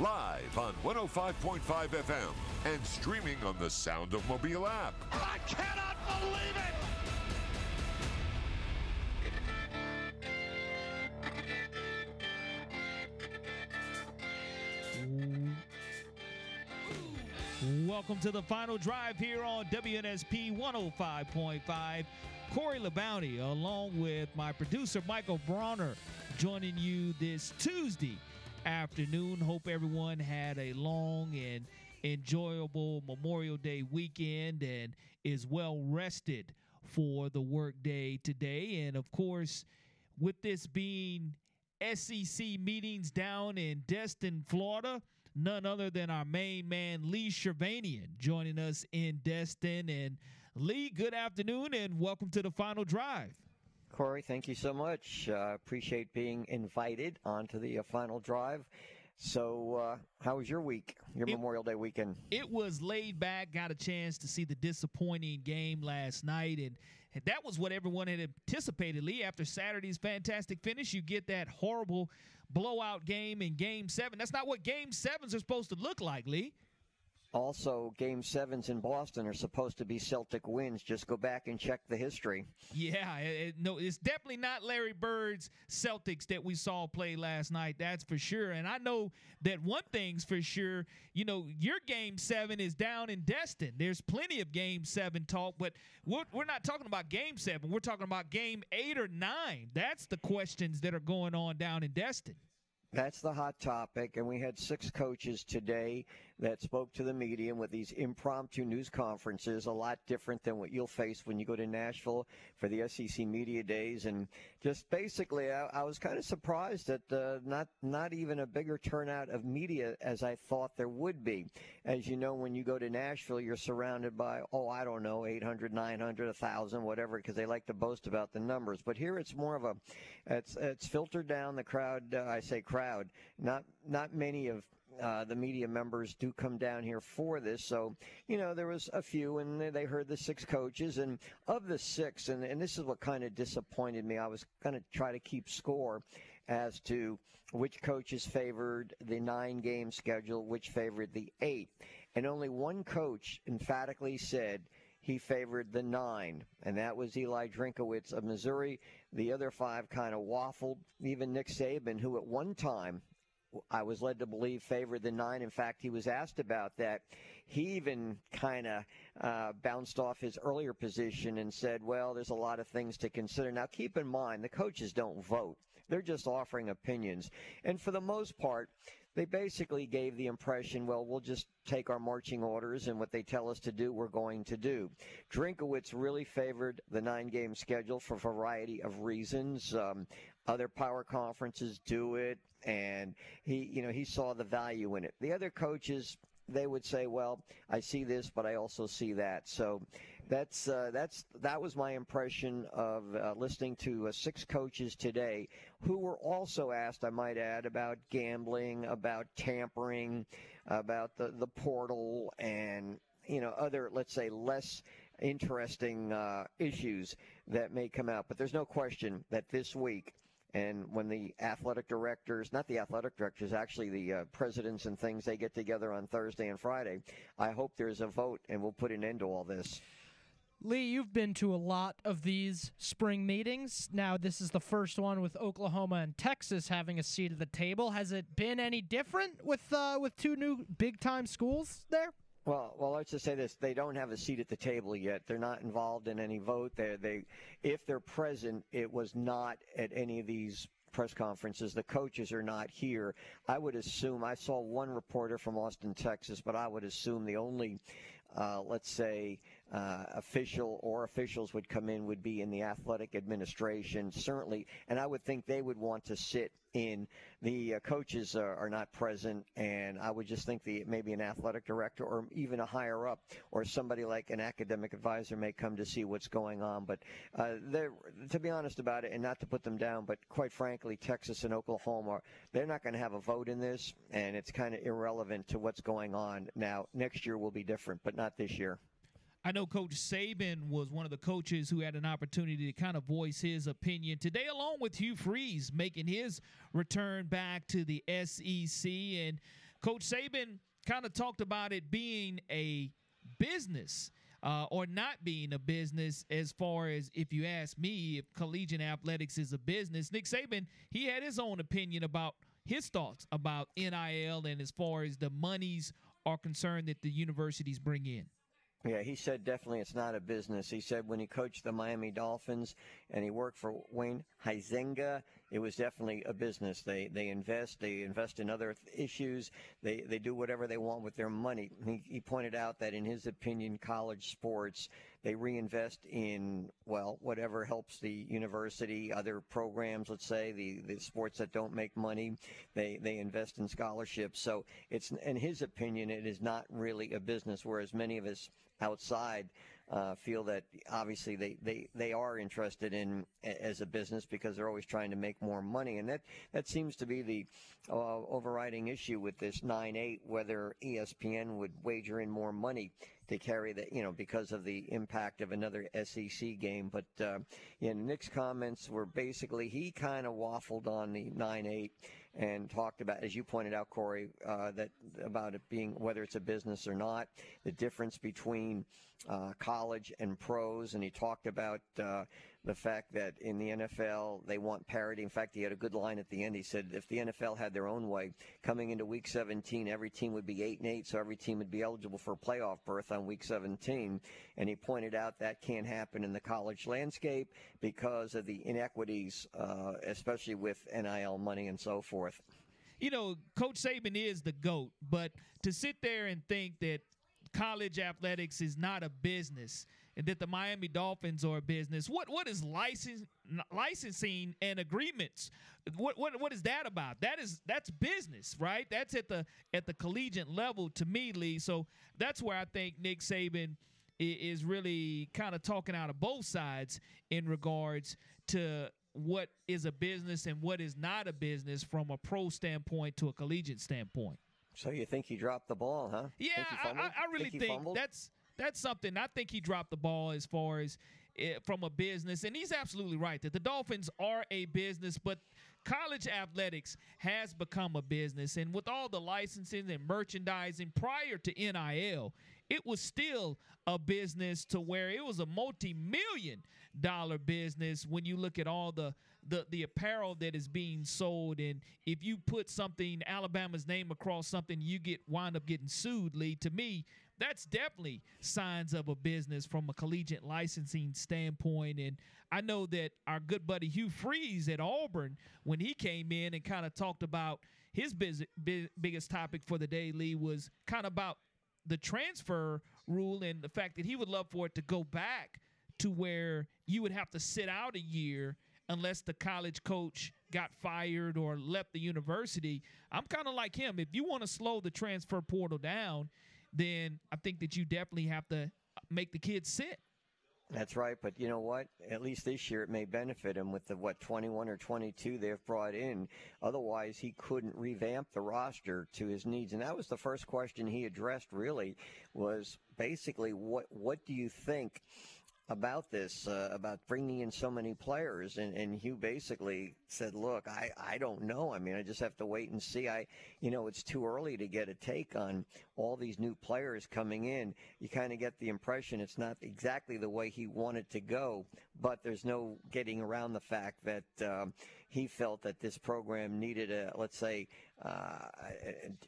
Live on 105.5 FM and streaming on the Sound of Mobile app. I cannot believe it. Welcome to the final drive here on WNSP 105.5. Corey LeBounty, along with my producer Michael Bronner, joining you this Tuesday afternoon. Hope everyone had a long and enjoyable Memorial Day weekend and is well rested for the workday today. And of course, with this being SEC meetings down in Destin, Florida, none other than our main man, Lee Shirvanian, joining us in Destin. And Lee, good afternoon and welcome to the final drive. Corey, thank you so much. Uh, appreciate being invited onto the uh, final drive. So, uh, how was your week, your It- Memorial Day weekend? It was laid back, got a chance to see the disappointing game last night. And that was what everyone had anticipated, Lee. After Saturday's fantastic finish, you get that horrible blowout game in game seven. That's not what game sevens are supposed to look like, Lee. Also, Game Sevens in Boston are supposed to be Celtic wins. Just go back and check the history. Yeah, it, no, it's definitely not Larry Bird's Celtics that we saw play last night. That's for sure. And I know that one thing's for sure. You know, your game seven is down in Destin. There's plenty of game seven talk, but we're, we're not talking about game seven. We're talking about game eight or nine. That's the questions that are going on down in Destin. That's the hot topic, and we had six coaches today that spoke to the media with these impromptu news conferences, a lot different than what you'll face when you go to Nashville for the SEC media days. And just basically, I, I was kind of surprised that uh, not not even a bigger turnout of media as I thought there would be. As you know, when you go to Nashville, you're surrounded by oh, I don't know, 800, 900, 1,000, whatever, because they like to boast about the numbers. But here, it's more of a it's it's filtered down the crowd. Uh, I say crowd, not not many of uh, the media members do come down here for this. So, you know, there was a few, and they- heard the six coaches, and of the six, and, and this is what kind of disappointed me. I was going to try to keep score as to which coaches favored the nine game schedule, which favored the eight, and only one coach emphatically said. He favored the nine, and that was Eli Drinkwitz of Missouri. The other five kind of waffled. Even Nick Saban, who at one time I was led to believe favored the nine. In fact, he was asked about that. He even kind of uh, bounced off his earlier position and said, well, there's a lot of things to consider. Now, keep in mind, the coaches don't vote, they're just offering opinions. And for the most part, they basically gave the impression, well, we'll just take our marching orders and what they tell us to do, we're going to do. Drinkwitz really favored the nine game schedule for a variety of reasons. Um, other power conferences do it, and he, you know, he saw the value in it. The other coaches, they would say, "Well, I see this, but I also see that." So that's uh, that's that was my impression of uh, listening to uh, six coaches today, who were also asked, I might add, about gambling, about tampering, about the the portal, and you know other, let's say, less interesting uh, issues that may come out. But there's no question that this week. And when the athletic directors, not the athletic directors, actually the uh, presidents and things, they get together on Thursday and Friday, I hope there's a vote and we'll put an end to all this. Lee, you've been to a lot of these spring meetings. Now, this is the first one with Oklahoma and Texas having a seat at the table. Has it been any different with uh, with two new big time schools there? Well, well, let's just say this: they don't have a seat at the table yet. They're not involved in any vote. They, they, if they're present, it was not at any of these press conferences. The coaches are not here. I would assume. I saw one reporter from Austin, Texas, but I would assume the only, uh, let's say, uh, official or officials would come in would be in the athletic administration, certainly. And I would think they would want to sit in. The uh, coaches are, are, not present, and I would just think the maybe an athletic director or even a higher up or somebody like an academic advisor may come to see what's going on. But uh, to be honest about it, and not to put them down, but quite frankly, Texas and Oklahoma, they're not going to have a vote in this, and it's kind of irrelevant to what's going on. Now, next year will be different, but not this year. I know Coach Saban was one of the coaches who had an opportunity to kind of voice his opinion today, along with Hugh Freeze making his return back to the SEC. And Coach Saban kind of talked about it being a business. Uh, or not being a business, as far as if you ask me, if collegiate athletics is a business. Nick Saban, he had his own opinion about his thoughts about NIL and as far as the monies are concerned that the universities bring in. Yeah, he said definitely it's not a business. He said when he coached the Miami Dolphins and he worked for Wayne Huizenga, it was definitely a business. They they invest, they invest in other issues. They they do whatever they want with their money. He, he pointed out that in his opinion, college sports they reinvest in well whatever helps the university, other programs. Let's say the the sports that don't make money, they they invest in scholarships. So it's in his opinion, it is not really a business. Whereas many of us outside uh, feel that obviously they, they, they are interested in as a business because they're always trying to make more money. And that, that seems to be the uh, overriding issue with this 9-8, whether ESPN would wager in more money to carry that, you know, because of the impact of another SEC game. But, uh, yeah, Nick's comments were basically, he kind of waffled on the 9-8 and talked about, as you pointed out, Corey, uh, that about it being whether it's a business or not, the difference between uh, college and pros, and he talked about uh, the fact that in the NFL they want parity. In fact, he had a good line at the end. He said if the NFL had their own way, coming into Week 17, every team would be eight and eight, so every team would be eligible for a playoff berth on Week 17. And he pointed out that can't happen in the college landscape because of the inequities, uh, especially with NIL money and so forth. You know, Coach Saban is the goat, but to sit there and think that college athletics is not a business and that the Miami Dolphins are a business. What what is license licensing and agreements? What what what is that about? That is that's business, right? That's at the at the collegiate level to me, Lee. So that's where I think Nick Saban is really kind of talking out of both sides in regards to what is a business and what is not a business from a pro standpoint to a collegiate standpoint. So you think he dropped the ball, huh? Yeah, I, I, really think, think that's that's something. I think he dropped the ball as far as eh, from a business, and he's absolutely right that the Dolphins are a business, but college athletics has become a business, and with all the licensing and merchandising prior to NIL, it was still a business to where it was a multi-million dollar business when you look at all the the the apparel that is being sold and if you put something Alabama's name across something you get wind up getting sued Lee to me that's definitely signs of a business from a collegiate licensing standpoint. And I know that our good buddy Hugh Freeze at Auburn, when he came in and kind of talked about his biz- biggest topic for the day, Lee, was kind of about the transfer rule and the fact that he would love for it to go back to where you would have to sit out a year unless the college coach got fired or left the university. I'm kind of like him. If you want to slow the transfer portal down, then I think that you definitely have to make the kids sit. That's right, but you know what? At least this year it may benefit him with the what 21 or 22 they've brought in. Otherwise, he couldn't revamp the roster to his needs, and that was the first question he addressed. Really, was basically what what do you think about this, uh, about bringing in so many players. And, and Hugh basically said, look, I, I don't know. I mean, I just have to wait and see. I, you know, it's too early to get a take on all these new players coming in. You kind of get the impression it's not exactly the way he wanted to go, but there's no getting around the fact that, um, he felt that this program needed a, let's say, uh,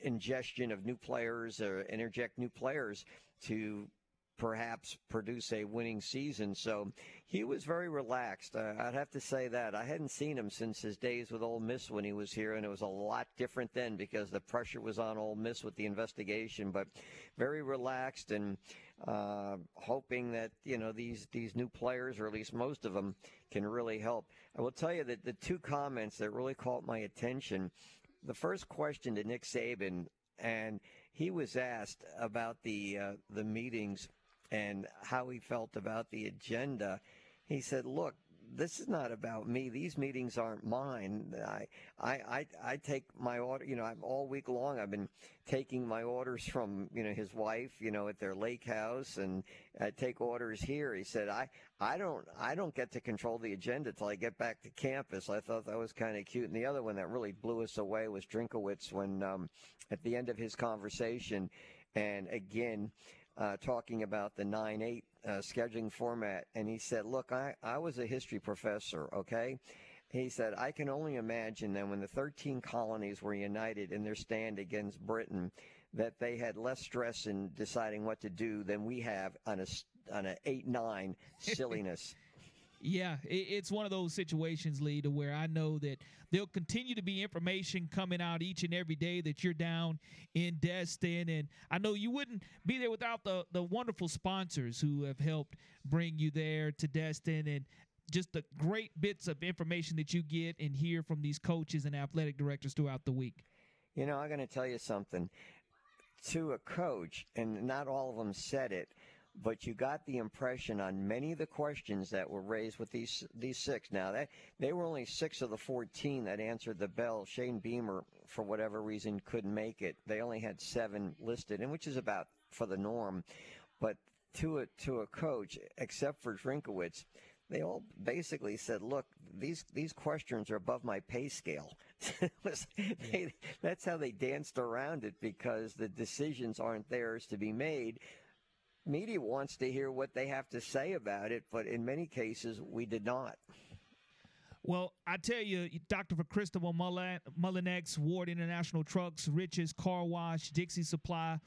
ingestion of new players or interject new players to perhaps produce a winning season. So he was very relaxed. Uh, I'd have to say that. I hadn't seen him since his days with Ole Miss when he was here, and it was a lot different then because the pressure was on Ole Miss with the investigation. But very relaxed and uh, hoping that you know these these new players, or at least most of them, can really help. I will tell you that the two comments that really caught my attention. The first question to Nick Saban, and he was asked about the uh, the meetings and how he felt about the agenda. He said, "Look, this is not about me. These meetings aren't mine. I, I, I, I take my order. You know, I'm all week long. I've been taking my orders from you know his wife. You know, at their lake house, and I take orders here. He said, I, I don't, I don't get to control the agenda till I get back to campus. I thought that was kind of cute. And the other one that really blew us away was Drinkwitz when, um, at the end of his conversation, and again uh, talking about the 9 8 uh, scheduling format. And he said, Look, I, I was a history professor, okay? He said, I can only imagine that when the 13 colonies were united in their stand against Britain, that they had less stress in deciding what to do than we have on a on a eight nine silliness. Yeah, it's one of those situations, Lee, to where I know that there'll continue to be information coming out each and every day that you're down in Destin. And I know you wouldn't be there without the, the wonderful sponsors who have helped bring you there to Destin and just the great bits of information that you get and hear from these coaches and athletic directors throughout the week. You know, I'm going to tell you something. To a coach, and not all of them said it, but you got the impression on many of the questions that were raised with these these six. Now that they were only six of the 14 that answered the bell. Shane Beamer, for whatever reason, couldn't make it. They only had seven listed, and which is about for the norm. But to a to a coach, except for Drinkwitz, they all basically said, "Look, these these questions are above my pay scale." was, they, that's how they danced around it because the decisions aren't theirs to be made media wants to hear what they have to say about it, but in many cases, we did not. Well, I tell you, Dr. for Christopher Mullinex, Ward International Trucks, Riches Car Wash, Dixie Supply,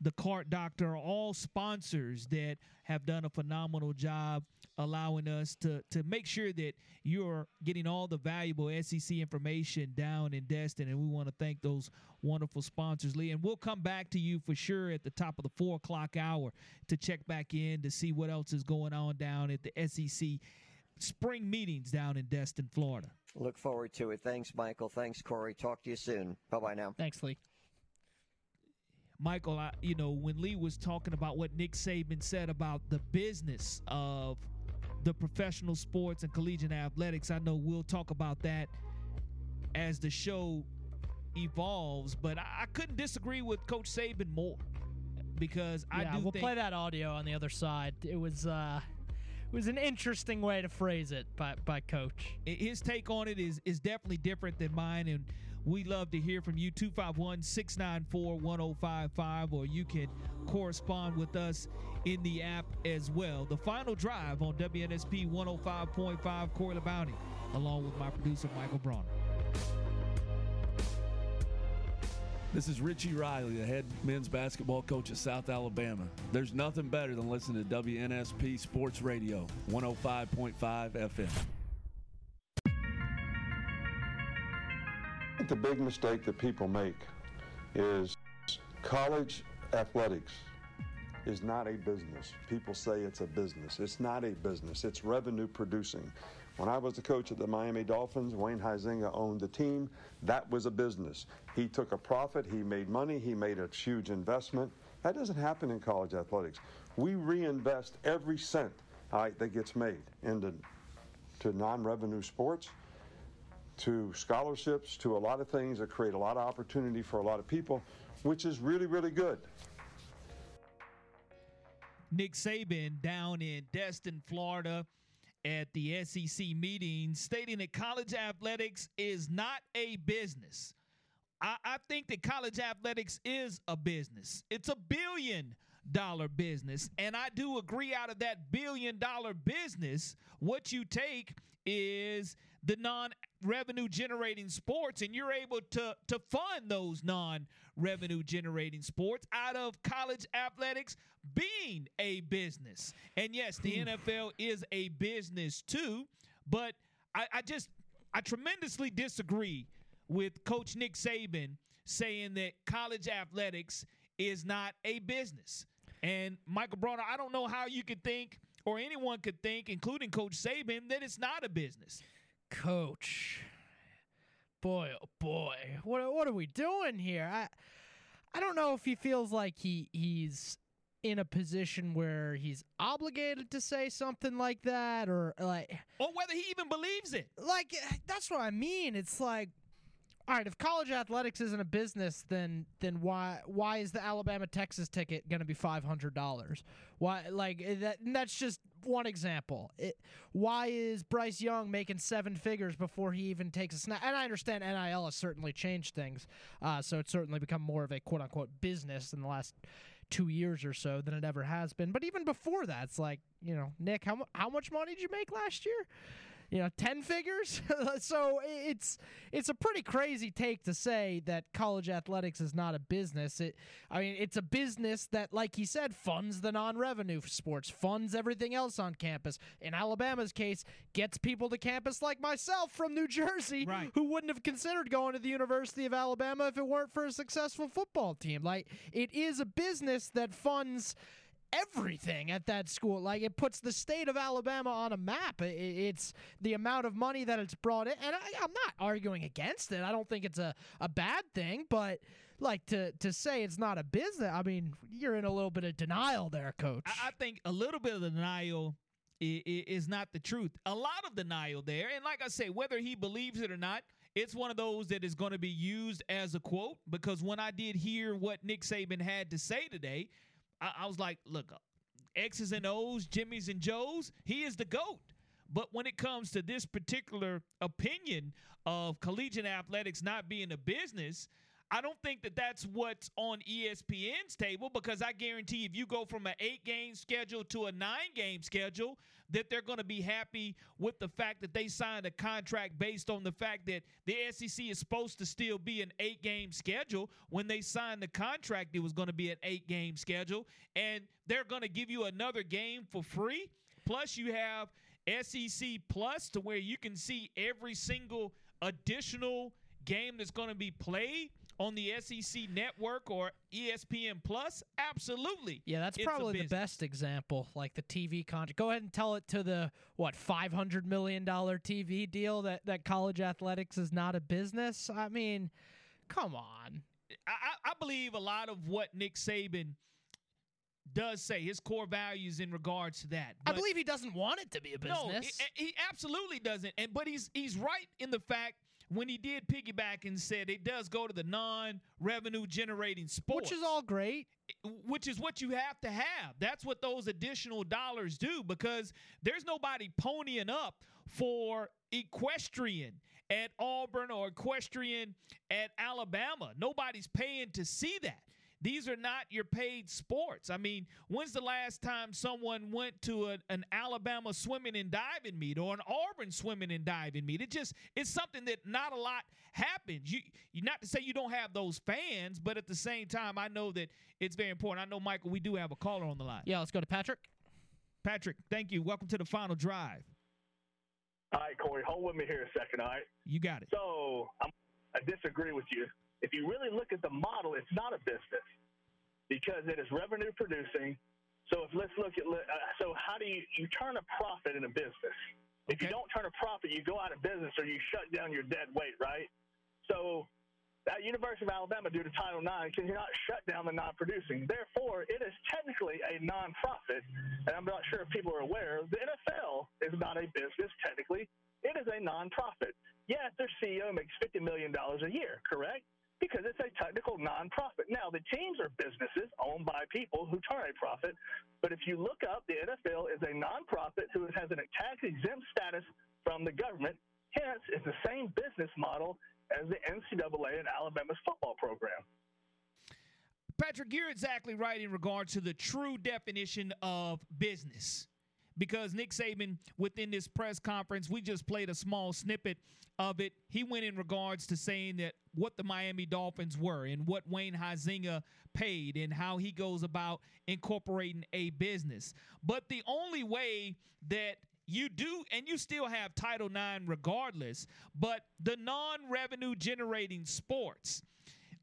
the Cart Doctor, all sponsors that have done a phenomenal job allowing us to to make sure that you're getting all the valuable SEC information down in Destin. And we want to thank those wonderful sponsors, Lee. And we'll come back to you for sure at the top of the four o'clock hour to check back in to see what else is going on down at the SEC spring meetings down in Destin, Florida. Look forward to it. Thanks, Michael. Thanks, Corey. Talk to you soon. Bye bye now. Thanks, Lee. Michael, I, you know, when Lee was talking about what Nick Saban said about the business of the professional sports and collegiate athletics, I know we'll talk about that as the show evolves. But I, I couldn't disagree with Coach Saban more because I yeah, do. We'll play that audio on the other side. It was. uh it was an interesting way to phrase it by, by coach. His take on it is is definitely different than mine, and we love to hear from you. 251 694 1055, or you can correspond with us in the app as well. The final drive on WNSP 105.5, Corey LeBounty, along with my producer, Michael Bronner. This is Richie Riley, the head men's basketball coach at South Alabama. There's nothing better than listening to WNSP Sports Radio, 105.5 FM. I think the big mistake that people make is college athletics is not a business. People say it's a business. It's not a business. It's revenue producing. When I was the coach of the Miami Dolphins, Wayne Huizenga owned the team. That was a business. He took a profit, he made money, he made a huge investment. That doesn't happen in college athletics. We reinvest every cent that gets made into to non-revenue sports, to scholarships, to a lot of things that create a lot of opportunity for a lot of people, which is really, really good. Nick Saban down in Destin, Florida at the SEC meeting stating that college athletics is not a business. I, I, think that college athletics is a business. It's a billion dollar business. And I do agree out of that billion dollar business, what you take is the non-revenue generating sports and you're able to to fund those non-revenue generating sports out of college athletics being a business. And yes, the NFL is a business too, but I, I just I tremendously disagree with Coach Nick Saban saying that college athletics is not a business. And Michael Bronner, I don't know how you could think or anyone could think, including Coach Saban, that it's not a business. Coach, boy, oh boy, what what are we doing here? I I don't know if he feels like he he's in a position where he's obligated to say something like that or like or whether he even believes it. Like that's what I mean. It's like all right, if college athletics isn't a business, then then why why is the Alabama Texas ticket going to be five hundred dollars? Why like that? That's just one example. It, why is Bryce Young making seven figures before he even takes a snap? And I understand NIL has certainly changed things, uh, so it's certainly become more of a quote unquote business in the last two years or so than it ever has been. But even before that, it's like you know, Nick, how how much money did you make last year? You know, 10 figures. so it's it's a pretty crazy take to say that college athletics is not a business. It I mean, it's a business that like he said funds the non-revenue sports, funds everything else on campus. In Alabama's case, gets people to campus like myself from New Jersey right. who wouldn't have considered going to the University of Alabama if it weren't for a successful football team. Like it is a business that funds everything at that school. Like it puts the state of Alabama on a map. It's the amount of money that it's brought in, and I, am not arguing against it. I don't think it's a, a bad thing, but like to to say it's not a business. I mean, you're in a little bit of denial there, Coach. I, I think a little bit of denial is not the truth. A lot of denial there, and like I say, whether he believes it or not. It's one of those that is going to be used as a quote because when I did hear what Nick Saban had to say today, I, I was like, look, X's and O's, Jimmy's and Joe's, he is the GOAT. But when it comes to this particular opinion of collegiate athletics not being a business, I don't think that that's what's on ESPN's table because I guarantee if you go from an eight game schedule to a nine game schedule, that they're going to be happy with the fact that they signed a contract based on the fact that the SEC is supposed to still be an eight game schedule. When they signed the contract, it was going to be an eight game schedule, and they're going to give you another game for free. Plus, you have SEC Plus to where you can see every single additional game that's going to be played on the SEC network or ESPN Plus? Absolutely. Yeah, that's probably the best example. Like the TV contract. Go ahead and tell it to the what five hundred million dollar TV deal that that college athletics is not a business. I mean, come on. I, I believe a lot of what Nick Saban does say his core values in regards to that. I believe he doesn't want it to be a business. No, he, he absolutely doesn't. And but he's he's right in the fact when he did piggyback and said it does go to the non-revenue generating sports, which is all great. Which is what you have to have. That's what those additional dollars do because there's nobody ponying up for equestrian at Auburn or equestrian at Alabama. Nobody's paying to see that. These are not your paid sports. I mean, when's the last time someone went to a, an Alabama swimming and diving meet or an Auburn swimming and diving meet? It just it's something that not a lot happens. You you not to say you don't have those fans, but at the same time, I know that it's very important. I know Michael, we do have a caller on the line. Yeah, let's go to Patrick. Patrick, thank you. Welcome to the final drive. All right, Corey, hold with me here a second, all right? You got it. So I'm, I disagree with you if you really look at the model, it's not a business because it is revenue producing. So if let's look at uh, so how do you you turn a profit in a business? If okay. you don't turn a profit, you go out of business or you shut down your dead weight, right? So at University of Alabama, due to Title IX, can you not shut down the non-producing. Therefore, it is technically a non-profit, and I'm not sure if people are aware. The NFL is not a business technically; it is a non-profit. Yes, their CEO makes fifty million dollars a year, correct? Because it's a technical nonprofit. Now, the teams are businesses owned by people who turn a profit, but if you look up, the NFL is a nonprofit who has an tax exempt status from the government. Hence, it's the same business model as the NCAA and Alabama's football program. Patrick, you're exactly right in regard to the true definition of business. Because Nick Saban, within this press conference, we just played a small snippet of it. He went in regards to saying that what the Miami Dolphins were and what Wayne Huizenga paid and how he goes about incorporating a business. But the only way that you do, and you still have Title IX regardless, but the non revenue generating sports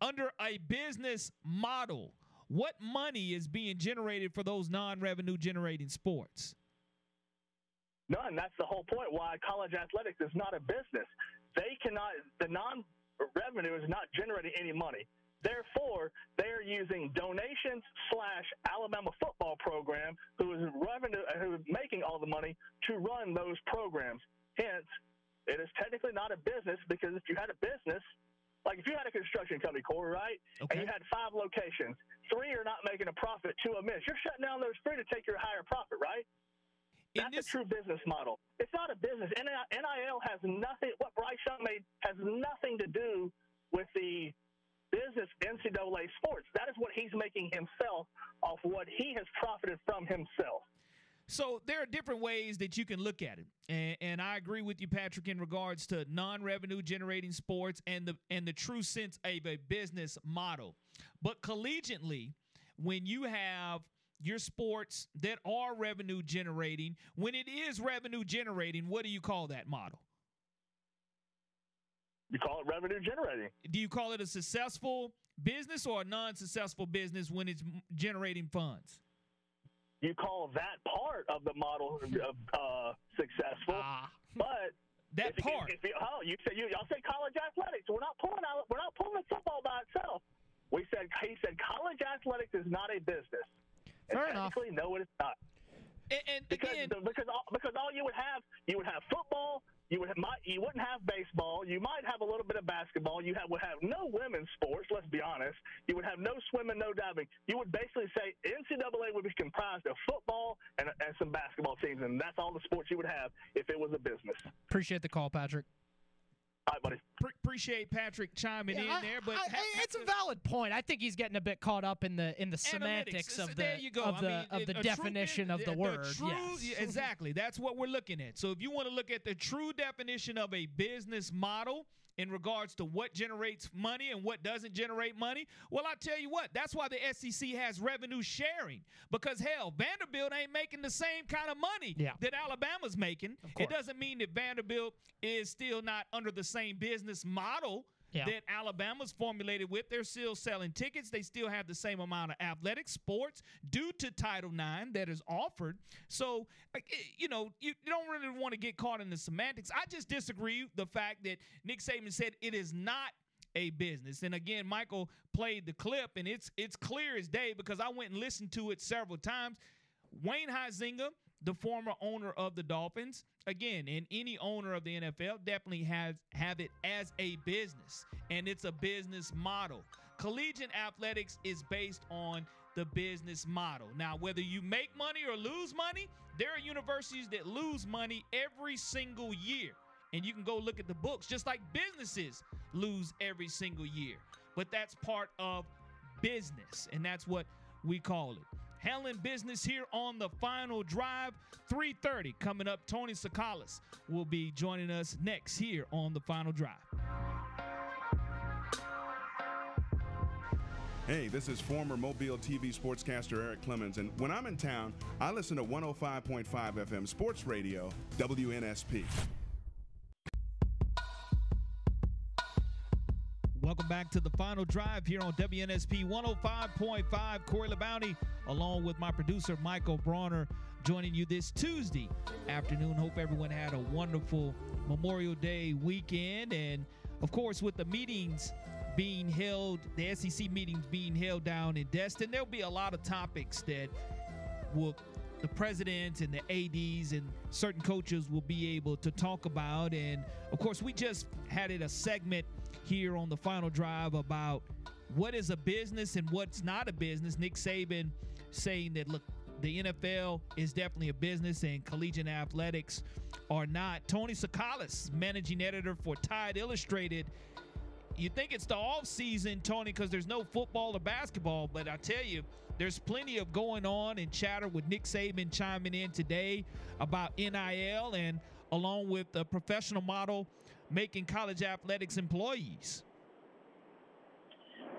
under a business model, what money is being generated for those non revenue generating sports? None. That's the whole point why college athletics is not a business. They cannot, the non revenue is not generating any money. Therefore, they are using donations slash Alabama football program, who is revenue, who is making all the money to run those programs. Hence, it is technically not a business because if you had a business, like if you had a construction company, Corey, right, okay. and you had five locations, three are not making a profit, two a miss. You're shutting down those three to take your higher profit, right? That's this, a true business model. It's not a business. NIL has nothing. What Bryce Young made has nothing to do with the business NCAA sports. That is what he's making himself off what he has profited from himself. So there are different ways that you can look at it, and, and I agree with you, Patrick, in regards to non-revenue generating sports and the and the true sense of a business model. But collegiately, when you have your sports that are revenue generating. When it is revenue generating, what do you call that model? You call it revenue generating. Do you call it a successful business or a non successful business when it's generating funds? You call that part of the model uh, successful, ah. but that if part. You, if you, oh, you said you, y'all say college athletics. We're not pulling out. We're not pulling the football by itself. We said he said college athletics is not a business. Fair enough. No, it is not. And, and because again, the, because all, because all you would have you would have football. You would have, you wouldn't have baseball. You might have a little bit of basketball. You have, would have no women's sports. Let's be honest. You would have no swimming, no diving. You would basically say NCAA would be comprised of football and, and some basketball teams, and that's all the sports you would have if it was a business. Appreciate the call, Patrick. All right, buddy. Pre- appreciate Patrick chiming yeah, in I, there, but I, ha- it's a valid point. I think he's getting a bit caught up in the in the semantics of the of the mean, of the definition true, of the, the word. True, yes. exactly. That's what we're looking at. So if you want to look at the true definition of a business model, in regards to what generates money and what doesn't generate money? Well, I tell you what, that's why the SEC has revenue sharing because hell, Vanderbilt ain't making the same kind of money yeah. that Alabama's making. It doesn't mean that Vanderbilt is still not under the same business model yeah. that Alabama's formulated with. They're still selling tickets. They still have the same amount of athletic sports due to Title IX that is offered. So, eh, you know, you, don't really want to get caught in the semantics. I just disagree the fact that Nick Saban said it is not a business. And again, Michael played the clip, and it's it's clear as day because I went and listened to it several times. Wayne Huizenga the former owner of the Dolphins. Again, and any owner of the NFL definitely has have it as a business, and it's a business model. Collegiate athletics is based on the business model. Now, whether you make money or lose money, there are universities that lose money every single year. And you can go look at the books, just like businesses lose every single year. But that's part of business, and that's what we call it handling business here on the final drive. 3:30 coming up. Tony Tsoukalas will be joining us next here on the final drive. Hey, this is former Mobile TV sportscaster Eric Clemens, and when I'm in town, I listen to 105.5 FM Sports Radio, WNSP. Back to the final drive here on WNSP 105.5. Corey LeBounty, along with my producer Michael Bronner, joining you this Tuesday afternoon. Hope everyone had a wonderful Memorial Day weekend. And of course, with the meetings being held, the SEC meetings being held down in Destin, there'll be a lot of topics that will the presidents and the ads and certain coaches will be able to talk about and of course we just had it a segment here on the final drive about what is a business and what's not a business. Nick Saban saying that, look, the NFL is definitely a business and collegiate athletics are not. Tony Tsoukalas, managing editor for Tide Illustrated. You think it's the off season, Tony, because there's no football or basketball, but I tell you, there's plenty of going on and chatter with Nick Saban chiming in today about NIL and along with the professional model making college athletics employees.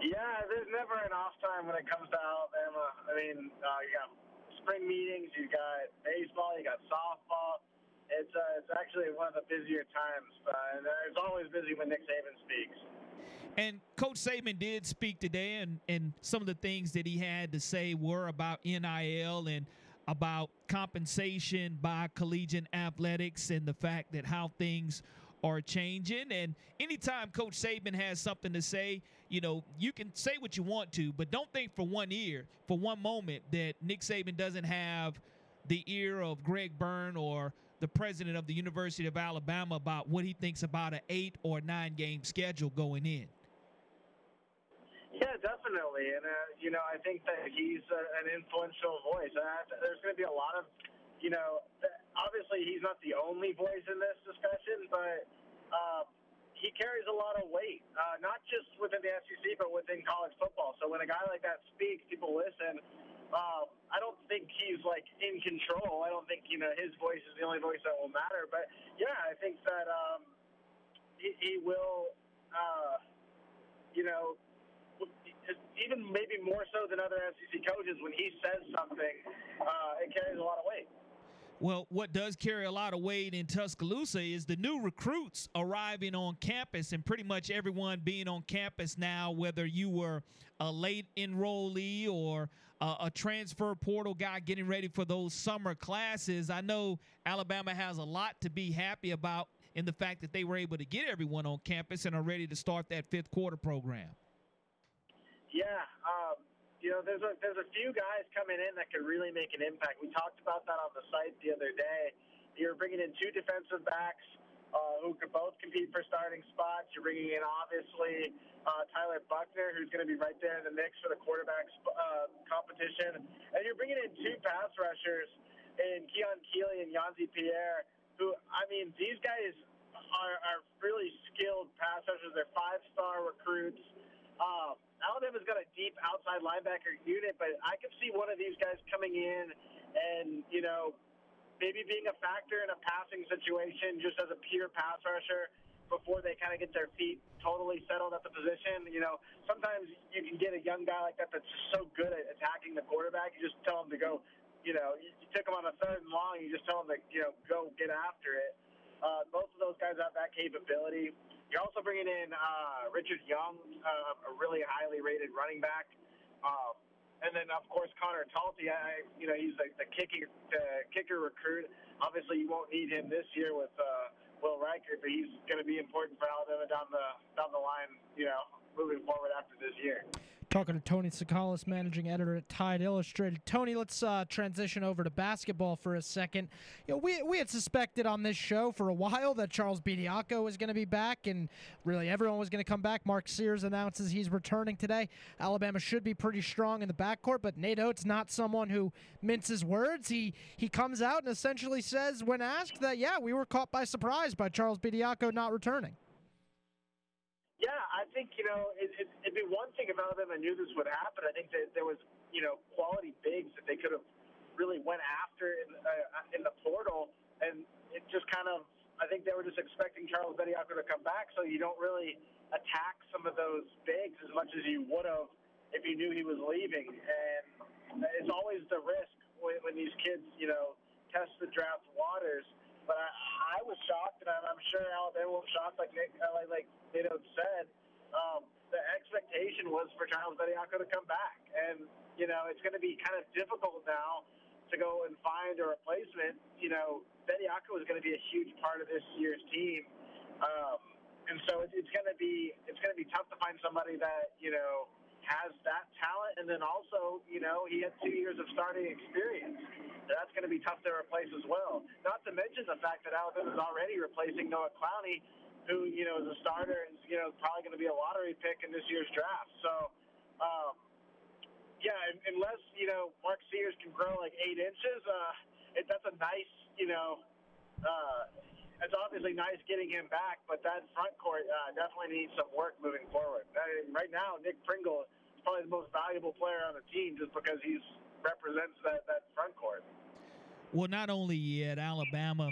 Yeah, there's never an off time when it comes to Alabama. I mean, uh, you got spring meetings, you got baseball, you got softball. It's uh, it's actually one of the busier times, and it's always busy when Nick Saban speaks. And Coach Saban did speak today, and, and some of the things that he had to say were about NIL and about compensation by collegiate athletics and the fact that how things are changing. And anytime Coach Saban has something to say, you know, you can say what you want to, but don't think for one ear, for one moment, that Nick Saban doesn't have the ear of Greg Byrne or the president of the University of Alabama about what he thinks about an eight or nine game schedule going in. Yeah, definitely, and uh, you know, I think that he's a, an influential voice. And there's going to be a lot of, you know, obviously he's not the only voice in this discussion, but uh, he carries a lot of weight, uh, not just within the SEC, but within college football. So when a guy like that speaks, people listen. Uh, I don't think he's like in control. I don't think you know his voice is the only voice that will matter. But yeah, I think that um, he, he will, uh, you know, even maybe more so than other SEC coaches, when he says something, uh, it carries a lot of weight. Well, what does carry a lot of weight in Tuscaloosa is the new recruits arriving on campus and pretty much everyone being on campus now, whether you were a late enrollee or a, a transfer portal guy getting ready for those summer classes. I know Alabama has a lot to be happy about in the fact that they were able to get everyone on campus and are ready to start that fifth quarter program. Yeah, um, you know, there's a there's a few guys coming in that could really make an impact. We talked about that on the site the other day. You're bringing in two defensive backs uh, who could both compete for starting spots. You're bringing in obviously uh, Tyler Buchner, who's going to be right there in the mix for the quarterback uh, competition, and you're bringing in two pass rushers in Keon Keeley and Yhonzae Pierre. Who I mean, these guys are, are really skilled pass rushers. They're five star recruits. Um, Alabama's got a deep outside linebacker unit, but I could see one of these guys coming in and, you know, maybe being a factor in a passing situation just as a pure pass rusher before they kind of get their feet totally settled at the position. You know, sometimes you can get a young guy like that that's just so good at attacking the quarterback. You just tell him to go, you know, you, took him on a third and long, you just tell him to, you know, go get after it. Uh, both of those guys have that capability. You're also bringing in uh, Richard Young, uh, a really highly rated running back. Um, and then, of course, Connor Talty. I, you know, he's the, the kicker, the kicker recruit. Obviously, you won't need him this year with uh, Will Reichard, but he's going to be important for Alabama down the down the line. You know, moving forward after this year. Talking to Tony Tsoukalas, managing editor at Tide Illustrated. Tony, let's uh, transition over to basketball for a second. You know, we, we had suspected on this show for a while that Charles Bediako was going to be back, and really everyone was going to come back. Mark Sears announces he's returning today. Alabama should be pretty strong in the backcourt, but Nate Oats not someone who minces words. He he comes out and essentially says, when asked, that yeah, we were caught by surprise by Charles Bediako not returning. Yeah, I think you know it, it, it'd be one thing if Alabama knew this would happen. I think that there was you know quality bigs that they could have really went after in, uh, in the portal, and it just kind of I think they were just expecting Charles Bediako to come back, so you don't really attack some of those bigs as much as you would have if you knew he was leaving. And it's always the risk when, when these kids you know test the draft waters but I, I was shocked, and I'm sure Alabama was shocked, like Nick, like, like Nito said. Um, the expectation was for Charles Bediako to come back, and you know it's going to be kind of difficult now to go and find a replacement. You know, Bediako is going to be a huge part of this year's team, um, and so it, it's going to be it's going to be tough to find somebody that you know has that talent, and then also, you know, he had two years of starting experience. That's going to be tough to replace as well. Not to mention the fact that Alabama is already replacing Noah Clowney, who, you know, is a starter and, you know, probably going to be a lottery pick in this year's draft. So, um, yeah, unless, you know, Mark Sears can grow like eight inches, uh, it, that's a nice, you know, uh, it's obviously nice getting him back, but that front court uh, definitely needs some work moving forward. I mean, right now, Nick Pringle he's probably the most valuable player on the team just because he's represents that that front court. Well, not only at Alabama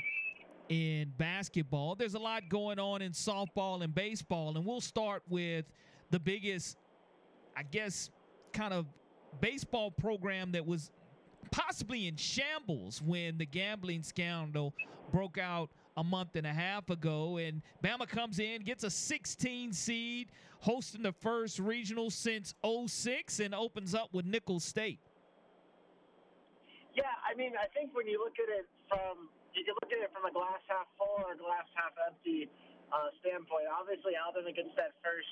in basketball, there's a lot going on in softball and baseball, and we'll start with the biggest, I guess, kind of baseball program that was possibly in shambles when the gambling scandal broke out a month and a half ago. And Bama comes in, gets a 16 seed, hosting the first regional since 06, and opens up with Nicholls State. I mean, I think when you look at it from you can look at it from a glass half full or glass half empty uh, standpoint. Obviously, Alabama gets that first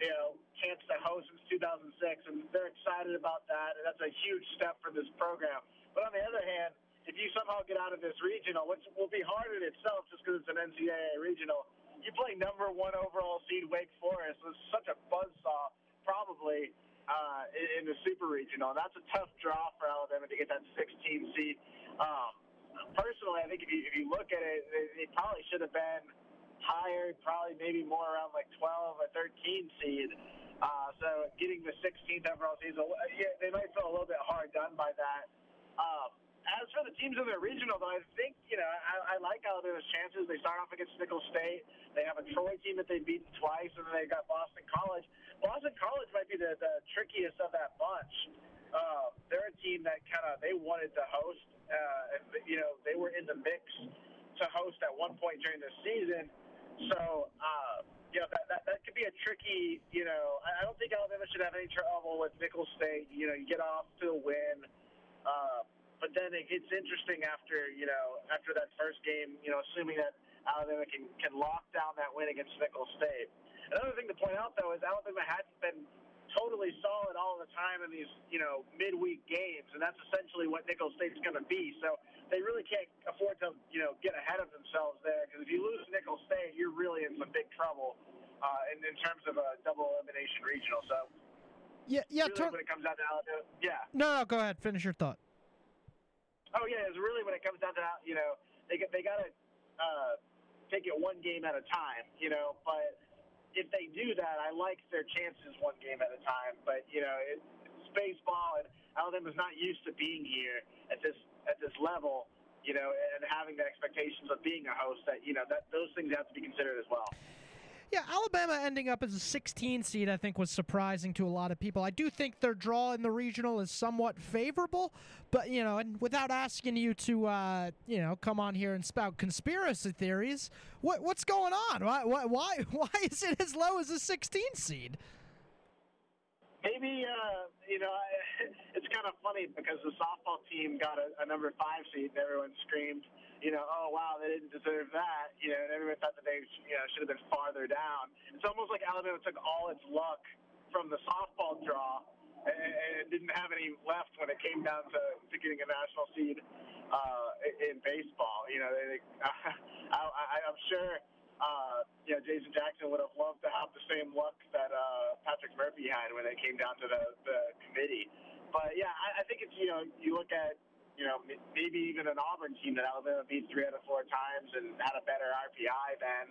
you know, chance to host since 2006, and they're excited about that, and that's a huge step for this program. But on the other hand, if you somehow get out of this regional, which will be hard in itself just because it's an NCAA regional, you play number one overall seed Wake Forest. It's such a buzzsaw, probably, uh, in, the super regional. That's a tough draw for Alabama to get that 16 seed. Um, personally, I think if you, if you look at it, it, it probably should have been – higher, probably maybe more around like 12 or 13 seed. Uh, so getting the 16th overall seed, yeah, they might feel a little bit hard done by that. Um, as for the teams in the regional, though, I think you know I, I like Alabama's chances. They start off against Nicholls State. They have a Troy team that they've beaten twice, and then they got Boston College. Boston College might be the, the trickiest of that bunch. Uh, they're a team that kind of they wanted to host. Uh, you know, they were in the mix to host at one point during the season. So, uh, you know, that, that, that could be a tricky, you know, I don't think Alabama should have any trouble with Nicholls State. You know, you get off to a win. Uh, but then it gets interesting after, you know, after that first game, you know, assuming that Alabama can, can lock down that win against Nicholls State. Another thing to point out, though, is Alabama hadn't been totally solid all the time in these, you know, midweek games, and that's essentially what Nicholls State's going to be. So they really can't afford to, you know, get ahead of themselves there because if you lose Nicholls State, you're really in some big trouble uh, in, in terms of a double elimination regional. So yeah, yeah. Really, when it comes down to Alabama, yeah. No, no, go ahead. Finish your thought. Oh yeah, it's really when it comes down to you know they they got to uh, take it one game at a time, you know, but if they do that, I like their chances one game at a time. But you know, it, it's baseball, and Alabama's not used to being here at this at this level. You know, and having the expectations of being a host. That you know, that those things have to be considered as well. Yeah, Alabama ending up as a 16 seed, I think, was surprising to a lot of people. I do think their draw in the regional is somewhat favorable, but you know, and without asking you to, uh, you know, come on here and spout conspiracy theories, what what's going on? Why why why, is it as low as a 16 seed? Maybe uh, you know, it's kind of funny because the softball team got a, a number five seed, and everyone screamed you know, oh wow, they didn't deserve that. You know, and everyone thought that they, you know, should have been farther down. It's almost like Alabama took all its luck from the softball draw and, and didn't have any left when it came down to, to getting a national seed uh, in baseball. You know, they, I, I, I'm sure. Uh, you know, Jason Jackson would have loved to have the same luck that uh, Patrick Murphy had when it came down to the, the committee. But yeah, I, I think it's you know you look at you know, maybe even an Auburn team that Alabama beat three out of four times and had a better RPI than.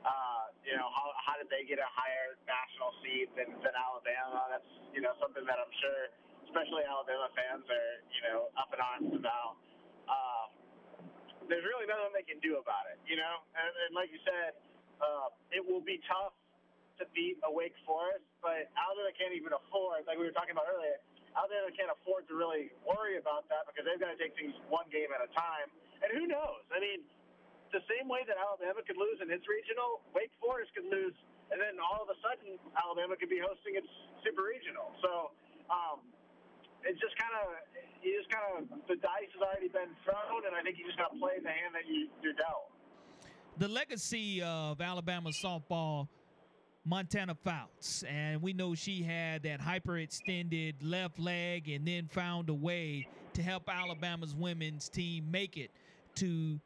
Uh, you know, how, how did they get a higher national seed than, than Alabama? That's, you know, something that I'm sure, especially Alabama fans are, you know, up in arms about. Uh, there's really nothing they can do about it, you know? And, and like you said, uh, it will be tough to beat a Wake Forest, but Alabama can't even afford, like we were talking about earlier, Alabama can't afford to really worry about that because they've got to take things one game at a time. And who knows? I mean, the same way that Alabama could lose in its regional, Wake Forest could lose, and then all of a sudden Alabama could be hosting its super regional. So um, it's just kind of you just kind of the dice has already been thrown, and I think you just got to play the hand that you, you're dealt. The legacy of Alabama softball Montana Fouts. And we know she had that hyperextended left leg and then found a way to help Alabama's women's team make it to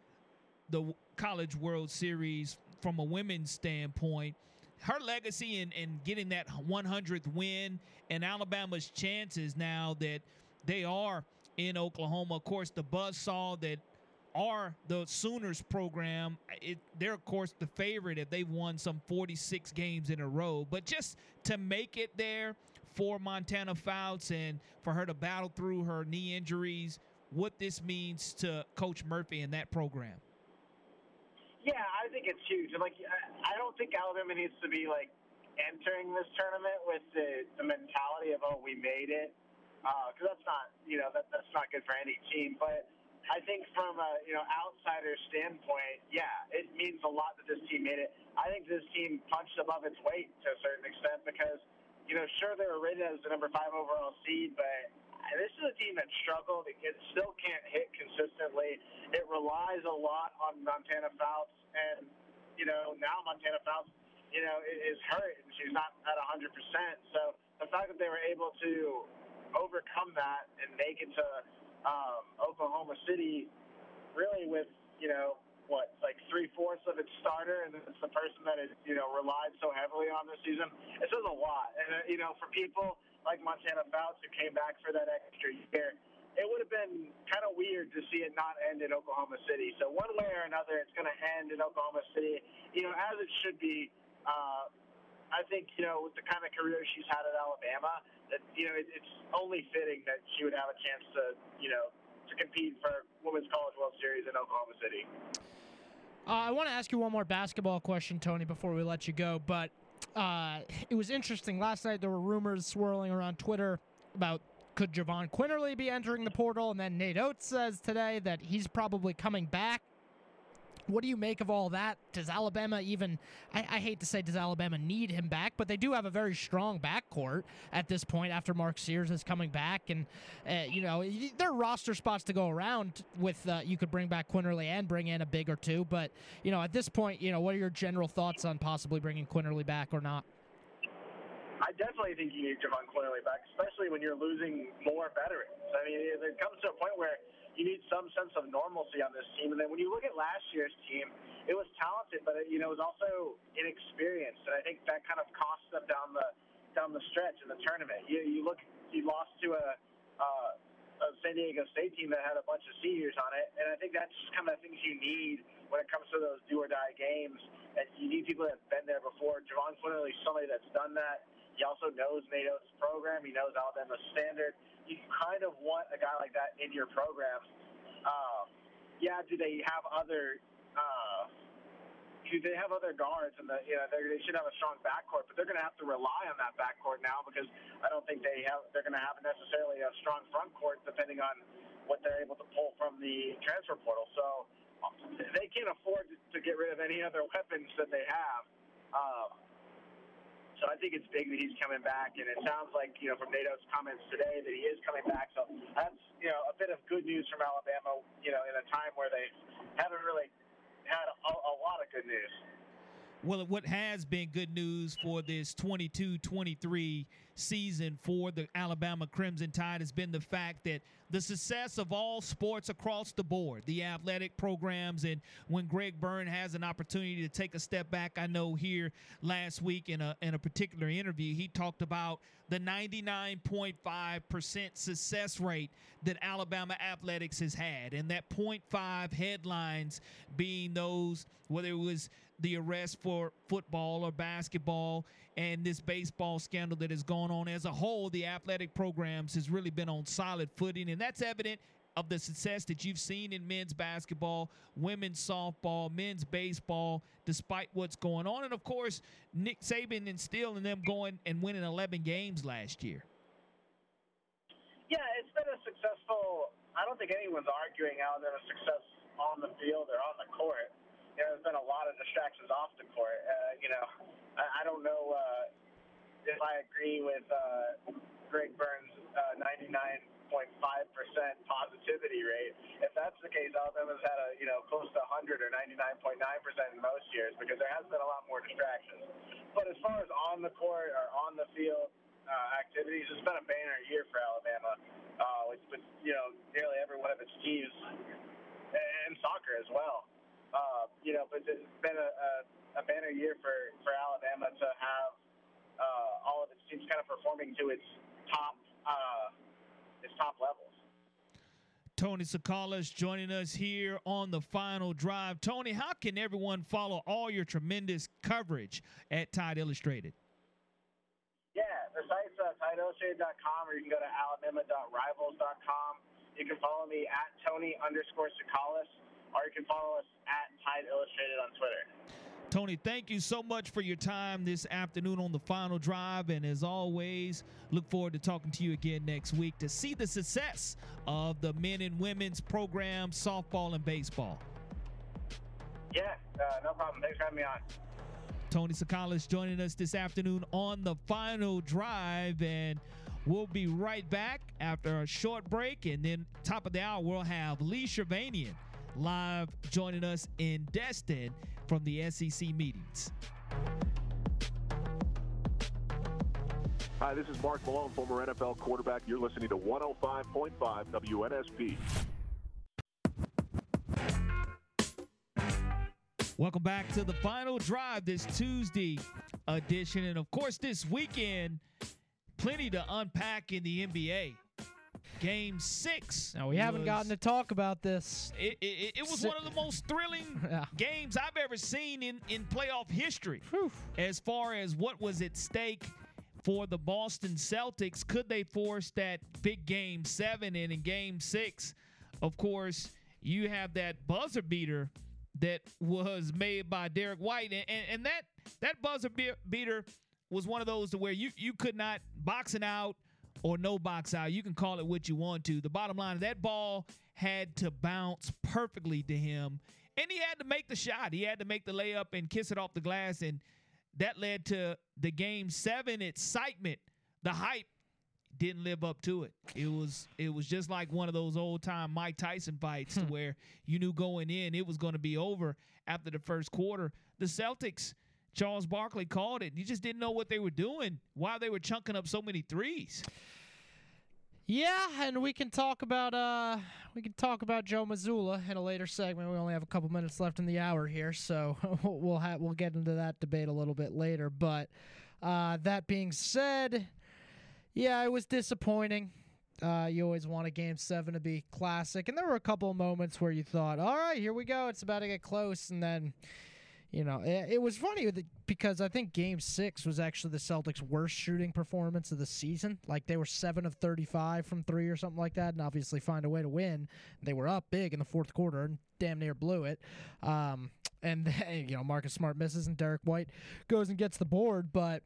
the College World Series from a women's standpoint. Her legacy in, in getting that 100th win and Alabama's chances now that they are in Oklahoma. Of course, the buzz saw that are the Sooners program. It, they're, of course, the favorite if they've won some 46 games in a row. But just to make it there for Montana Fouts and for her to battle through her knee injuries, what this means to Coach Murphy and that program. Yeah, I think it's huge. Like, I don't think Alabama needs to be like entering this tournament with the, the mentality of oh we made it, because uh, that's not you know that that's not good for any team. But I think from a you know outsider standpoint, yeah, it means a lot that this team made it. I think this team punched above its weight to a certain extent because you know sure they were rated as the number five overall seed, but this is a team that struggled. It still can't hit consistently. It relies a lot on Montana Fouts, and you know now Montana Fouts, you know, is hurt and she's not at 100%. So the fact that they were able to overcome that and make it to um, Oklahoma City, really with you know what like three fourths of its starter, and it's the person that it you know relied so heavily on this season. It says a lot, and uh, you know for people like Montana Fouts who came back for that extra year, it would have been kind of weird to see it not end in Oklahoma City. So one way or another, it's going to end in Oklahoma City, you know, as it should be. Uh, I think you know with the kind of career she's had at Alabama, that you know it, it's only fitting that she would have a chance to you know to compete for Women's College World Series in Oklahoma City. Uh, I want to ask you one more basketball question, Tony, before we let you go. But uh, it was interesting last night. There were rumors swirling around Twitter about could Jahvon Quinerly be entering the portal, and then Nate Oats says today that he's probably coming back what do you make of all that? Does Alabama even? I, I, hate to say, does Alabama need him back? But they do have a very strong backcourt at this point after Mark Sears is coming back, and uh, you know there are roster spots to go around. With uh, you could bring back Quinerly and bring in a big or two, but you know at this point, you know what are your general thoughts on possibly bringing Quinerly back or not? I definitely think you need Jahvon Quinerly back, especially when you're losing more veterans. I mean, it comes to a point where you need some sense of normalcy on this team. And then when you look at last year's team, it was talented, but it, you know it was also inexperienced, and I think that kind of cost them down the down the stretch in the tournament. You, you look, you lost to a, uh, a San Diego State team that had a bunch of seniors on it, and I think that's just kind of the things you need when it comes to those do or die games. And you need people that have been there before. Jahvon Quinerly is somebody that's done that. He also knows Nate Oats' program. He knows Alabama's standard you kind of want a guy like that in your program. Um, yeah, do they have other? Uh, do they have other guards? And the, you know, they should have a strong backcourt, but they're going to have to rely on that backcourt now because I don't think they have. They're going to have necessarily a strong front court, depending on what they're able to pull from the transfer portal. So they can't afford to get rid of any other weapons that they have. Um, so I think it's big that he's coming back, and it sounds like you know from Nate Oats' comments today that he is coming back. So that's you know a bit of good news from Alabama. You know, in a time where they haven't really had a, a lot of good news. Well, what has been good news for this 22 23 season for the Alabama Crimson Tide has been the fact that the success of all sports across the board, the athletic programs, and when Greg Byrne has an opportunity to take a step back, I know here last week in a in a particular interview, he talked about the 99.5% success rate that Alabama athletics has had, and that 0.5 headlines being those whether it was the arrest for football or basketball and this baseball scandal that has gone on as a whole, the athletic programs has really been on solid footing, and that's evident of the success that you've seen in men's basketball, women's softball, men's baseball, despite what's going on. And of course, Nick Saban instilling them going and winning 11 games last year. Yeah, it's been a successful. I don't think anyone's arguing out that a success on the field or on the court. You know, there's been a lot of distractions off the court. Uh, you know, I, I don't know uh, if I agree with uh, Greg Byrne's uh, 99.5% positivity rate. If that's the case, Alabama's had a you know close to 100 or 99.9% in most years because there has been a lot more distractions. But as far as on the court or on the field uh, activities, it's been a banner year for Alabama. Uh, with, with you know nearly every one of its teams and soccer as well. Uh, you know, but it's been a, a a banner year for, for Alabama to have uh, all of its teams kind of performing to its top uh, its top levels. Tony Tsoukalas joining us here on the final drive. Tony, how can everyone follow all your tremendous coverage at Tide Illustrated? Yeah, the site's uh, TideIllustrated.com or you can go to alabama.rivals.com. You can follow me at Tony underscore Tsoukalas or you can follow us at Tide Illustrated on Twitter. Tony, thank you so much for your time this afternoon on the final drive. And as always, look forward to talking to you again next week to see the success of the men and women's program, softball and baseball. Yeah, uh, no problem. Thanks for having me on. Tony Tsoukalas joining us this afternoon on the final drive. And we'll be right back after a short break. And then, top of the hour, we'll have Lee Shirvanian live joining us in Destin from the SEC meetings. Hi, this is Mark Malone, former NFL quarterback. You're listening to 105.5 WNSP. Welcome back to the final drive this Tuesday edition. And of course, this weekend, plenty to unpack in the NBA. Game six. Now we haven't was- gotten to talk about this. It, it, it was one of the most thrilling Yeah. games I've ever seen in, in playoff history. As far as what was at stake for the Boston Celtics, could they force that big game seven? And in game six, of course, you have that buzzer beater that was made by Derrick White. And, and, and that that buzzer be- beater was one of those to where you, you could not boxing out or no box out. You can call it what you want to. The bottom line, is that ball had to bounce perfectly to him, and he had to make the shot. He had to make the layup and kiss it off the glass, and that led to the game seven excitement. The hype didn't live up to it. It was it was just like one of those old time Mike Tyson fights to hmm. where you knew going in it was going to be over after the first quarter. The Celtics, Charles Barkley called it. You just didn't know what they were doing, why they were chunking up so many threes. Yeah, and we can talk about uh we can talk about Joe Mazzulla in a later segment. We only have a couple minutes left in the hour here, so we'll have we'll get into that debate a little bit later. But uh, that being said, yeah, it was disappointing. Uh, you always want a game seven to be classic, and there were a couple moments where you thought, "All right, here we go. It's about to get close," and then you know, it, it was funny because I think Game Six was actually the Celtics' worst shooting performance of the season. Like they were seven of thirty-five from three or something like that, and obviously find a way to win. They were up big in the fourth quarter and damn near blew it. Um, and then, you know, Marcus Smart misses and Derrick White goes and gets the board, but.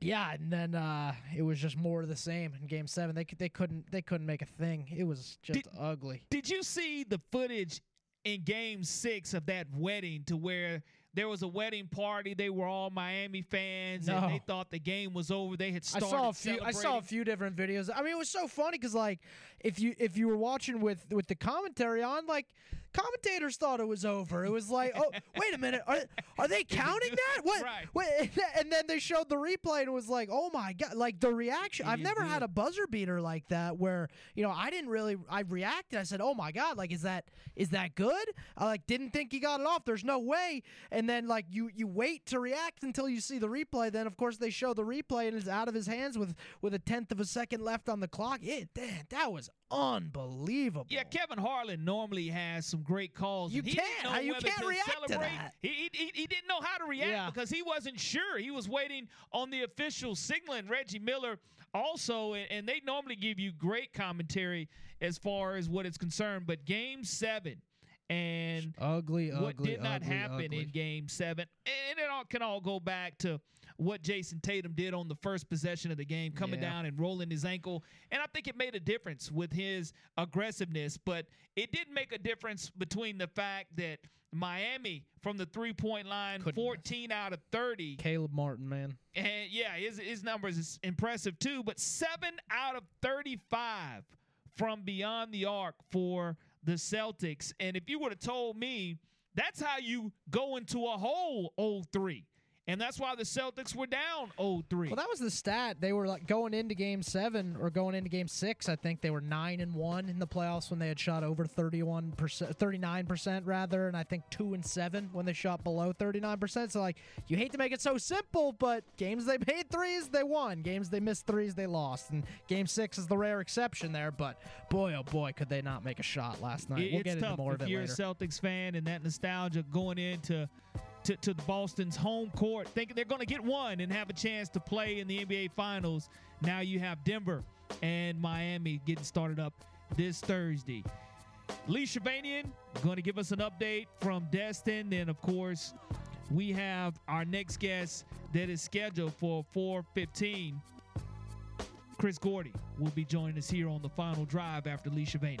Yeah, and then uh, it was just more of the same in Game Seven. They they couldn't they couldn't make a thing. It was just ugly. Did you see the footage in game six of that wedding to where there was a wedding party? They were all Miami fans and they thought the game was over. They had started. I saw a few. I saw a few different videos. I mean, it was so funny because like, if you if you were watching with with the commentary on, like, commentators thought it was over. It was like, oh, wait a minute, are are they counting that? What? Right. Wait, and then they showed the replay and it was like, oh my god, like the reaction. I've never had a buzzer beater like that where you know I didn't really. I reacted. I said, oh my god, like is that is that good? I like didn't think he got it off. There's no way. And then like you you wait to react until you see the replay. Then of course they show the replay and it's out of his hands with with a tenth of a second left on the clock. It that, that was unbelievable. Yeah, Kevin Harlan normally has some great calls. You he can't. How- you can't to react to celebrate. that. He, he, he, he didn't know how to react Yeah. because he wasn't sure. He was waiting on the official signaling. Reggie Miller also, and, and they normally give you great commentary as far as what is concerned. But game seven, and ugly, what ugly, did not ugly, happen ugly. in game seven, and it all can all go back to what Jayson Tatum did on the first possession of the game, coming Yeah. down and rolling his ankle. And I think it made a difference with his aggressiveness, but it didn't make a difference between the fact that Miami from the three point line, Couldn't 14 out of 30. Caleb Martin, man. And yeah, his, his numbers is impressive too, but seven out of 35 from beyond the arc for the Celtics. And if you would have told me that's how you go into a whole 0-3. And that's why the Celtics were down 0-3. Well, that was the stat. They were like going into Game Seven or going into Game Six. I think they were nine and one in the playoffs when they had shot over thirty-one percent, thirty-nine percent rather, and I think two and seven when they shot below thirty-nine percent. So like, you hate to make it so simple, but games they made threes, they won. Games they missed threes, they lost. And Game Six is the rare exception there. But boy, oh boy, could they not make a shot last night? It- we'll it's get tough into more if of it you're later. a Celtics fan and that nostalgia going into to, to Boston's home court, thinking they're going to get one and have a chance to play in the NBA Finals. Now you have Denver and Miami getting started up this Thursday. Lee Shirvanian going to give us an update from Destin. Then, of course, we have our next guest that is scheduled for 4:15. Chris Gordy will be joining us here on the final drive after Lee Shirvanian.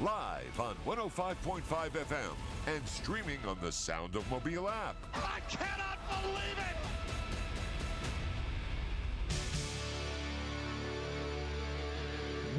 Live on 105.5 FM and streaming on the Sound of Mobile app. I cannot believe it.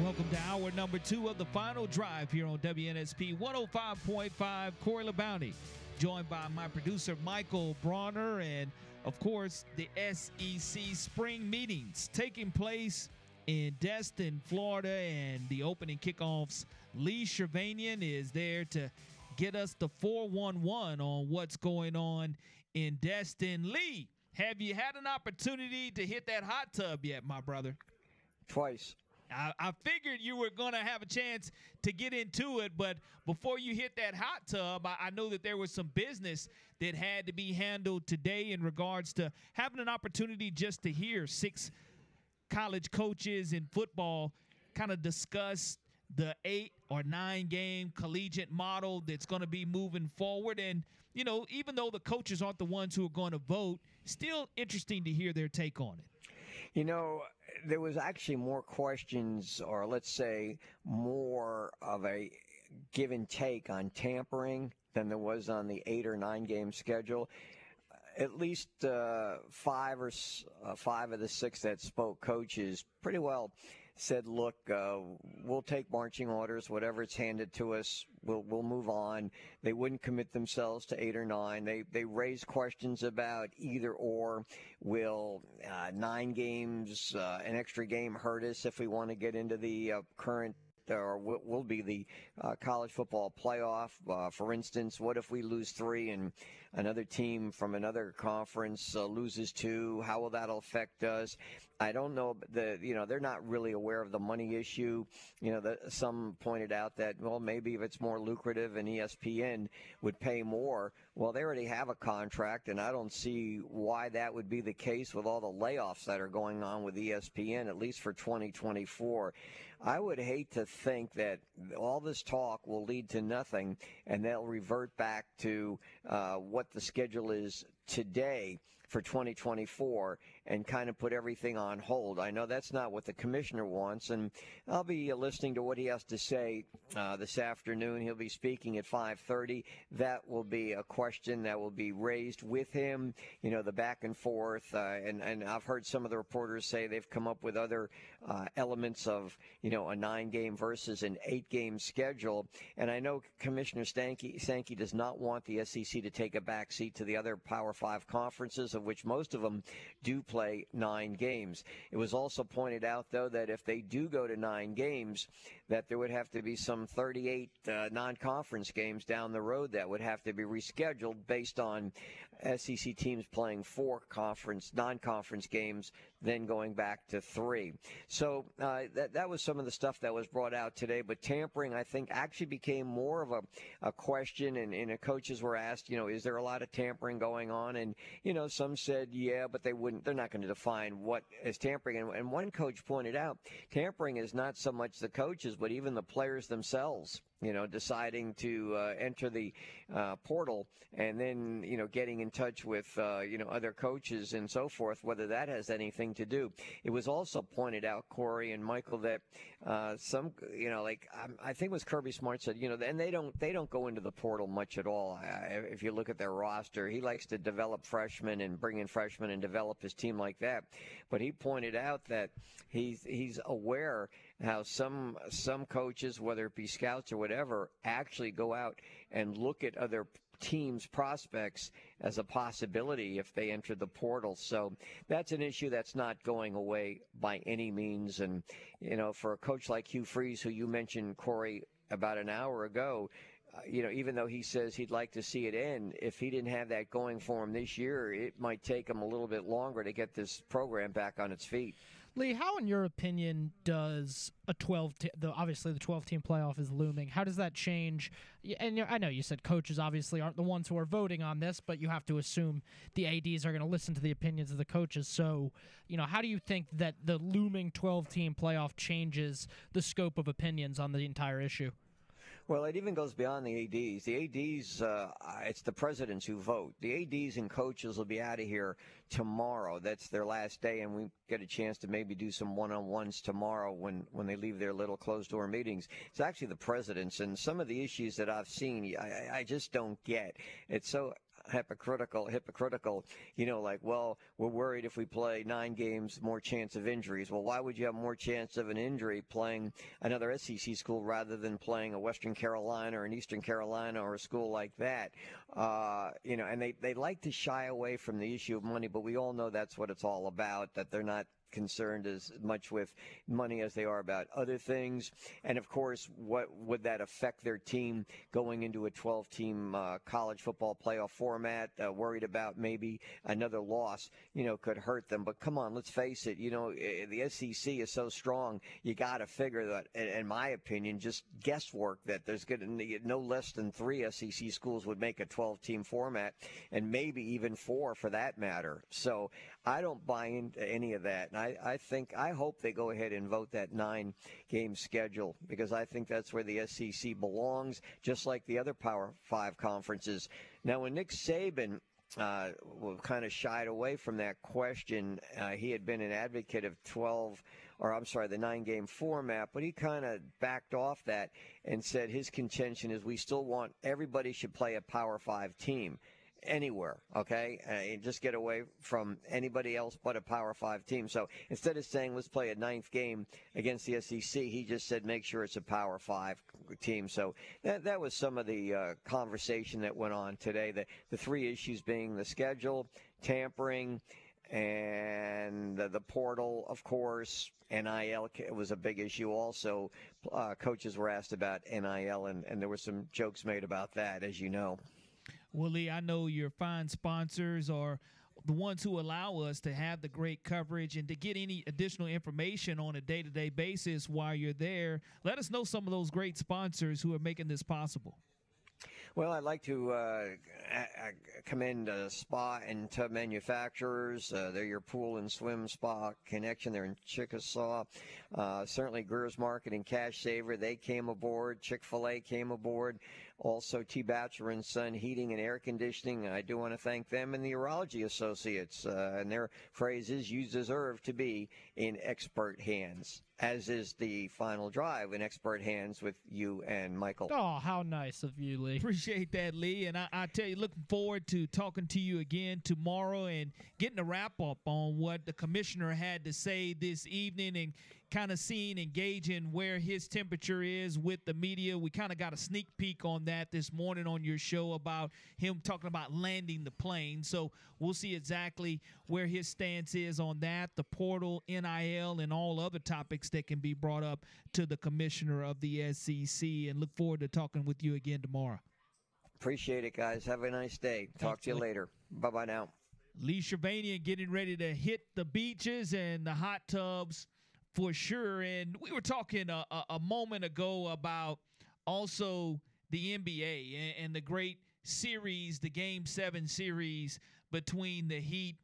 Welcome to hour number two of the final drive here on WNSP 105.5. Corey LeBounty, joined by my producer Michael Bronner, and of course the SEC spring meetings taking place in Destin, Florida, and the opening kickoffs. Lee Shirvanian is there to get us the 411 on what's going on in Destin. Lee, have you had an opportunity to hit that hot tub yet, my brother? Twice. I, I figured you were going to have a chance to get into it, but before you hit that hot tub, I, I know that there was some business that had to be handled today in regards to having an opportunity just to hear six college coaches in football kind of discuss the eight or nine game collegiate model that's going to be moving forward. And, you know, even though the coaches aren't the ones who are going to vote, still interesting to hear their take on it. You know, there was actually more questions, or let's say more of a give and take on tampering than there was on the eight or nine game schedule. At least uh, five or uh, five of the six that spoke coaches pretty well said, "Look, uh, we'll take marching orders, whatever it's handed to us. We'll we'll move on." They wouldn't commit themselves to eight or nine. They they raised questions about either or. Will uh, nine games, uh, an extra game, hurt us if we want to get into the uh, current? Or will, will be the uh, college football playoff. Uh, for instance, what if we lose three and another team from another conference loses two? How will that affect us? I don't know. The you know they're not really aware of the money issue. You know, the, some pointed out that well maybe if it's more lucrative and ESPN would pay more. Well, they already have a contract, and I don't see why that would be the case with all the layoffs that are going on with ESPN at least for 2024. I would hate to think that all this talk will lead to nothing, and they'll revert back to uh, what the schedule is today for 2024 and kind of put everything on hold. I know that's not what the commissioner wants, and I'll be uh, listening to what he has to say uh, this afternoon. He'll be speaking at 5:30. That will be a question that will be raised with him. You know, the back and forth, uh, and and I've heard some of the reporters say they've come up with other uh, elements of you know a nine-game versus an eight-game schedule. And I know Commissioner Stanky Sankey does not want the SEC to take a back seat to the other Power Five conferences, of which most of them do play nine games. It was also pointed out, though, that if they do go to nine games, that there would have to be some 38 uh, non-conference games down the road that would have to be rescheduled based on SEC teams playing four conference non-conference games, then going back to three. So uh, that that was some of the stuff that was brought out today. But tampering, I think, actually became more of a, a question, and, and coaches were asked, you know, is there a lot of tampering going on? And you know, some said yeah, but they wouldn't. They're not going to define what is tampering. And, and one coach pointed out, tampering is not so much the coaches, but even the players themselves you know, deciding to uh, enter the uh, portal and then, you know, getting in touch with, uh, you know, other coaches and so forth, whether that has anything to do. It was also pointed out, Corey and Michael, that uh, some, you know, like um, I think it was Kirby Smart said, you know, and they don't they don't go into the portal much at all. if you look at their roster, he likes to develop freshmen and bring in freshmen and develop his team like that. But he pointed out that he's he's aware how some some coaches, whether it be scouts or whatever, actually go out and look at other teams' prospects as a possibility if they enter the portal. So that's an issue that's not going away by any means. And, you know, for a coach like Hugh Freeze, who you mentioned, Corey, about an hour ago, uh, you know, even though he says he'd like to see it end, if he didn't have that going for him this year, it might take him a little bit longer to get this program back on its feet. Lee, how, in your opinion, does a 12 t- the obviously the 12 team playoff is looming? How does that change? And I know you said coaches obviously aren't the ones who are voting on this, but you have to assume the ads are going to listen to the opinions of the coaches. So, you know, how do you think that the looming 12 team playoff changes the scope of opinions on the entire issue? Well, it even goes beyond the ADs. The ADs, uh, it's the presidents who vote. The ADs and coaches will be out of here tomorrow. That's their last day, and we get a chance to maybe do some one-on-ones tomorrow when, when they leave their little closed-door meetings. It's actually the presidents, and some of the issues that I've seen, I, I just don't get. It's so hypocritical, hypocritical, you know, like, well, we're worried if we play nine games, more chance of injuries. Well, why would you have more chance of an injury playing another SEC school rather than playing a Western Carolina or an Eastern Carolina or a school like that? Uh, you know, and they, they like to shy away from the issue of money, but we all know that's what it's all about, that they're not concerned as much with money as they are about other things. And of course, what would that affect their team going into a 12 team uh, college football playoff format? Uh, worried about maybe another loss, you know, could hurt them. But come on, let's face it, you know, eh, the SEC is so strong, you got to figure that, in my opinion, just guesswork that there's going to no less than three SEC schools would make a 12 team format, and maybe even four for that matter. So I don't buy into any of that. And I, I think, I hope they go ahead and vote that nine game schedule because I think that's where the SEC belongs, just like the other Power Five conferences. Now, when Nick Saban uh, kind of shied away from that question. Uh, he had been an advocate of 12, or I'm sorry, the nine game format, but he kind of backed off that and said his contention is we still want everybody should play a Power Five team anywhere, okay? Uh, just get away from anybody else but a Power Five team. So instead of saying let's play a ninth game against the SEC, he just said make sure it's a Power Five team. So that that was some of the uh, conversation that went on today. The the three issues being the schedule, tampering. And the, the portal, of course, NIL was a big issue. Also, uh, coaches were asked about NIL, and, and there were some jokes made about that, as you know. Willie, I know your fine sponsors are the ones who allow us to have the great coverage and to get any additional information on a day to day basis while you're there. Let us know some of those great sponsors who are making this possible. Well, I'd like to uh, commend uh, Spa and Tub Manufacturers. Uh, they're your pool and swim spa connection. They're in Chickasaw. Uh, certainly, Greer's Market and Cash Saver. They came aboard. Chick Fil A came aboard. Also, T. Bachelor and Son Heating and Air Conditioning. I do want to thank them and the Urology Associates. Uh, and their phrase is, "You deserve to be in expert hands." As is the final drive in expert hands with you and Michael. Oh, how nice of you, Lee. Appreciate that, Lee. And I, I tell you, looking forward to talking to you again tomorrow and getting a wrap up on what the commissioner had to say this evening and kind of seeing and gauging where his temperature is with the media. We kind of got a sneak peek on that this morning on your show about him talking about landing the plane. So we'll see exactly where his stance is on that, the portal, NIL, and all other topics that can be brought up to the commissioner of the SEC. And look forward to talking with you again tomorrow. Appreciate it, guys. Have a nice day. Talk to you later. Bye bye now. Lee Shirvanian getting ready to hit the beaches and the hot tubs for sure. And we were talking a, a, a moment ago about also the NBA and, and, the great series, the Game Seven series between the Heat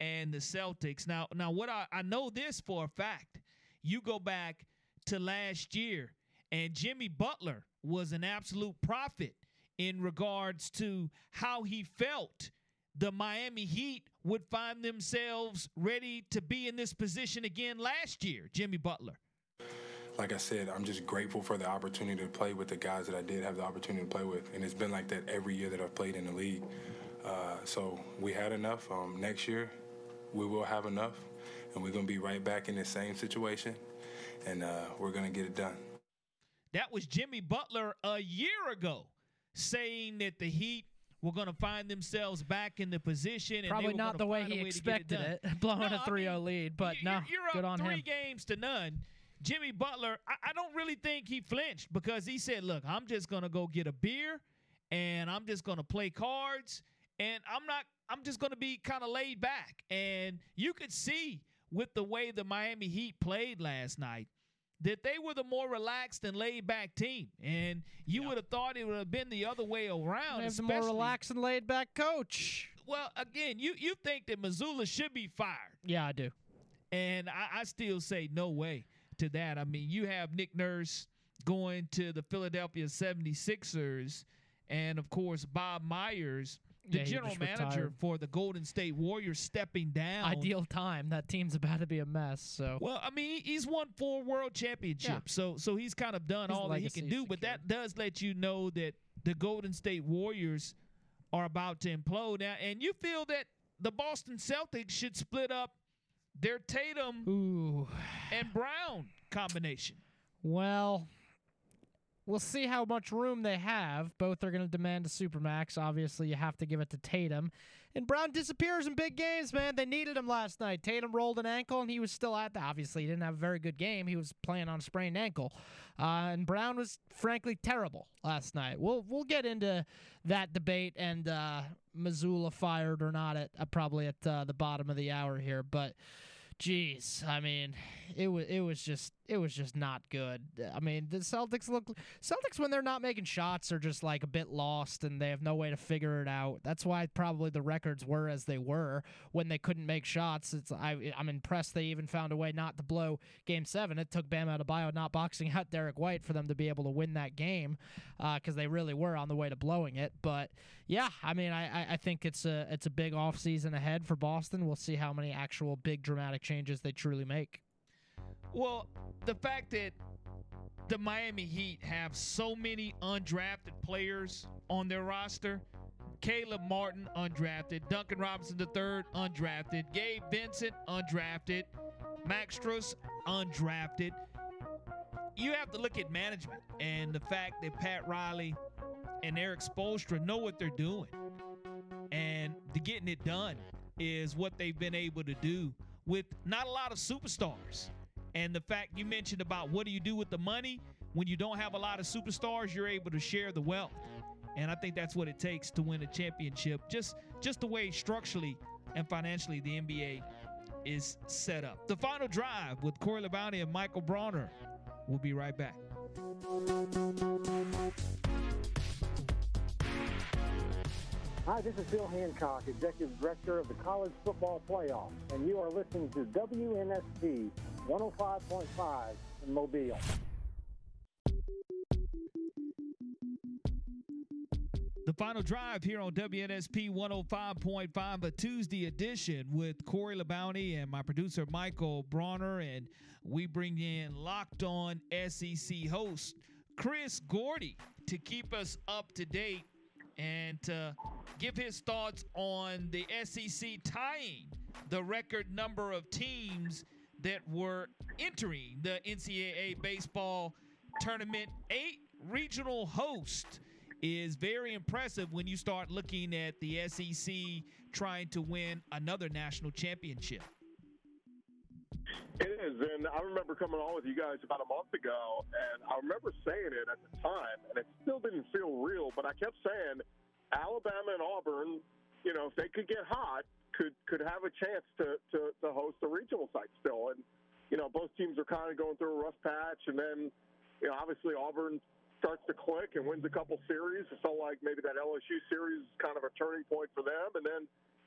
and the Celtics. Now, now what I, I know this for a fact. You go back to last year, and Jimmy Butler was an absolute prophet in regards to how he felt the Miami Heat would find themselves ready to be in this position again last year, Jimmy Butler? Like I said, I'm just grateful for the opportunity to play with the guys that I did have the opportunity to play with. And it's been like that every year that I've played in the league. Uh, so we had enough. Um, next year, we will have enough. And we're going to be right back in the same situation. and uh, we're going to get it done. That was Jimmy Butler a year ago saying that the Heat were going to find themselves back in the position. Probably not the way he expected it, it blowing no, a 3 0 lead, but you're, no, you're good up on three him. games to none. Jimmy Butler, I, I don't really think he flinched because he said, Look, I'm just going to go get a beer and I'm just going to play cards and I'm not, I'm just going to be kind of laid back. And you could see with the way the Miami Heat played last night that they were the more relaxed and laid back team. And you yep. would have thought it would have been the other way around. They have the more relaxed and laid back coach. Well, again, you, you think that Mazzulla should be fired. Yeah, I do. And I, I still say no way to that. I mean, you have Nick Nurse going to the Philadelphia 76ers, and of course, Bob Myers the yeah, general manager retired. for the Golden State Warriors stepping down. Ideal time. That team's about to be a mess. So well, I mean, he's won four world championships, yeah. so so he's kind of done His all that he can do. secure. But that does let you know that the Golden State Warriors are about to implode now, and you feel that the Boston Celtics should split up their Tatum Ooh. and Brown combination. Well, we'll see how much room they have. Both are going to demand a supermax. Obviously, you have to give it to Tatum. And Brown disappears in big games, man. They needed him last night. Tatum rolled an ankle, and he was still at the. Obviously, he didn't have a very good game. He was playing on a sprained ankle. Uh, and Brown was frankly terrible last night. We'll we'll get into that debate and uh, Mazzulla fired or not at uh, probably at uh, the bottom of the hour here, but. Jeez, I mean, it was it was just it was just not good. I mean, the Celtics look Celtics when they're not making shots are just like a bit lost and they have no way to figure it out. That's why probably the records were as they were when they couldn't make shots. It's I I'm impressed they even found a way not to blow Game Seven. It took Bam Adebayo not boxing out Derrick White for them to be able to win that game because uh, they really were on the way to blowing it. But yeah, I mean, I I think it's a it's a big off season ahead for Boston. We'll see how many actual big dramatic changes they truly make. Well, the fact that the Miami Heat have so many undrafted players on their roster. Caleb Martin, undrafted. Duncan Robinson III, undrafted. Gabe Vincent, undrafted. Max Strus, undrafted. You have to look at management and the fact that Pat Riley and Erik Spoelstra know what they're doing. And the getting it done is what they've been able to do with not a lot of superstars. And the fact you mentioned about what do you do with the money when you don't have a lot of superstars, you're able to share the wealth. And I think that's what it takes to win a championship. Just just the way structurally and financially the NBA is set up. The final drive with Corey Labounty and Michael Bronner. We'll be right back. Hi, this is Bill Hancock, Executive Director of the College Football Playoff, and you are listening to WNSP 105.5 in Mobile. The final drive here on WNSP 105.5, a Tuesday edition with Corey Labounty and my producer Michael Bronner. And we bring in locked on SEC host Chris Gordy to keep us up to date and to give his thoughts on the SEC tying the record number of teams that were entering the NCAA baseball tournament. Eight regional hosts is very impressive when you start looking at the SEC trying to win another national championship. It is, and I remember coming on with you guys about a month ago, and I remember saying it at the time, and it still didn't feel real, but I kept saying Alabama and Auburn, you know, if they could get hot, could could have a chance to to, to host a regional site still. And you know, both teams are kind of going through a rough patch, and then you know, obviously Auburn starts to click and wins a couple series. It felt like maybe that LSU series is kind of a turning point for them, and then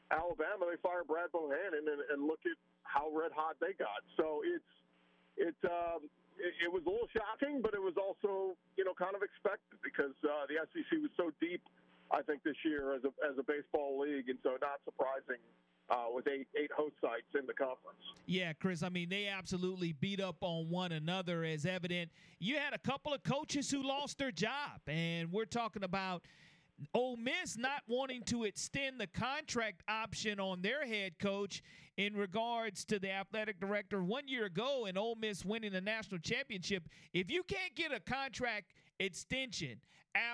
Alabama they fire Brad Bohannon, and, and look at how red hot they got. So it's it. Um, it, it was a little shocking, but it was also, you know, kind of expected because uh, the SEC was so deep I think this year as a as a baseball league, and so not surprising uh, with eight eight host sites in the conference. Yeah, Chris. I mean, they absolutely beat up on one another, as evident. You had a couple of coaches who lost their job, and we're talking about Ole Miss not wanting to extend the contract option on their head coach in regards to the athletic director one year ago and Ole Miss winning the national championship. If you can't get a contract extension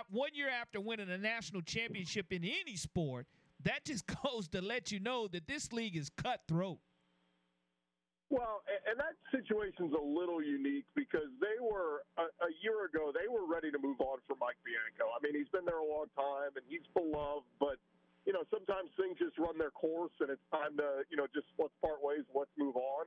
one year after winning a national championship in any sport, that just goes to let you know that this league is cutthroat. Well, and that situation's a little unique because they were a, year ago they were ready to move on for Mike Bianco. I mean, he's been there a long time and he's beloved, but you know sometimes things just run their course and it's time to you know just let's part ways, let's move on.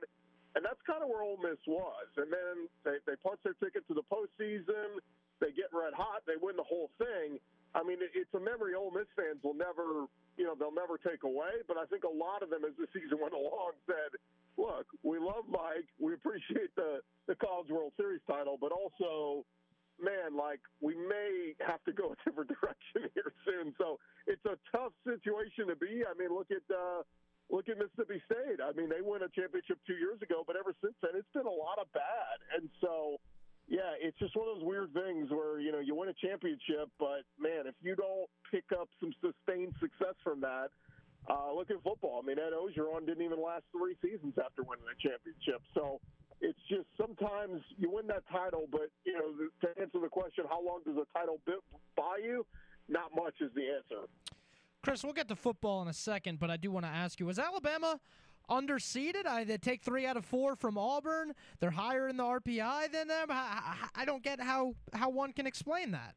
And that's kind of where Ole Miss was. And then they they punch their ticket to the postseason. They get red hot. They win the whole thing. I mean, it's a memory Ole Miss fans will never, you know, they'll never take away. But I think a lot of them, as the season went along, said, look, we love Mike. We appreciate the the College World Series title, but also, man, like we may have to go a different direction here soon. So it's a tough situation to be. I mean, look at uh, look at Mississippi State. I mean, they won a championship two years ago, but ever since then, it's been a lot of bad. And so, yeah, it's just one of those weird things where you know you win a championship, but man, if you don't pick up some sustained success from that uh, look at football. I mean, Ed Orgeron didn't even last three seasons after winning a championship. So it's just sometimes you win that title, but you know, to answer the question, how long does a title buy you? Not much is the answer. Chris, we'll get to football in a second, but I do want to ask you: Was Alabama underseeded? I, they take three out of four from Auburn. They're higher in the RPI than them. I, I, I don't get how how one can explain that.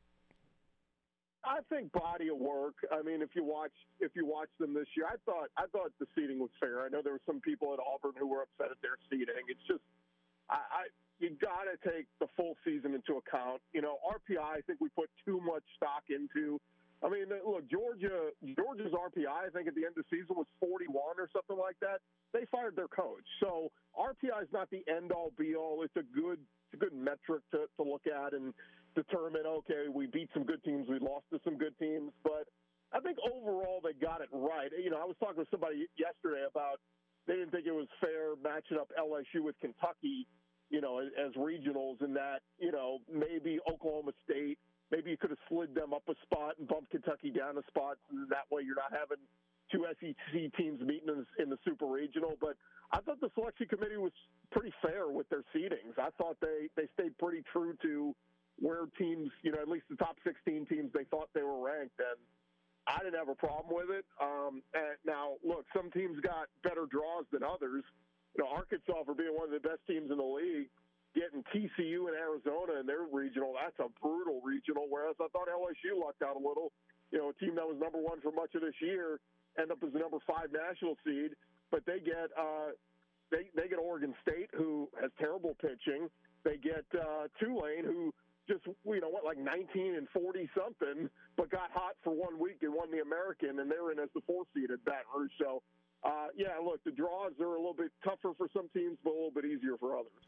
I think body of work. I mean, if you watch if you watch them this year, I thought I thought the seating was fair. I know there were some people at Auburn who were upset at their seating. It's just I, I you got to take the full season into account. You know, RPI. I think we put too much stock into. I mean, look, Georgia Georgia's RPI. I think at the end of the season was 41 or something like that. They fired their coach, so RPI is not the end all be all. It's a good it's a good metric to to look at and determine, okay, we beat some good teams, we lost to some good teams, but I think overall they got it right. You know, I was talking to somebody yesterday about they didn't think it was fair matching up LSU with Kentucky, you know, as, as regionals, and that you know maybe Oklahoma State, maybe you could have slid them up a spot and bumped Kentucky down a spot, that way you're not having two SEC teams meeting in the, in the super regional. But I thought the selection committee was pretty fair with their seedings. I thought they they stayed pretty true to where teams, you know, at least the top 16 teams, they thought they were ranked, and I didn't have a problem with it. Um, and now, look, some teams got better draws than others. You know, Arkansas for being one of the best teams in the league, getting TCU and Arizona in their regional, that's a brutal regional. Whereas I thought LSU lucked out a little. You know, a team that was number one for much of this year end up as the number five national seed, but they get uh, they they get Oregon State, who has terrible pitching. They get uh, Tulane, who just you know went like 19 and 40 something, but got hot for one week and won the American, and they're in as the fourth seed at Baton Rouge. So, uh, yeah, look, the draws are a little bit tougher for some teams, but a little bit easier for others.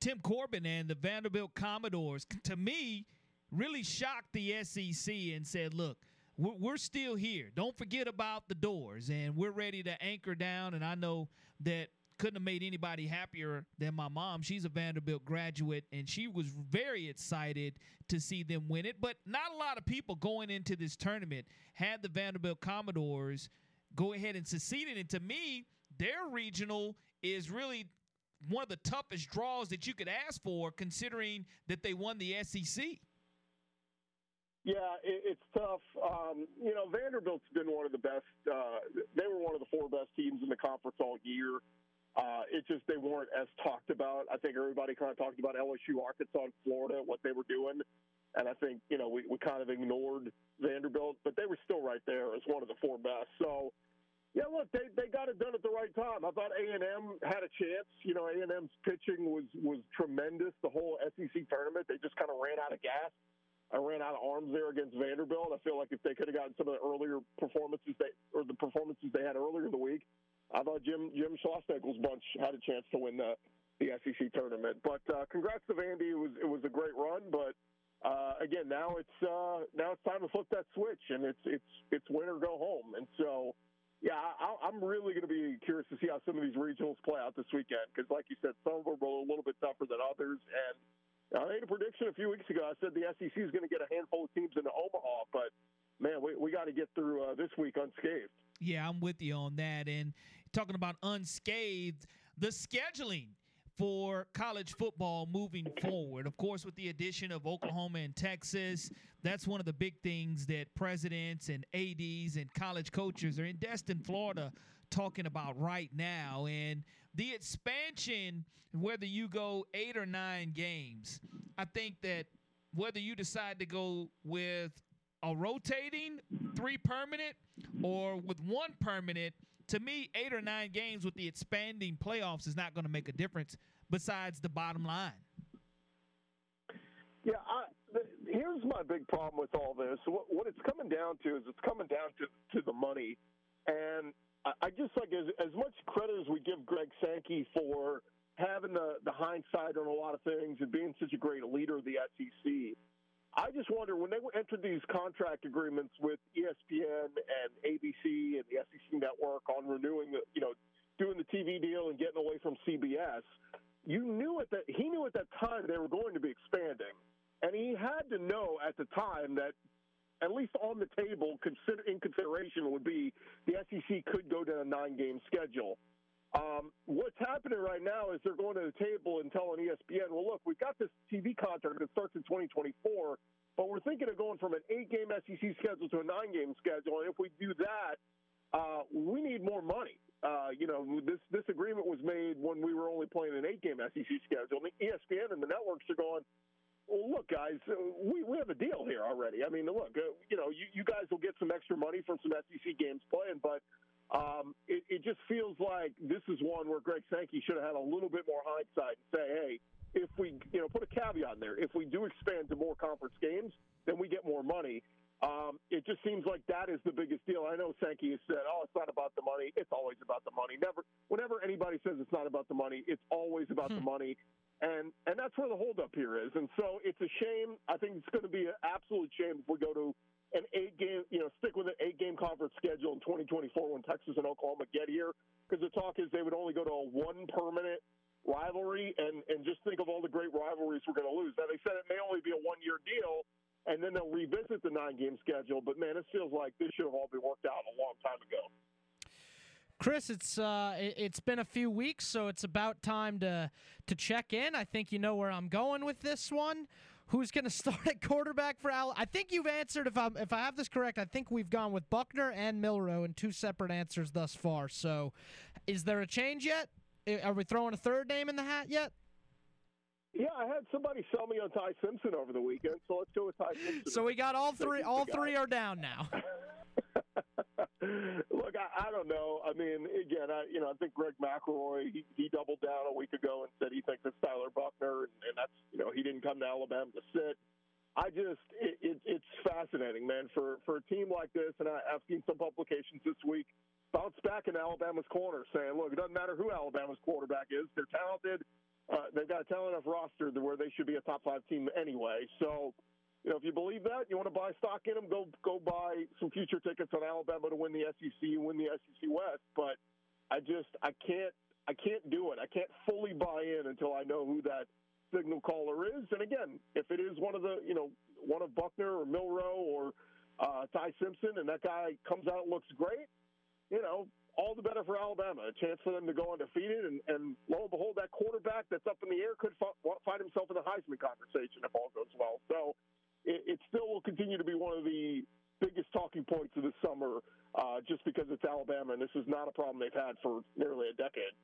Tim Corbin and the Vanderbilt Commodores, to me, really shocked the SEC and said, "Look." We're still here. Don't forget about the doors, and we're ready to anchor down. And I know that couldn't have made anybody happier than my mom. She's a Vanderbilt graduate, and she was very excited to see them win it. But not a lot of people going into this tournament had the Vanderbilt Commodores go ahead and succeed. And to me, their regional is really one of the toughest draws that you could ask for, considering that they won the SEC. Yeah, it's tough. Um, you know, Vanderbilt's been one of the best. Uh, they were one of the four best teams in the conference all year. Uh, it just they weren't as talked about. I think everybody kind of talked about LSU, Arkansas, and Florida, what they were doing, and I think you know we, we kind of ignored Vanderbilt, but they were still right there as one of the four best. So yeah, look, they they got it done at the right time. I thought A and M had a chance. You know, A and M's pitching was was tremendous the whole SEC tournament. They just kind of ran out of gas. I ran out of arms there against Vanderbilt. I feel like if they could have gotten some of the earlier performances they or the performances they had earlier in the week, I thought Jim Jim Schlossnagle's bunch had a chance to win the the SEC tournament. But uh, congrats to Vandy. It was it was a great run, but uh, again now it's uh, now it's time to flip that switch, and it's it's it's win or go home. And so, yeah, I, I'm really going to be curious to see how some of these regionals play out this weekend because, like you said, some of them are a little bit tougher than others. And I made a prediction a few weeks ago. I said the SEC is going to get a handful of teams into Omaha, but man, we, we got to get through uh, this week unscathed. Yeah, I'm with you on that. And talking about unscathed, the scheduling for college football moving forward. Of course, with the addition of Oklahoma and Texas, that's one of the big things that presidents and ADs and college coaches are in Destin, Florida, talking about right now. And the expansion, whether you go eight or nine games, I think that whether you decide to go with a rotating three permanent or with one permanent – to me, eight or nine games with the expanding playoffs is not going to make a difference besides the bottom line. Yeah, I, the, here's my big problem with all this. What, what, it's coming down to is it's coming down to, to the money. And I, I just like as, as much credit as we give Greg Sankey for having the, the hindsight on a lot of things and being such a great leader of the SEC, I just wonder when they entered these contract agreements with ESPN and ABC and the SEC network on renewing the, you know, doing the TV deal and getting away from CBS, you knew at that he knew at that time they were going to be expanding, and he had to know at the time that at least on the table, consider in consideration would be the SEC could go to a nine-game schedule. Um, what's happening right now is they're going to the table and telling ESPN, well, look, we've got this TV contract that starts in 2024, but we're thinking of going from an eight game SEC schedule to a nine game schedule. And if we do that, uh, we need more money. Uh, you know, this this agreement was made when we were only playing an eight game SEC schedule. And the ESPN and the networks are going, well, look, guys, uh, we, we have a deal here already. I mean, look, uh, you know, you, you guys will get some extra money from some SEC games playing, but um, it, it just feels like this is one where Greg Sankey should have had a little bit more hindsight and say, hey, if we, you know, put a caveat in there. If we do expand to more conference games, then we get more money. Um, it just seems like that is the biggest deal. I know Sankey has said, "Oh, it's not about the money. It's always about the money." Never, whenever anybody says it's not about the money, it's always about the hmm. money, and and that's where the holdup here is. And so it's a shame. I think it's going to be an absolute shame if we go to an eight game, you know, stick with an eight game conference schedule in 2024 when Texas and Oklahoma get here. Because the talk is they would only go to a one permanent rivalry, and and just think of all the great rivalries we're going to lose. Now they said it may only be a one year deal, and then they'll revisit the nine game schedule. But man, it feels like this should have all been worked out a long time ago. Chris, it's uh, it's been a few weeks, so it's about time to to check in. I think you know where I'm going with this one who's going to start at quarterback for Al. I think you've answered. If I if I have this correct, I think we've gone with Buchner and Milroe in two separate answers thus far. So, is there a change yet? Are we throwing a third name in the hat yet? Yeah, I had somebody sell me on Ty Simpson over the weekend, so let's go with Ty Simpson. So we got all three. All three are down now. I, don't know. I mean, again, I you know I think Greg McElroy he, he doubled down a week ago and said he thinks it's Tyler Buchner, and, and that's you know he didn't come to Alabama to sit. I just it, it, it's fascinating, man, for for a team like this, and I, I've seen some publications this week bounce back in Alabama's corner, saying, look, it doesn't matter who Alabama's quarterback is, they're talented. Uh, they've got a talented enough roster to where they should be a top five team anyway. So you know, if you believe that, you want to buy stock in them, go go buy some future tickets on Alabama to win the SEC and win the SEC West. But I just I can't I can't do it. I can't fully buy in until I know who that signal caller is. And again, if it is one of the you know one of Buchner or Milroe or uh, Ty Simpson, and that guy comes out looks great, you know, all the better for Alabama. A chance for them to go undefeated, and, and lo and behold, that quarterback that's up in the air could f- find himself in the Heisman conversation if all goes well. So it, it still will continue to be one of the biggest talking points of the summer uh, just because it's Alabama, and this is not a problem they've had for nearly a decade.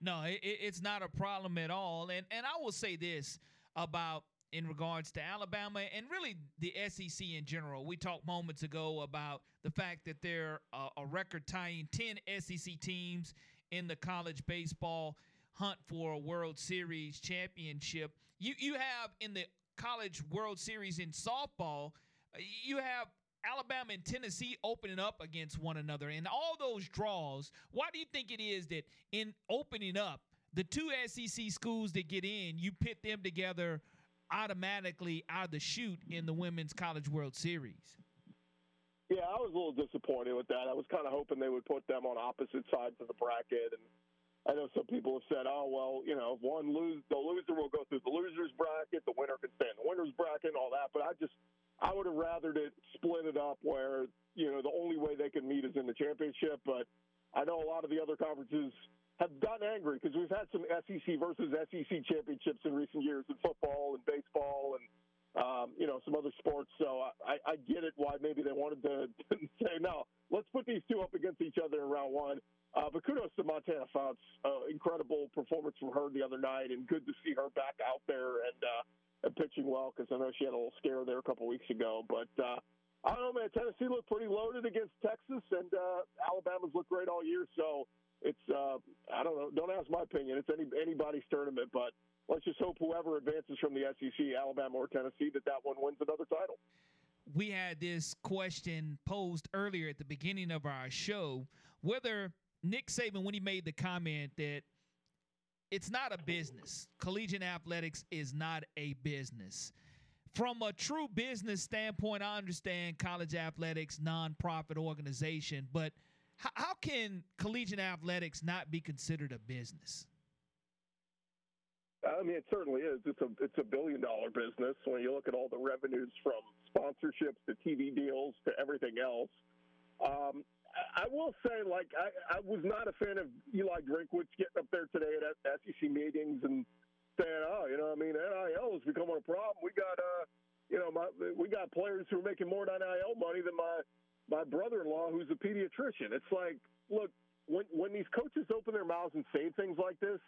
No, it, it's not a problem at all. And and I will say this about in regards to Alabama and really the SEC in general. We talked moments ago about the fact that they're a, a record tying 10 SEC teams in the college baseball hunt for a World Series championship. You you have in the College World Series in softball, you have Alabama and Tennessee opening up against one another. And all those draws, why do you think it is that in opening up, the two SEC schools that get in, you pit them together automatically out of the chute in the Women's College World Series? Yeah, I was a little disappointed with that. I was kind of hoping they would put them on opposite sides of the bracket and – I know some people have said, "Oh well, you know, if one lose, the loser will go through the losers bracket, the winner can stay in the winners bracket, and all that." But I just, I would have rathered it split it up where you know the only way they can meet is in the championship. But I know a lot of the other conferences have gotten angry because we've had some SEC versus SEC championships in recent years in football and baseball and um, you know some other sports. So I, I get it why maybe they wanted to say no. Let's put these two up against each other in round one. Uh, but kudos to Montana Fouts. Uh, incredible performance from her the other night, and good to see her back out there and, uh, and pitching well because I know she had a little scare there a couple weeks ago. But uh, I don't know, man. Tennessee looked pretty loaded against Texas, and uh, Alabama's looked great all year. So it's uh, I don't know. Don't ask my opinion. It's any anybody's tournament, but let's just hope whoever advances from the SEC, Alabama or Tennessee, that that one wins another title. We had this question posed earlier at the beginning of our show whether Nick Saban, when he made the comment that it's not a business, collegiate athletics is not a business. From a true business standpoint, I understand college athletics, nonprofit organization, but how, can collegiate athletics not be considered a business? I mean, it certainly is. It's a it's a billion dollar business when you look at all the revenues from sponsorships to TV deals to everything else. Um, I will say, like, I, I was not a fan of Eli Drinkwitz getting up there today at SEC meetings and saying, "Oh, you know, I mean, NIL is becoming a problem. We got, uh, you know, my, we got players who are making more NIL money than my my brother-in-law, who's a pediatrician." It's like, look, when when these coaches open their mouths and say things like this,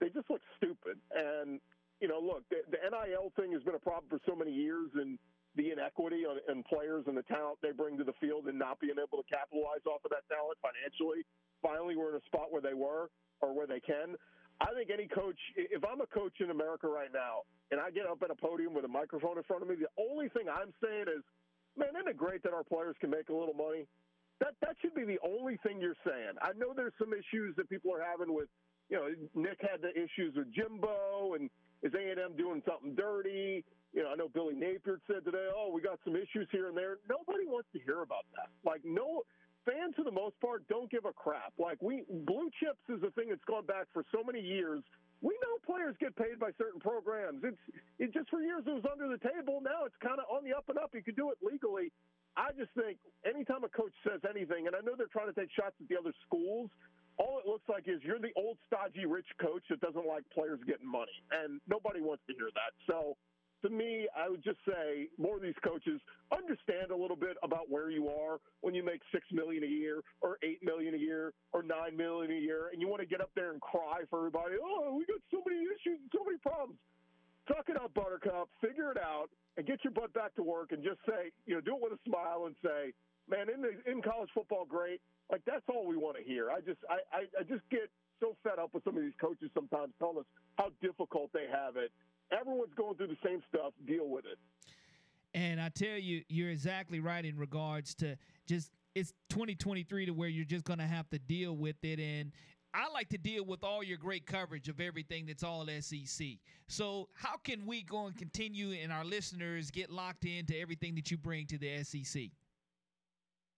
they just look stupid. And you know, look, the, the NIL thing has been a problem for so many years, and the inequity in players and the talent they bring to the field and not being able to capitalize off of that talent financially. Finally, we're in a spot where they were or where they can. I think any coach, if I'm a coach in America right now and I get up at a podium with a microphone in front of me, the only thing I'm saying is, man, isn't it great that our players can make a little money? That that should be the only thing you're saying. I know there's some issues that people are having with, you know, Nick had the issues with Jimbo and is A&M doing something dirty? You know, I know Billy Napier said today, oh, we got some issues here and there. Nobody wants to hear about that. Like, no fans for the most part don't give a crap. Like, we blue chips is a thing that's gone back for so many years. We know players get paid by certain programs. It's it just for years it was under the table. Now it's kind of on the up and up. You can do it legally. I just think anytime a coach says anything, and I know they're trying to take shots at the other schools, all it looks like is you're the old stodgy rich coach that doesn't like players getting money, and nobody wants to hear that. So to me, I would just say more of these coaches understand a little bit about where you are when you make six million a year, or eight million a year, or nine million a year, and you want to get up there and cry for everybody. Oh, we got so many issues, so many problems. Tuck it up, Buttercup. Figure it out, and get your butt back to work. And just say, you know, do it with a smile and say, man, in the, in college football, great. Like that's all we want to hear. I just, I, I, I just get so fed up with some of these coaches sometimes telling us how difficult they have it everyone's going through the same stuff. Deal with it. And I tell you, you're exactly right in regards to just it's 2023 to where you're just going to have to deal with it. And I like to deal with all your great coverage of everything that's all SEC. So, how can we go and continue and our listeners get locked into everything that you bring to the SEC?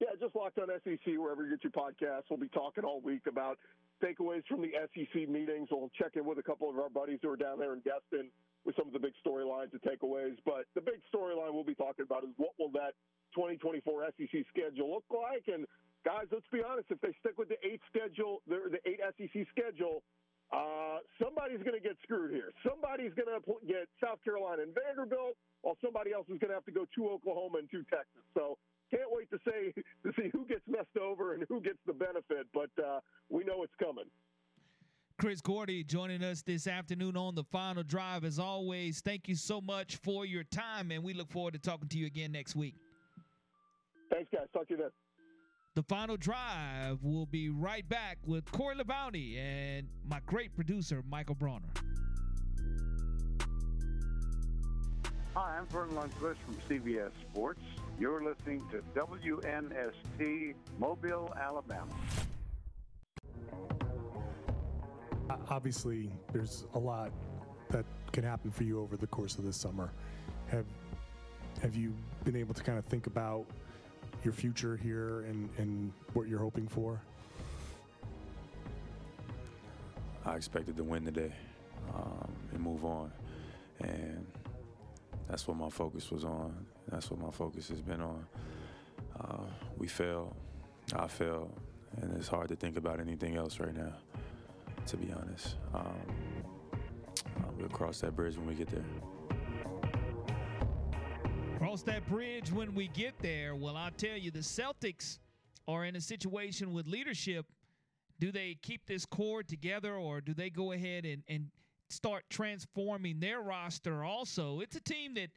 Yeah, just locked on SEC wherever you get your podcasts. We'll be talking all week about takeaways from the SEC meetings. We'll check in with a couple of our buddies who are down there in Destin with some of the big storylines and takeaways. But the big storyline we'll be talking about is what will that 2024 SEC schedule look like? And guys, let's be honest, if they stick with the eight schedule, the, eight SEC schedule, uh, somebody's going to get screwed here. Somebody's going to get South Carolina and Vanderbilt, while somebody else is going to have to go to Oklahoma and to Texas. So can't wait to say to see who gets messed over and who gets the benefit. But uh, we know it's coming. Chris Gordy joining us this afternoon on the final drive. As always, thank you so much for your time, and we look forward to talking to you again next week. Thanks, guys. Talk to you then. The final drive will be right back with Corey LeBounty and my great producer, Michael Bronner. Hi, I'm Verne Lundquist from CBS Sports. You're listening to WNSP Mobile, Alabama obviously there's a lot that can happen for you over the course of this summer. Have have you been able to kind of think about your future here and, and what you're hoping for? I expected to win today um, and move on. And that's what my focus was on. That's what my focus has been on. Uh, we failed. I failed. And it's hard to think about anything else right now, to be honest. Um, uh, we'll cross that bridge when we get there. Cross that bridge when we get there. Well, I'll tell you, the Celtics are in a situation with leadership. Do they keep this core together or do they go ahead and, and start transforming their roster also? It's a team that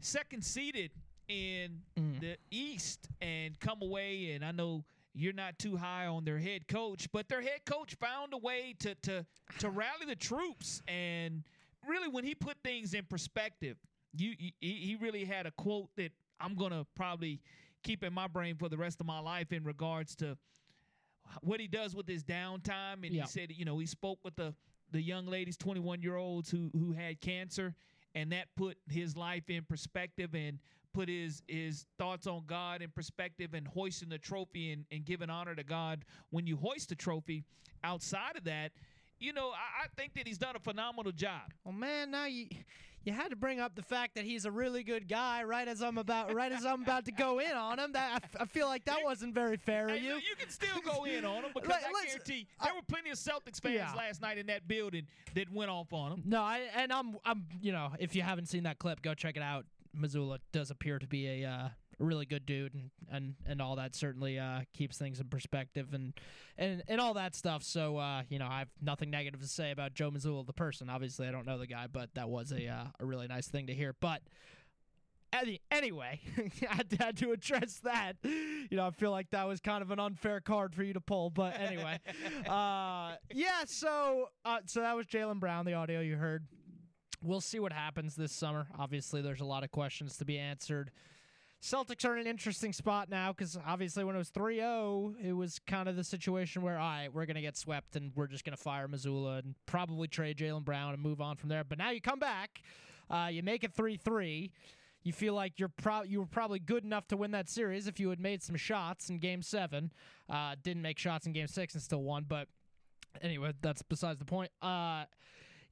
second seeded in mm. the East and come away, and I know you're not too high on their head coach, but their head coach found a way to to to rally the troops. And really when he put things in perspective – you he, he really had a quote that I'm gonna probably keep in my brain for the rest of my life in regards to what he does with his downtime. And he said, you know, he spoke with the the young ladies, 21 year olds who who had cancer, and that put his life in perspective. And put his his thoughts on God in perspective and hoisting the trophy and, and giving honor to God when you hoist the trophy. Outside of that, you know, I, I think that he's done a phenomenal job. Well, man, now you you had to bring up the fact that he's a really good guy right as I'm about right as I'm about to go in on him. That I, feel like that wasn't very fair of you. You can still go in on him because Let, I guarantee there were plenty of Celtics fans yeah. last night in that building that went off on him. No, I, and I'm I'm you know if you haven't seen that clip, go check it out. Mazzulla does appear to be a uh, really good dude and and, and all that certainly uh, keeps things in perspective and and and all that stuff. So uh, you know, I have nothing negative to say about Joe Mazzulla the person. Obviously, I don't know the guy, but that was a uh, a really nice thing to hear. But anyway, I had to address that. You know, I feel like that was kind of an unfair card for you to pull, but anyway, uh, yeah. So, uh, so that was Jaylen Brown, the audio you heard. We'll see what happens this summer. Obviously, there's a lot of questions to be answered. Celtics are in an interesting spot now because obviously when it was 3 0, it was kind of the situation where, all right, we're going to get swept and we're just going to fire Mazzulla and probably trade Jaylen Brown and move on from there. But now you come back, uh, you make it 3 3. You feel like you're pro- you were probably good enough to win that series if you had made some shots in Game Seven. Uh, didn't make shots in Game Six and still won, but anyway, that's besides the point. Uh,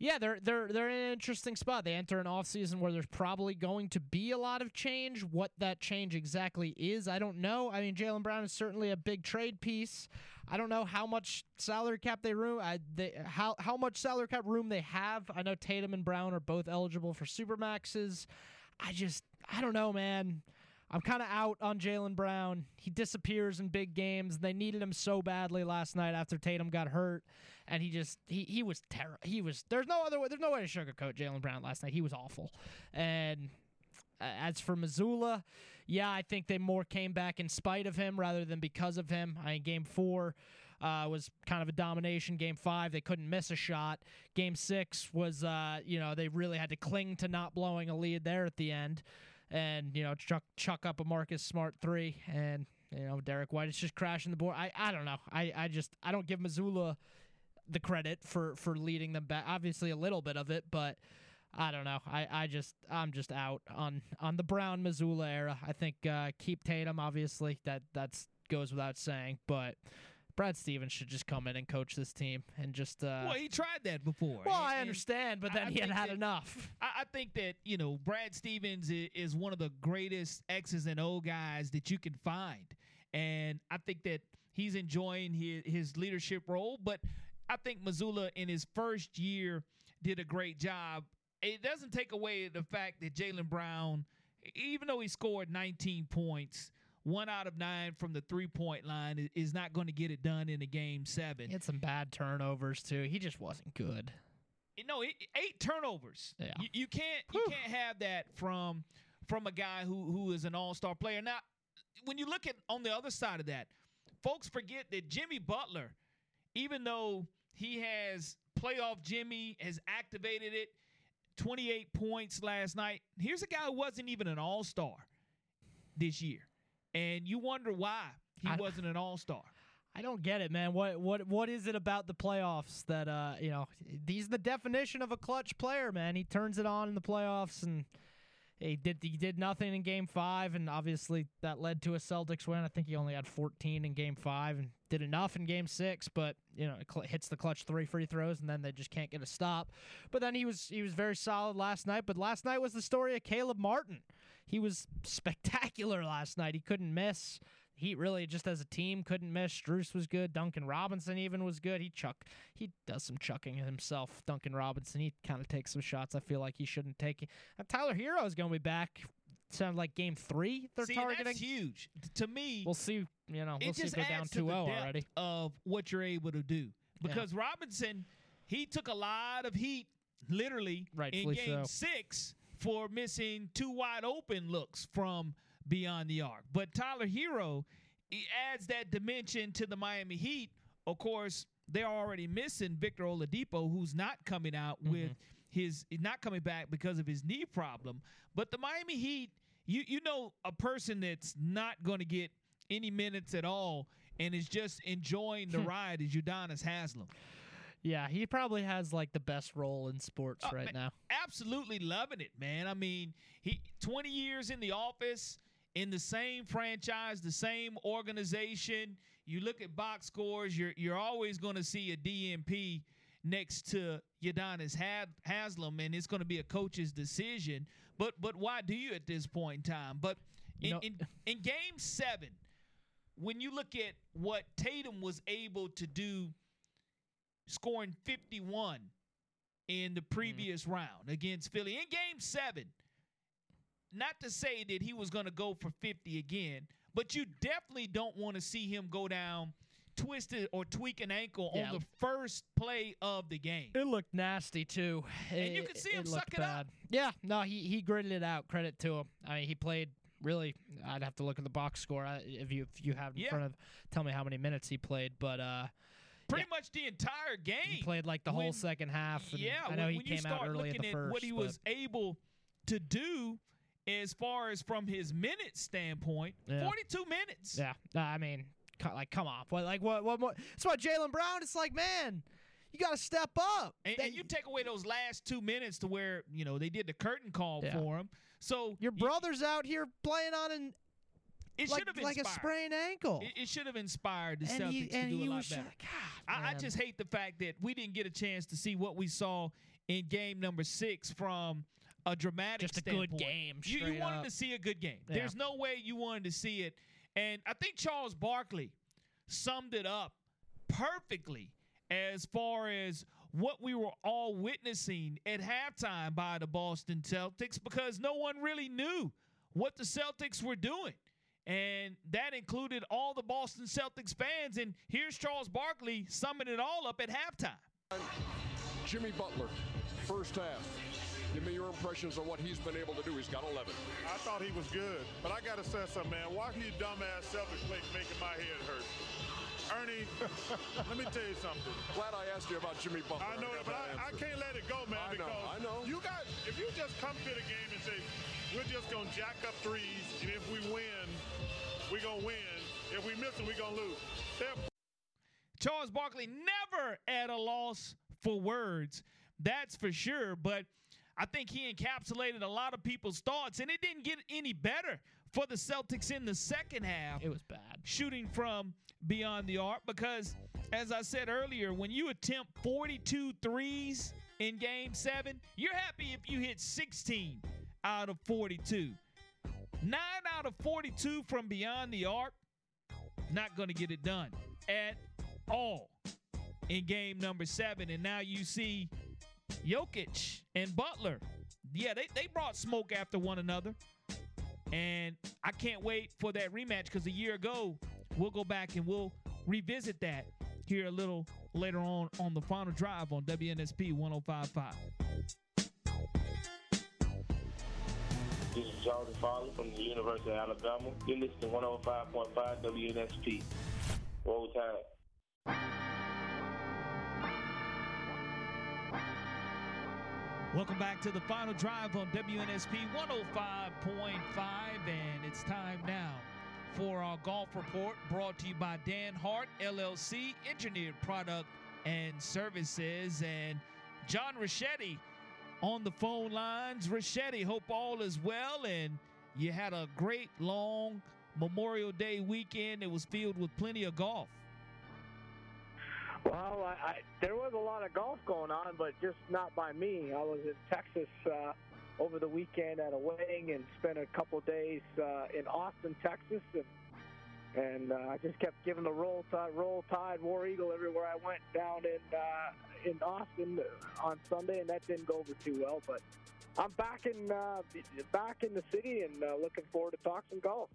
yeah, they're they're they're in an interesting spot. They enter an offseason where there's probably going to be a lot of change. What that change exactly is, I don't know. I mean, Jaylen Brown is certainly a big trade piece. I don't know how much salary cap they room. I, they how how much salary cap room they have. I know Tatum and Brown are both eligible for supermaxes. I just I don't know, man. I'm kind of out on Jaylen Brown. He disappears in big games. They needed him so badly last night after Tatum got hurt, and he just he he was terrible. He was there's no other way. There's no way to sugarcoat Jaylen Brown last night. He was awful. And as for Mazzulla, yeah, I think they more came back in spite of him rather than because of him. I mean, game four. Uh, was kind of a domination. Game five, they couldn't miss a shot. Game six was, uh, you know, they really had to cling to not blowing a lead there at the end and you know chuck chuck up a Marcus Smart three, and you know Derrick White is just crashing the board. I I don't know. I I just I don't give Mazzulla the credit for for leading them back. Obviously a little bit of it, but. I don't know. I, I just I'm just out on on the Brown Mazzulla era. I think uh, keep Tatum obviously that that's goes without saying, but Brad Stevens should just come in and coach this team and just. Uh, well, he tried that before. Well, I understand, but then I he had had that, enough. I, think that you know Brad Stevens is, is one of the greatest X's and O guys that you can find, and I think that he's enjoying his his leadership role. But I think Mazzulla in his first year did a great job. It doesn't take away the fact that Jaylen Brown, even though he scored 19 points one out of nine from the three point line is not going to get it done in a game seven. He had some bad turnovers too. He just wasn't good. No, eight turnovers. Yeah. You, you can't Whew. you can't have that from from a guy who who is an all star player. Now, when you look at on the other side of that, folks forget that Jimmy Butler, even though he has playoff Jimmy has activated it, 28 points last night. Here's a guy who wasn't even an all star this year and you wonder why he I, wasn't an All Star. I don't get it, man. What what what is it about the playoffs that uh you know he's the definition of a clutch player, man. He turns it on in the playoffs and he did he did nothing in game 5 and obviously that led to a Celtics win. I think he only had 14 in game 5 and did enough in game 6, but you know, it hits the clutch 3 free throws and then they just can't get a stop. But then he was he was very solid last night, but last night was the story of Caleb Martin he was spectacular last night. He couldn't miss. Heat really just as a team couldn't miss. Strus was good. Duncan Robinson even was good. He chuck he does some chucking himself. Duncan Robinson he kind of takes some shots. I feel like he shouldn't take. And Tyler Herro is going to be back. Sounds like game three. They're See, targeting. that's huge to me. We'll see. You know, we'll it see they're down adds to 2-0 depth already. of what you're able to do because Robinson he took a lot of heat literally Rightfully in game so. six for missing two wide open looks from beyond the arc. But Tyler Herro he adds that dimension to the Miami Heat. Of course, they're already missing Victor Oladipo, who's not coming out mm-hmm. with his not coming back because of his knee problem. But the Miami Heat, you you know, a person that's not going to get any minutes at all and is just enjoying the hmm. ride is Udonis Haslem. Yeah, he probably has like the best role in sports Oh, right man, now. Absolutely loving it, man. I mean, he 20 years in the office, in the same franchise, the same organization. You look at box scores, you're you're always going to see a DNP next to Had- Haslem, and it's going to be a coach's decision. But but why do you at this point in time? But in, in, in game seven, when you look at what Tatum was able to do, scoring 51 in the mm-hmm. previous round against Philly in game seven. Not to say that he was going to go for 50 again, but you definitely don't want to see him go down twisted or tweak an ankle Yeah. on the first play of the game. It looked nasty too, And you It- could see him looked suck it up. bad. Yeah, no, he he gritted it out. Credit to him. I mean, he played really. I'd have to look at the box score if you if you have in Yeah. front of. Tell me how many minutes he played, but uh, Pretty much the entire game. he played like the whole second half. Yeah, I know when, he when came out early in looking the at first. what he was able to do as far as from his minute standpoint, Yeah. 42 minutes. Yeah, I mean, like, come on, what, like, what, what, what? That's why Jaylen Brown. It's like, man, you got to step up. And, and you take away those last two minutes to where you know they did the curtain call Yeah. for him. So Your brother's out here playing on an it like, should have like a sprained ankle. It, it should have inspired the And Celtics he- to do a lot better. just- I, I man. just hate the fact that we didn't get a chance to see what we saw in game number six from a dramatic Just a good standpoint. game, You, you wanted up. to see a good game. Yeah. There's no way you wanted to see it. And I think Charles Barkley summed it up perfectly as far as what we were all witnessing at halftime by the Boston Celtics because no one really knew what the Celtics were doing. And that included all the Boston Celtics fans. And here's Charles Barkley summing it all up at halftime. Jimmy Butler, first half. Give me your impressions of what he's been able to do. He's got 11. I thought he was good, but I gotta say something, man. Watching you dumbass Celtics play making my head hurt. Ernie, let me tell you something. Glad I asked you about Jimmy Butler. I know it, but I, I can't let it go, man. I know, I know. You got if you just come to the game and say we're just gonna jack up threes, and if we win, we're gonna win. If we miss them, we're gonna lose. They're Charles Barkley never at a loss for words. That's for sure. But I think he encapsulated a lot of people's thoughts, and it didn't get any better for the Celtics in the second half. It was bad. Shooting from beyond the arc because, as I said earlier, when you attempt 42 threes in game seven, you're happy if you hit 16 out of 42. Nine out of 42 from beyond the arc, not going to get it done at all in game number seven. And now you see Jokic and Butler. Yeah, they, they brought smoke after one another. And I can't wait for that rematch because a year ago, we'll go back and we'll revisit that here a little later on on the final drive on WNSP 1055. This is Jordan Farley from the University of Alabama. You're listening to 105.5 WNSP. Roll Tide. Welcome back to the final drive on WNSP 105.5, and it's time now for our golf report brought to you by Dan Hart LLC, engineered product and services, and John Rachetti on the phone lines. Rachetti, hope all is well, and you had a great long Memorial Day weekend. It was filled with plenty of golf. Well, I, I, there was a lot of golf going on, but just not by me. I was in Texas uh, over the weekend at a wedding and spent a couple days uh, in Austin, Texas, and and uh, I just kept giving the roll tide, roll tide, war eagle everywhere I went down in uh, in Austin on Sunday, and that didn't go over too well. But I'm back in uh, back in the city and uh, looking forward to talk some golf.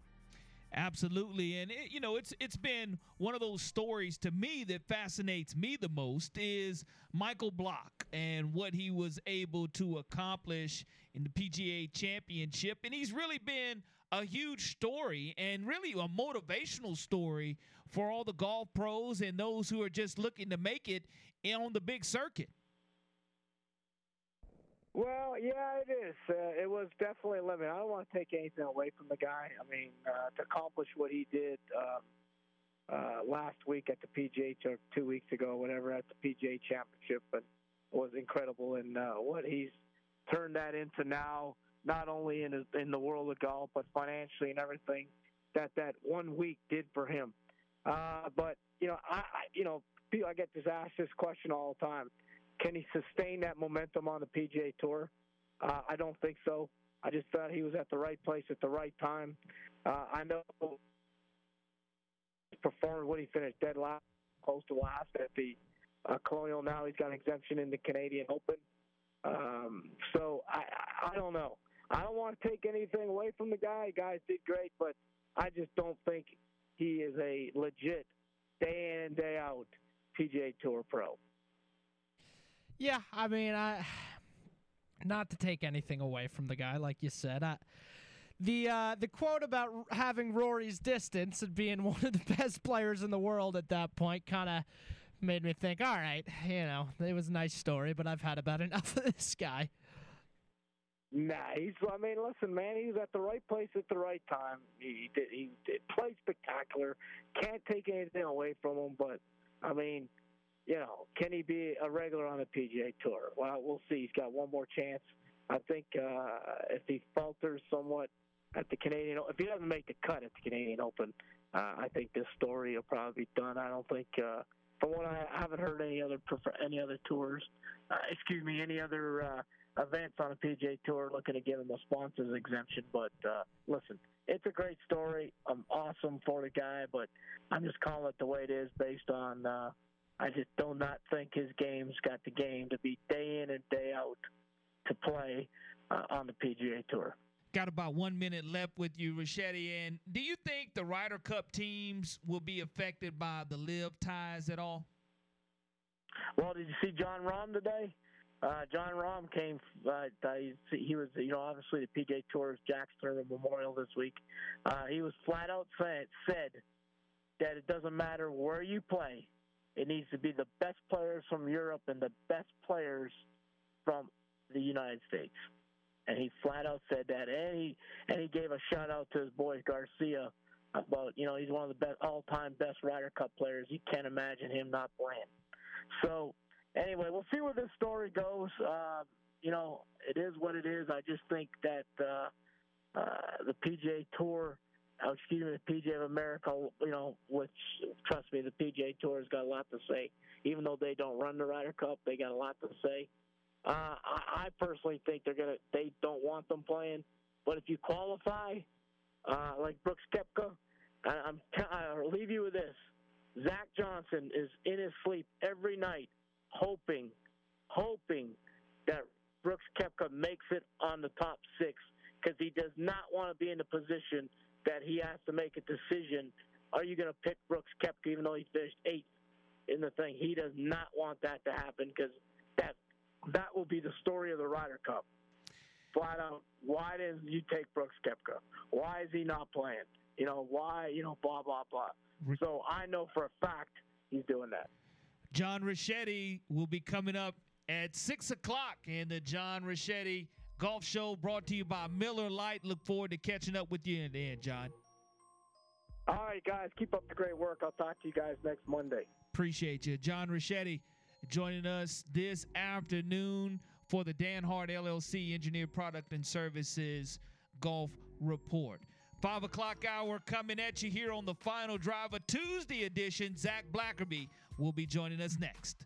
Absolutely, and it, you know it's it's been one of those stories to me that fascinates me the most is Michael Block and what he was able to accomplish in the PGA Championship, and he's really been a huge story and really a motivational story for all the golf pros and those who are just looking to make it on the big circuit. Well, yeah, it is. Uh, it was definitely a limit. I don't want to take anything away from the guy. I mean, uh, to accomplish what he did um, uh, last week at the PGA or two weeks ago, whatever, at the PGA Championship, but was incredible. And uh, what he's turned that into now, not only in his, in the world of golf, but financially and everything that that one week did for him. Uh, but you know, I, I you know, I get this asked this question all the time can he sustain that momentum on the PGA Tour? Uh, I don't think so. I just thought he was at the right place at the right time. Uh, I know he performed when he finished dead last, close to last at the uh, Colonial. Now he's got an exemption in the Canadian Open. Um, so I, I don't know. I don't want to take anything away from the guy. Guys did great, but I just don't think he is a legit day in and day out PGA Tour pro. Yeah, I mean, I not to take anything away from the guy, like you said. I, the uh, the quote about having Rory's distance and being one of the best players in the world at that point kind of made me think, all right, you know, it was a nice story, but I've had about enough of this guy. Nah, he's. I mean, listen, man, he was at the right place at the right time. He did. He did play spectacular. Can't take anything away from him, but I mean, you know, can he be a regular on the PGA Tour? Well, we'll see. He's got one more chance. I think uh, if he falters somewhat at the Canadian, if he doesn't make the cut at the Canadian Open, uh, I think this story will probably be done. I don't think, uh, from what I, I haven't heard any other any other tours, uh, excuse me, any other uh, events on the PGA Tour looking to give him a sponsors exemption. But uh, listen, it's a great story. I'm awesome for the guy, but I'm just calling it the way it is based on. Uh, I just do not think his game's got the game to be day in and day out to play uh, on the PGA Tour. Got about one minute left with you, Rachetti. And do you think the Ryder Cup teams will be affected by the live ties at all? Well, did you see Jon Rahm today? Uh, Jon Rahm came. Uh, he was, you know, obviously the PGA Tour's Jack Sterman Memorial this week. Uh, he was flat out said that it doesn't matter where you play, it needs to be the best players from Europe and the best players from the United States. And he flat out said that. And he, and he gave a shout out to his boy Garcia about, you know, he's one of the best all time best Ryder Cup players. You can't imagine him not playing. So, anyway, we'll see where this story goes. Uh, you know, it is what it is. I just think that uh, uh, the PGA Tour oh, excuse me, the PGA of America, you know, which trust me, the PGA Tour has got a lot to say. Even though they don't run the Ryder Cup, they got a lot to say. Uh, I, I personally think they're gonna, they don't want them playing. But if you qualify, uh, like Brooks Koepka, I, I'm, I'll leave you with this: Zach Johnson is in his sleep every night, hoping, hoping that Brooks Koepka makes it on the top six because he does not want to be in the position that he has to make a decision. Are you going to pick Brooks Koepka even though he finished eighth in the thing? He does not want that to happen because that that will be the story of the Ryder Cup. Flat out, why didn't you take Brooks Koepka? Why is he not playing? You know why? You know blah blah blah. So I know for a fact he's doing that. John Rachetti will be coming up at six o'clock in the John Rachetti Golf Show brought to you by Miller Lite. Look forward to catching up with you in the end, John. All right, guys. Keep up the great work. I'll talk to you guys next Monday. Appreciate you. John Rachetti joining us this afternoon for the Dan Hart LLC Engineered Product and Services Golf Report. Five o'clock hour coming at you here on the final drive, a Tuesday edition. Zach Blackerby will be joining us next.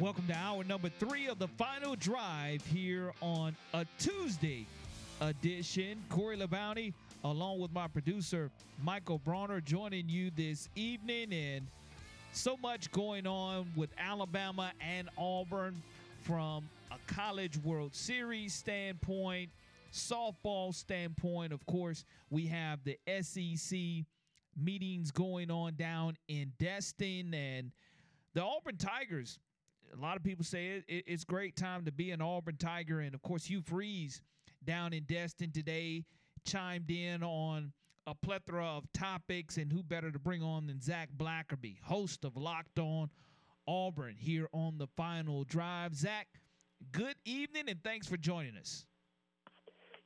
Welcome to hour number three of the final drive here on a Tuesday edition. Corey LeBounty, along with my producer Michael Bronner, joining you this evening. And so much going on with Alabama and Auburn from a College World Series standpoint, softball standpoint. Of course, we have the SEC meetings going on down in Destin and the Auburn Tigers a lot of people say it, it, it's great time to be an Auburn Tiger, and of course Hugh Freeze down in Destin today chimed in on a plethora of topics, and who better to bring on than Zach Blackerby, host of Locked On Auburn, here on the final drive. Zach, good evening, and thanks for joining us.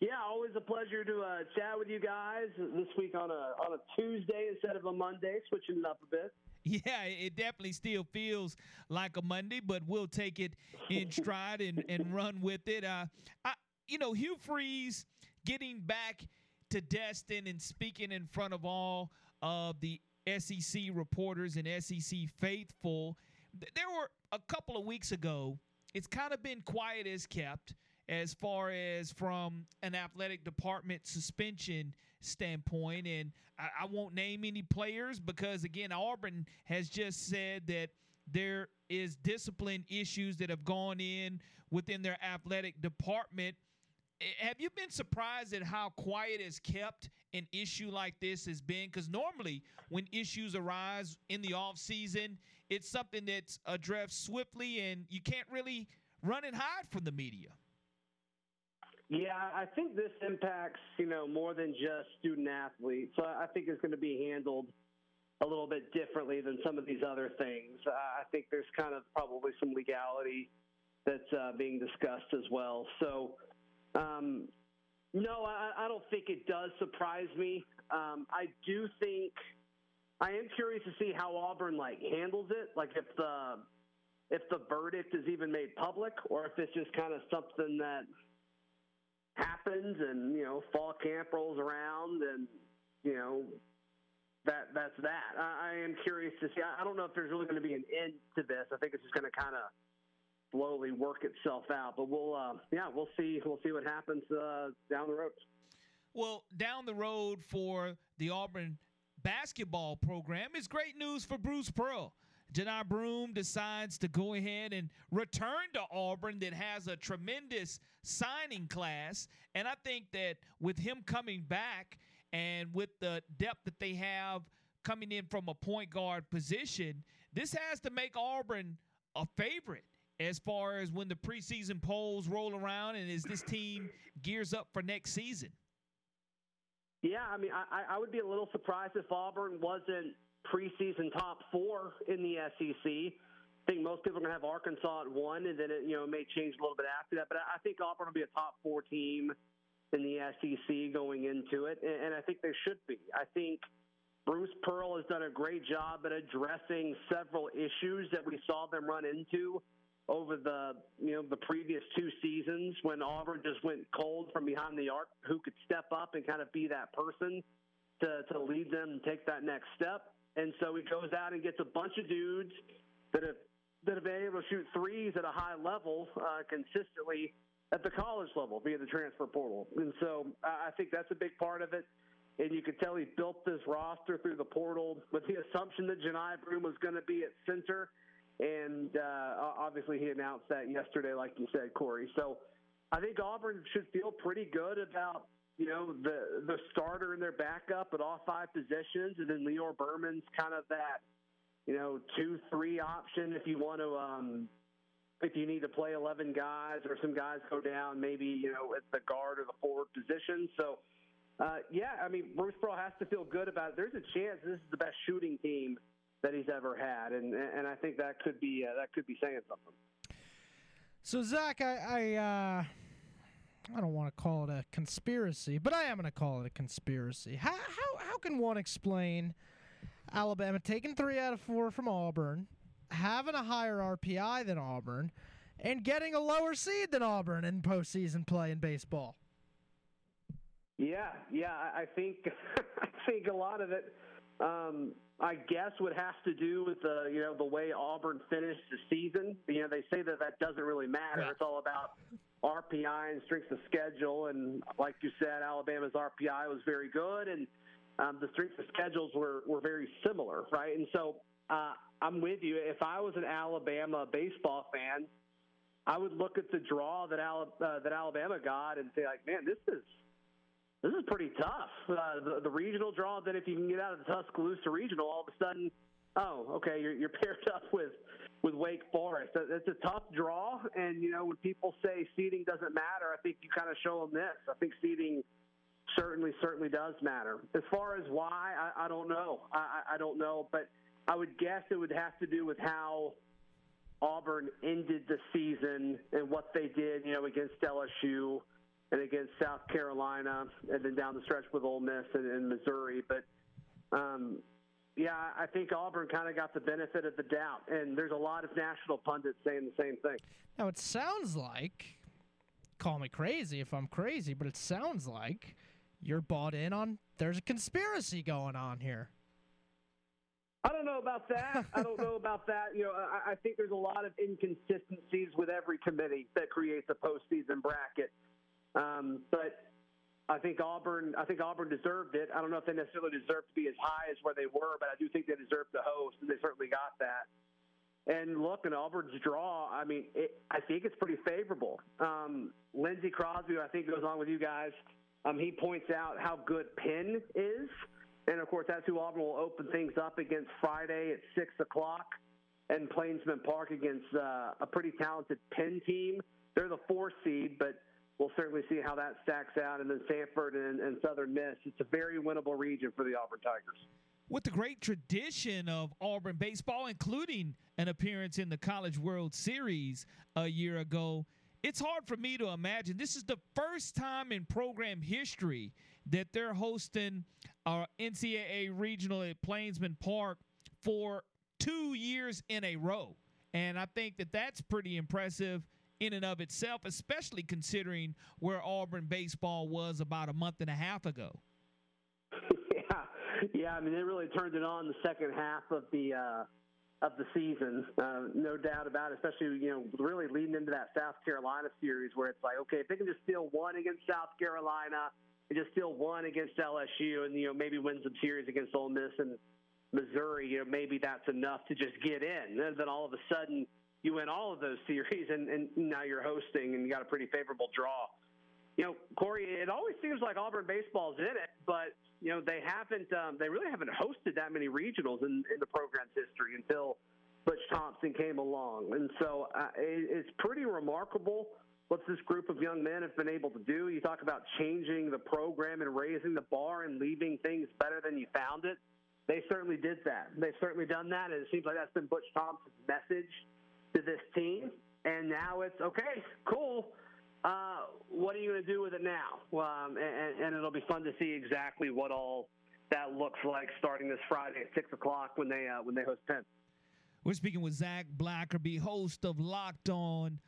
Yeah, always a pleasure to uh, chat with you guys this week on a on a Tuesday instead of a Monday, switching it up a bit. Yeah, it definitely still feels like a Monday, but we'll take it in stride and, and run with it. Uh, I, you know, Hugh Freeze getting back to Destin and speaking in front of all of the SEC reporters and SEC faithful. There were a couple of weeks ago, it's kind of been quiet as kept as far as from an athletic department suspension standpoint. And I, I, won't name any players because, again, Auburn has just said that there is discipline issues that have gone in within their athletic department. Eh, have you been surprised at how quiet is kept an issue like this has been? Because normally, when issues arise in the off season, it's something that's addressed swiftly, and you can't really run and hide from the media. Yeah, I think this impacts, you know, more than just student athletes. So I think it's going to be handled a little bit differently than some of these other things. Uh, I think there's kind of probably some legality that's uh, being discussed as well. So, um, no, I, I, don't think it does surprise me. Um, I do think I am curious to see how Auburn like handles it. Like if the if the verdict is even made public, or if it's just kind of something that happens and you know fall camp rolls around and you know that that's that. I, I am curious to see. I, I don't know if there's really going to be an end to this. I think it's just going to kind of slowly work itself out but we'll uh, yeah we'll see we'll see what happens uh, down the road. Well down the road for the auburn basketball program is great news for bruce pearl Johni Broom decides to go ahead and return to Auburn that has a tremendous signing class. And I think that with him coming back and with the depth that they have coming in from a point guard position, this has to make Auburn a favorite as far as when the preseason polls roll around and as this team gears up for next season. Yeah, I mean, I, I would be a little surprised if Auburn wasn't preseason top four in the SEC. I think most people are going to have Arkansas at one, and then it you know may change a little bit after that. But I think Auburn will be a top four team in the SEC going into it, and I think they should be. I think Bruce Pearl has done a great job at addressing several issues that we saw them run into over the you know the previous two seasons when Auburn just went cold from behind the arc. Who could step up and kind of be that person to to lead them and take that next step? And so he goes out and gets a bunch of dudes that have that have been able to shoot threes at a high level uh, consistently at the college level via the transfer portal. And so I think that's a big part of it. And you could tell he built this roster through the portal with the assumption that Johni Broom was going to be at center. And uh, obviously he announced that yesterday, like you said, Corey. So I think Auburn should feel pretty good about you know, the the starter and their backup at all five positions, and then Lior Berman's kind of that, you know, two three option if you want to, um, if you need to play eleven guys or some guys go down, maybe you know at the guard or the forward position. So. Uh, yeah, I mean, Bruce Pearl has to feel good about it. There's a chance this is the best shooting team that he's ever had, and and I think that could be uh, that could be saying something. So Zach, I I, uh, I don't want to call it a conspiracy, but I am going to call it a conspiracy. How how how can one explain Alabama taking three out of four from Auburn, having a higher RPI than Auburn, and getting a lower seed than Auburn in postseason play in baseball? Yeah, yeah, I think I think a lot of it, um, I guess, would have to do with the you know the way Auburn finished the season. You know, they say that that doesn't really matter. It's all about RPI and strength of schedule, and like you said, Alabama's RPI was very good, and um, the strength of schedules were were very similar, right? And so uh, I'm with you. If I was an Alabama baseball fan, I would look at the draw that Al- uh, that Alabama got and say like, man, this is this is pretty tough. Uh, the, the regional draw, then if you can get out of the Tuscaloosa regional, all of a sudden, oh, okay, you're, you're paired up with with Wake Forest. It's a tough draw, and you know when people say seeding doesn't matter, I think you kind of show them this. I think seeding certainly certainly does matter. As far as why, I, I don't know. I, I don't know, but I would guess it would have to do with how Auburn ended the season and what they did, you know, against LSU and against South Carolina, and then down the stretch with Ole Miss and, and Missouri. But um, yeah, I think Auburn kind of got the benefit of the doubt, and there's a lot of national pundits saying the same thing. Now it sounds like, call me crazy if I'm crazy, but it sounds like you're bought in on there's a conspiracy going on here. I don't know about that. I don't know about that. You know, I, I think there's a lot of inconsistencies with every committee that creates a postseason bracket. Um, but I think Auburn. I think Auburn deserved it. I don't know if they necessarily deserved to be as high as where they were, but I do think they deserved the host, and they certainly got that. And look, in Auburn's draw, I mean, it, I think it's pretty favorable. Um, Lindsey Crosby, I think, goes on with you guys. Um, he points out how good Penn is. And of course, that's who Auburn will open things up against Friday at 6 o'clock and Plainsman Park against uh, a pretty talented Penn team. They're the four seed, but we'll certainly see how that stacks out. And then Samford and, and Southern Miss. It's a very winnable region for the Auburn Tigers. With the great tradition of Auburn baseball, including an appearance in the College World Series a year ago, it's hard for me to imagine. This is the first time in program history that they're hosting uh, our NCAA regional at Plainsman Park for two years in a row. And I think that that's pretty impressive in and of itself, especially considering where Auburn baseball was about a month and a half ago. yeah, yeah. I mean, they really turned it on the second half of the uh, of the season, uh, no doubt about it. Especially you know, really leading into that South Carolina series where it's like, okay, if they can just steal one against South Carolina and just steal one against LSU, and you know maybe win some series against Ole Miss and Missouri, you know maybe that's enough to just get in. And then all of a sudden you win all of those series, and, and now you're hosting, and you got a pretty favorable draw. You know, Corey, it always seems like Auburn baseball's in it, but you know they haven't, um, they really haven't hosted that many regionals in, in the program's history until Butch Thompson came along, and so uh, it, it's pretty remarkable what this group of young men have been able to do. You talk about changing the program and raising the bar and leaving things better than you found it. They certainly did that. They've certainly done that, and it seems like that's been Butch Thompson's message to this team. And now it's okay, cool. Uh, what are you going to do with it now? Um, and, and it'll be fun to see exactly what all that looks like starting this Friday at six o'clock when they uh, when they host Penn. We're speaking with Zach Blackerby, host of Locked On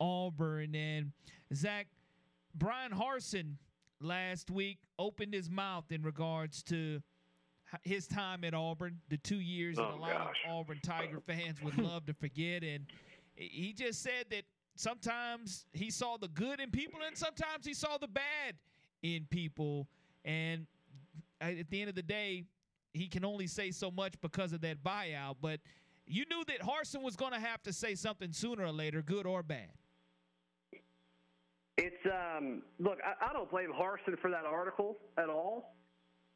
Auburn, and Zach Bryan Harsin last week opened his mouth in regards to his time at Auburn, the two years oh, that a lot gosh. of Auburn Tiger fans would love to forget, and he just said that sometimes he saw the good in people and sometimes he saw the bad in people. And at the end of the day, he can only say so much because of that buyout. But you knew that Harsin was going to have to say something sooner or later, good or bad. It's um, look, I, I don't blame Harsin for that article at all.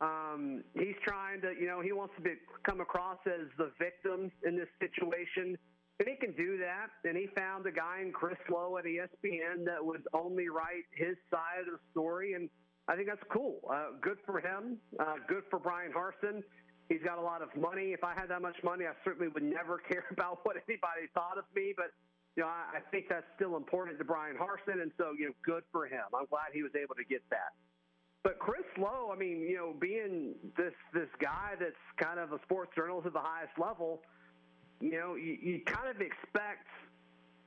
Um, he's trying to, you know, he wants to be, come across as the victim in this situation and he can do that. And he found a guy in Chris Low at ESPN that would only write his side of the story. And I think that's cool. Uh, good for him. Uh, good for Bryan Harsin. He's got a lot of money. If I had that much money, I certainly would never care about what anybody thought of me. But you know, I, I think that's still important to Bryan Harsin, and so you know, good for him. I'm glad he was able to get that. But Chris Low, I mean, you know, being this this guy that's kind of a sports journalist at the highest level, you know, you, you kind of expect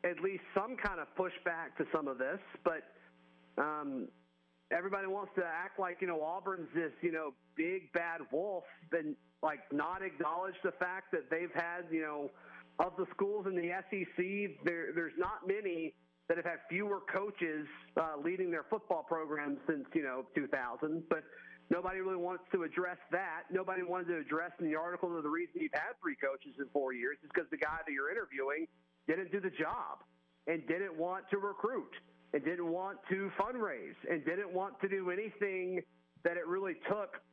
at least some kind of pushback to some of this, but um, everybody wants to act like you know Auburn's this you know big bad wolf, and like not acknowledge the fact that they've had you know of the schools in the SEC, there there's not many that have had fewer coaches uh, leading their football programs since you know 2000, but. Nobody really wants to address that. Nobody wanted to address in the article that the reason you've had three coaches in four years is because the guy that you're interviewing didn't do the job and didn't want to recruit and didn't want to fundraise and didn't want to do anything that it really took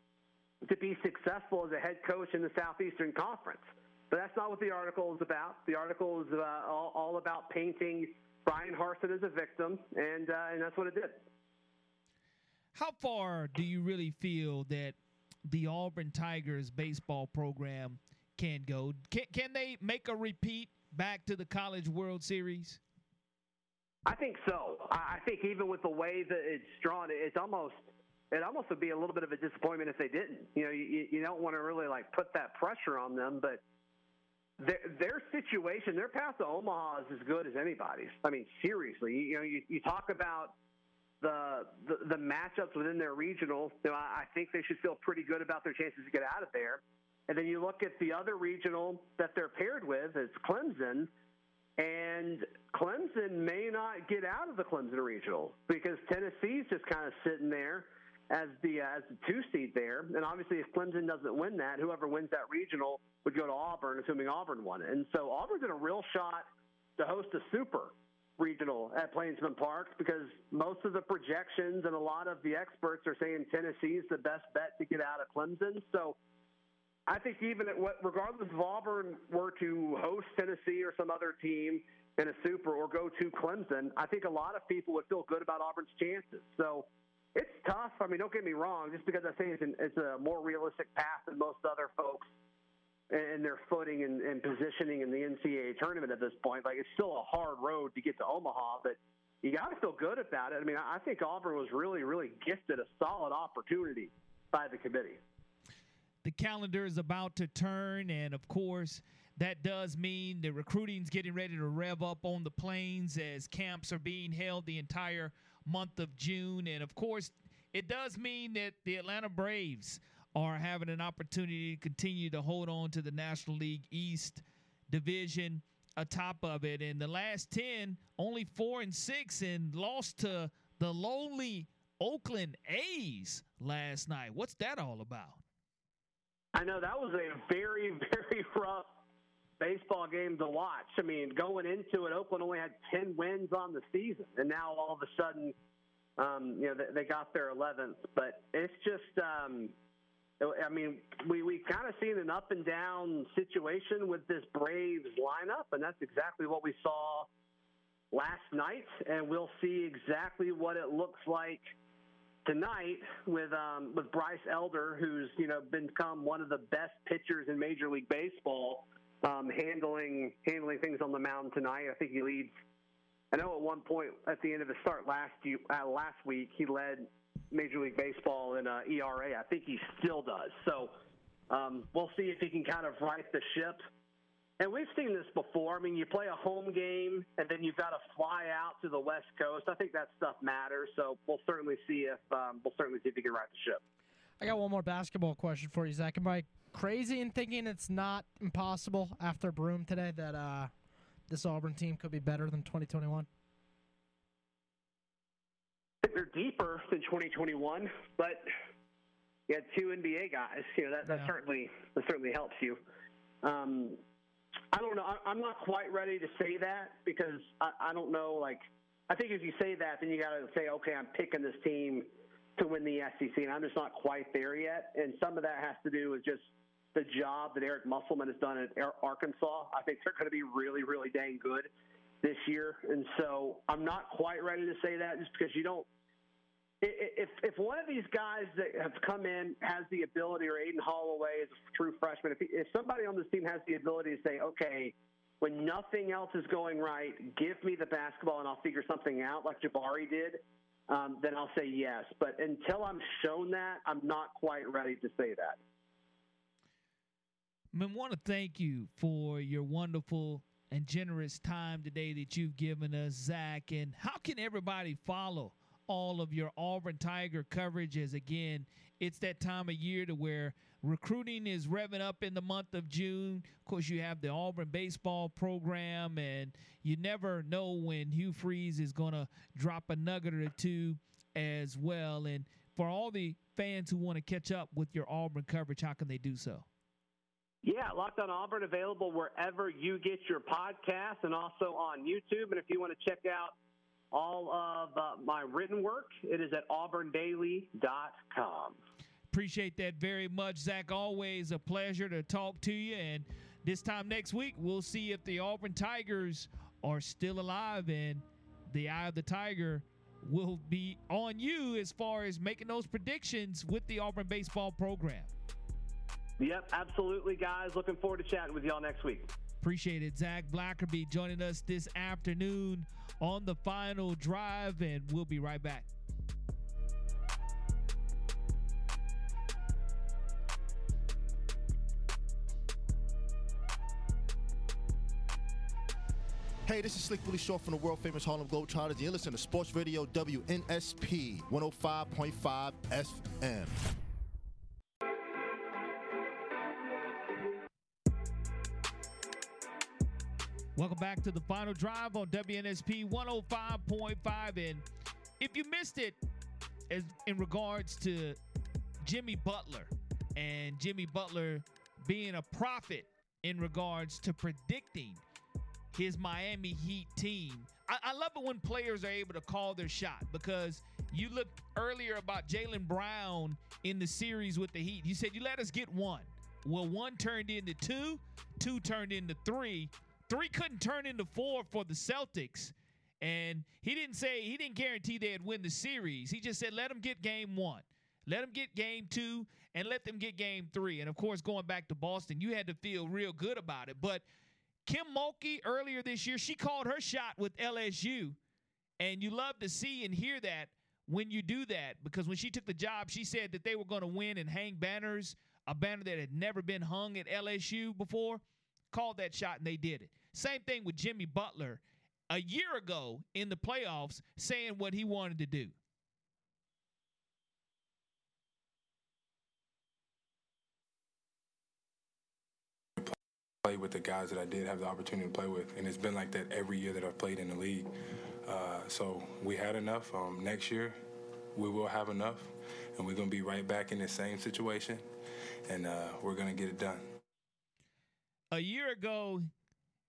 to be successful as a head coach in the Southeastern Conference. But that's not what the article is about. The article is uh, all, all, about painting Bryan Harsin is a victim, and uh, and that's what it did. How far do you really feel that the Auburn Tigers baseball program can go? Can, can they make a repeat back to the College World Series? I think so. I think even with the way that it's drawn, it's almost it almost would be a little bit of a disappointment if they didn't. You know, you, you don't want to really like put that pressure on them, but their, their situation, their path to Omaha is as good as anybody's. I mean, seriously, you know, you, you talk about the, the, the matchups within their regional. You know, I, I think they should feel pretty good about their chances to get out of there. And then you look at the other regional that they're paired with, it's Clemson. And Clemson may not get out of the Clemson regional because Tennessee's just kind of sitting there as the uh, as the two seed there. And obviously, if Clemson doesn't win that, whoever wins that regional would go to Auburn, assuming Auburn won it. And so Auburn's in a real shot to host a super regional at Plainsman Park because most of the projections and a lot of the experts are saying Tennessee's the best bet to get out of Clemson. So I think even at what, regardless if Auburn were to host Tennessee or some other team in a super or go to Clemson, I think a lot of people would feel good about Auburn's chances. So it's tough. I mean, don't get me wrong. Just because I say it's, an, it's a more realistic path than most other folks and their footing and, and positioning in the NCAA tournament at this point. Like it's still a hard road to get to Omaha, but you got to feel good about it. I mean, I think Auburn was really, really gifted a solid opportunity by the committee. The calendar is about to turn, and of course, that does mean the recruiting's getting ready to rev up on the plains as camps are being held the entire month of June. And of course, it does mean that the Atlanta Braves are having an opportunity to continue to hold on to the National League East division atop of it. In the last 10, only four and six, and lost to the lonely Oakland A's last night. What's that all about? I know that was a very, very rough baseball game to watch. I mean, going into it, Oakland only had 10 wins on the season, and now all of a sudden, um, you know, they, got their 11th. But it's just, um, I mean, we we kind of seen an up and down situation with this Braves lineup, and that's exactly what we saw last night, and we'll see exactly what it looks like tonight with um, with Bryce Elder, who's you know become one of the best pitchers in Major League Baseball, um, handling handling things on the mound tonight. I think he leads. I know at one point at the end of the start last uh, last week he led Major League Baseball in uh, ERA. I think he still does. So um, we'll see if he can kind of right the ship. And we've seen this before. I mean, you play a home game and then you've got to fly out to the West Coast. I think that stuff matters. So we'll certainly see if um, we'll certainly see if he can right the ship. I got one more basketball question for you, Zach. Am I crazy in thinking it's not impossible after Broom today that uh, this Auburn team could be better than 2021? they're deeper than 2021, but you had two NBA guys. You know that, that yeah. certainly that certainly helps you. Um, I don't know. I, am not quite ready to say that because I, I don't know. Like, I think if you say that, then you got to say, okay, I'm picking this team to win the SEC, and I'm just not quite there yet. And some of that has to do with just the job that Eric Musselman has done at Arkansas. I think they're going to be really, really dang good this year, and so I'm not quite ready to say that just because you don't if if one of these guys that have come in has the ability, or Aden Holloway is a true freshman, if, he, if somebody on this team has the ability to say, okay, when nothing else is going right, give me the basketball and I'll figure something out, like Jabari did, um, then I'll say yes. But until I'm shown that, I'm not quite ready to say that. I want to thank you for your wonderful and generous time today that you've given us, Zach. And how can everybody follow all of your Auburn Tiger coverage as again, it's that time of year to where recruiting is revving up in the month of June. Of course, you have the Auburn baseball program, and you never know when Hugh Freeze is going to drop a nugget or two as well. And for all the fans who want to catch up with your Auburn coverage, how can they do so? Yeah, Locked on Auburn available wherever you get your podcast and also on YouTube. And if you want to check out all of uh, my written work. It is at auburndaily.com. Appreciate that very much, Zach. Always a pleasure to talk to you. And this time next week, we'll see if the Auburn Tigers are still alive and the eye of the Tiger will be on you as far as making those predictions with the Auburn baseball program. Yep, absolutely, guys. Looking forward to chatting with y'all next week. Appreciate it. Zach Blackerby joining us this afternoon on the final drive, and we'll be right back. Hey, this is Slick Willie Shaw from the world famous Harlem Globetrotters. And you're listening to Sports Radio WNSP 105.5 FM. Welcome back to the final drive on WNSP 105.5. And if you missed it, as in regards to Jimmy Butler and Jimmy Butler being a prophet in regards to predicting his Miami Heat team. I, I love it when players are able to call their shot because you looked earlier about Jaylen Brown in the series with the Heat. You said you let us get one. Well, one turned into two, two turned into three, Three couldn't turn into four for the Celtics. And he didn't say, he didn't guarantee they'd win the series. He just said, let them get game one, let them get game two, and let them get game three. And of course, going back to Boston, you had to feel real good about it. But Kim Mulkey earlier this year, she called her shot with LSU. And you love to see and hear that when you do that because when she took the job, she said that they were going to win and hang banners, a banner that had never been hung at LSU before. Called that shot and they did it. Same thing with Jimmy Butler a year ago in the playoffs saying what he wanted to do. Play with the guys that I did have the opportunity to play with, and it's been like that every year that I've played in the league. Uh, so we had enough. Um, next year, we will have enough, and we're going to be right back in the same situation, and uh, we're going to get it done. A year ago,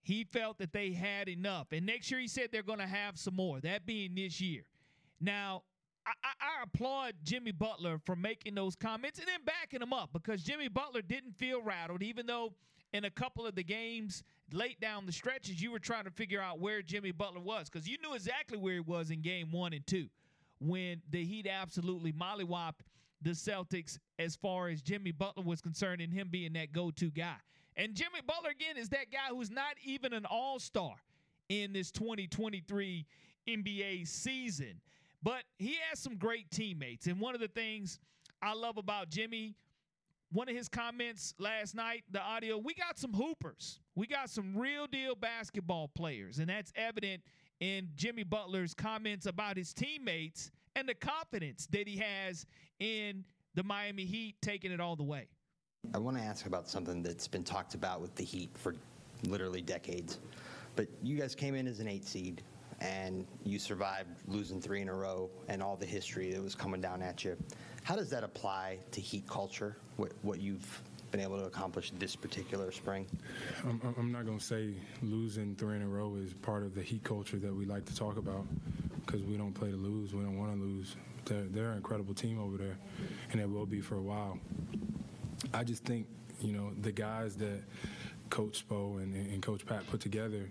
he felt that they had enough. And next year, he said they're going to have some more, that being this year. Now, I, I, applaud Jimmy Butler for making those comments and then backing them up because Jimmy Butler didn't feel rattled, even though in a couple of the games late down the stretches, you were trying to figure out where Jimmy Butler was because you knew exactly where he was in game one and two when the Heat absolutely mollywopped the Celtics as far as Jimmy Butler was concerned and him being that go to guy. And Jimmy Butler, again, is that guy who's not even an all star in this 2023 NBA season. But he has some great teammates. And one of the things I love about Jimmy, one of his comments last night, the audio, we got some hoopers. We got some real deal basketball players. And that's evident in Jimmy Butler's comments about his teammates and the confidence that he has in the Miami Heat taking it all the way. I want to ask about something that's been talked about with the Heat for literally decades. But you guys came in as an eight seed, and you survived losing three in a row and all the history that was coming down at you. How does that apply to Heat culture, what, what you've been able to accomplish this particular spring? I'm, I'm not going to say losing three in a row is part of the Heat culture that we like to talk about because we don't play to lose. We don't want to lose. They're, they're an incredible team over there, and they will be for a while. I just think, you know, the guys that Coach Spo and, and Coach Pat put together,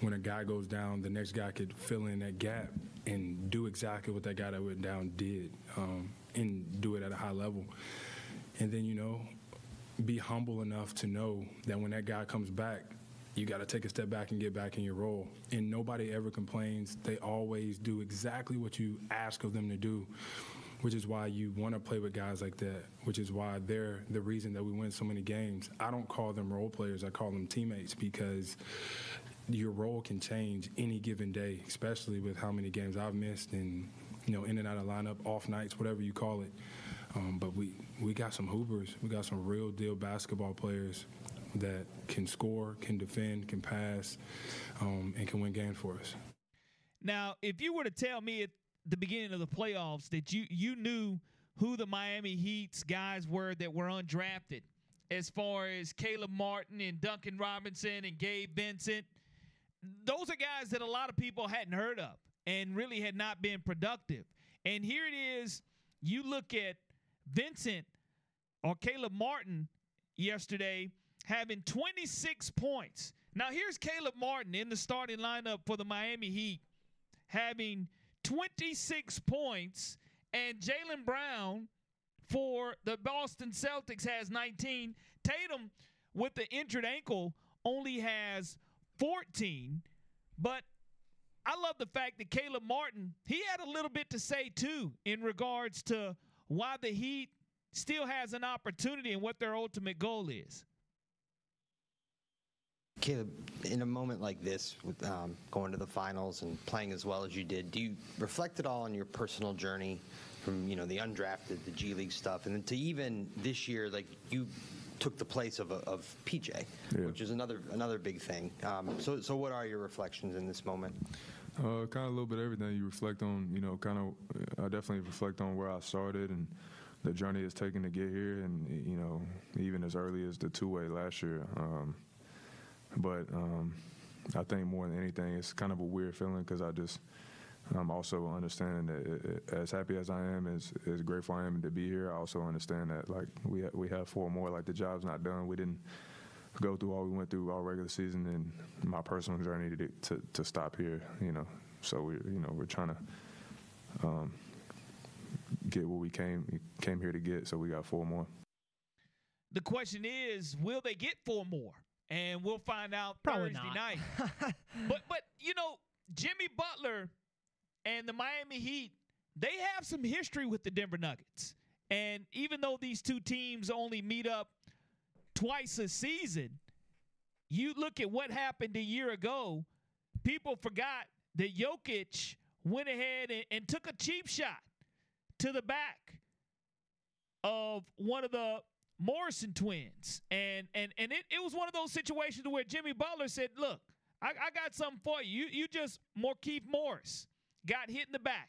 when a guy goes down, the next guy could fill in that gap. and do exactly what that guy that went down did, um, and do it at a high level. And then you know, be humble enough to know that when that guy comes back, you got to take a step back and get back in your role. And nobody ever complains. They always do exactly what you ask of them to do, which is why you want to play with guys like that, which is why they're the reason that we win so many games. I don't call them role players, I call them teammates because your role can change any given day, especially with how many games I've missed and you know in and out of lineup, off nights, whatever you call it. Um, but we we got some hoopers. We got some real deal basketball players that can score, can defend, can pass, um, and can win games for us. Now, if you were to tell me at the beginning of the playoffs that you you knew who the Miami Heat's guys were that were undrafted, as far as Caleb Martin and Duncan Robinson and Gabe Vincent, those are guys that a lot of people hadn't heard of and really had not been productive. And here it is, you look at Vincent or Caleb Martin yesterday having 26 points. Now, here's Caleb Martin in the starting lineup for the Miami Heat having 26 points, and Jaylen Brown for the Boston Celtics has 19. Tatum, with the injured ankle, only has 14. But I love the fact that Caleb Martin, he had a little bit to say too in regards to why the Heat still has an opportunity and what their ultimate goal is. Caleb, in a moment like this, with um, going to the finals and playing as well as you did, do you reflect at all on your personal journey from you know the undrafted, the G League stuff, and then to even this year, like you took the place of, of PJ, yeah. which is another another big thing. Um, so, so what are your reflections in this moment? Uh, kind of a little bit of everything. You reflect on, you know, kind of. I definitely reflect on where I started and the journey it's taken to get here, and you know, even as early as the two way last year. Um, but um, I think more than anything, it's kind of a weird feeling because I just I'm also understanding that it, as happy as I am, as, as grateful I am to be here, I also understand that like we ha- we have four more. Like the job's not done. We didn't go through all we went through all regular season and my personal journey to to, to stop here. You know, so we you know we're trying to um, get what we came came here to get. So we got four more. The question is, will they get four more? And we'll find out Probably Thursday not. night. but but you know, Jimmy Butler and the Miami Heat, they have some history with the Denver Nuggets. And even though these two teams only meet up twice a season, you look at what happened a year ago, people forgot that Jokic went ahead and, and took a cheap shot to the back of one of the Morrison twins. And and and it, it was one of those situations where Jimmy Butler said, Look, I, I got something for you. You you just Markieff Morris got hit in the back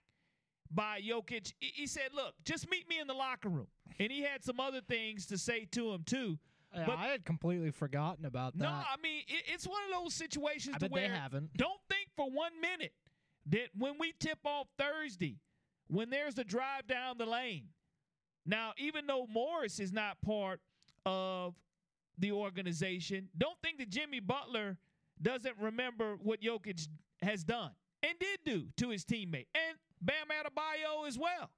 by Jokic. He said, Look, just meet me in the locker room. And he had some other things to say to him too. Yeah, but I had completely forgotten about that. no, I mean it, it's one of those situations I bet they where haven't. don't think for one minute that when we tip off Thursday, when there's a drive down the lane, now, even though Morris is not part of the organization, don't think that Jimmy Butler doesn't remember what Jokic has done and did do to his teammate and Bam Adebayo as well.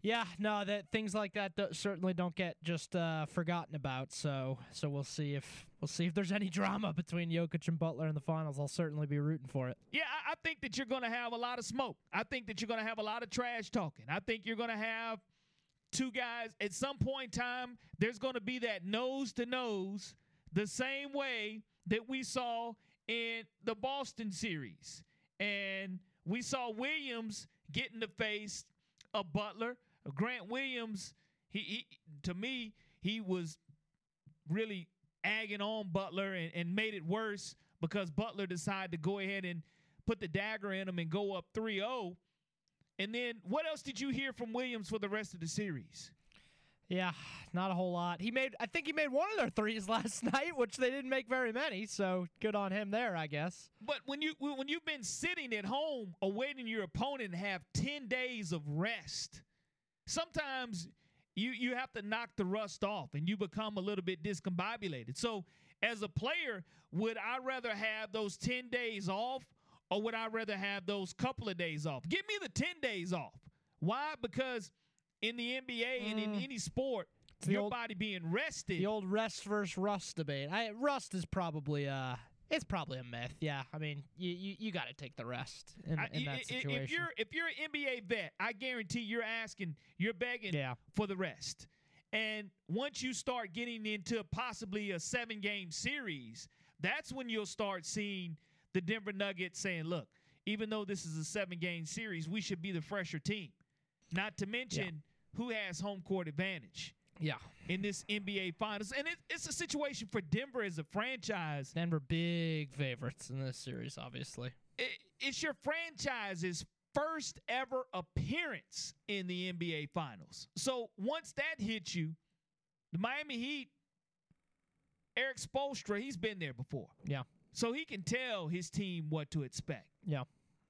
Yeah, no, that things like that do, certainly don't get just uh, forgotten about. So, so we'll see if we'll see if there's any drama between Jokic and Butler in the finals. I'll certainly be rooting for it. Yeah, I, I think that you're going to have a lot of smoke. I think that you're going to have a lot of trash talking. I think you're going to have two guys at some point in time there's going to be that nose to nose the same way that we saw in the Boston series. And we saw Williams get in the face of Butler. Grant Williams he, he to me he was really agging on Butler and, and made it worse because Butler decided to go ahead and put the dagger in him and go up 3-0 and then what else did you hear from Williams for the rest of the series? Yeah, not a whole lot. He made, I think he made one of their threes last night, which they didn't make very many. So good on him there, I guess. But when you when you've been sitting at home awaiting your opponent to have ten days of rest, sometimes you you have to knock the rust off and you become a little bit discombobulated. So as a player, would I rather have those ten days off Or would I rather have those couple of days off? Give me the 10 days off. Why? Because in the NBA and in Mm. any sport, your old- body being rested. The old rest versus rust debate. I, rust is probably uh it's probably a myth. Yeah, I mean, you you, you got to take the rest in, I- in that i- situation. If you're if you're an NBA vet, I guarantee you're asking, you're begging Yeah. for the rest. And once you start getting into possibly a seven game series, that's when you'll start seeing the Denver Nuggets saying, look, even though this is a seven game series, we should be the fresher team. Not to mention who has home court advantage yeah, in this NBA Finals. And it, it's a situation for Denver as a franchise. Denver big favorites in this series, obviously. It, it's your franchise's first ever appearance in the NBA Finals. So once that hits you, the Miami Heat, Erik Spoelstra, he's been there before. Yeah. So he can tell his team what to expect. Yeah.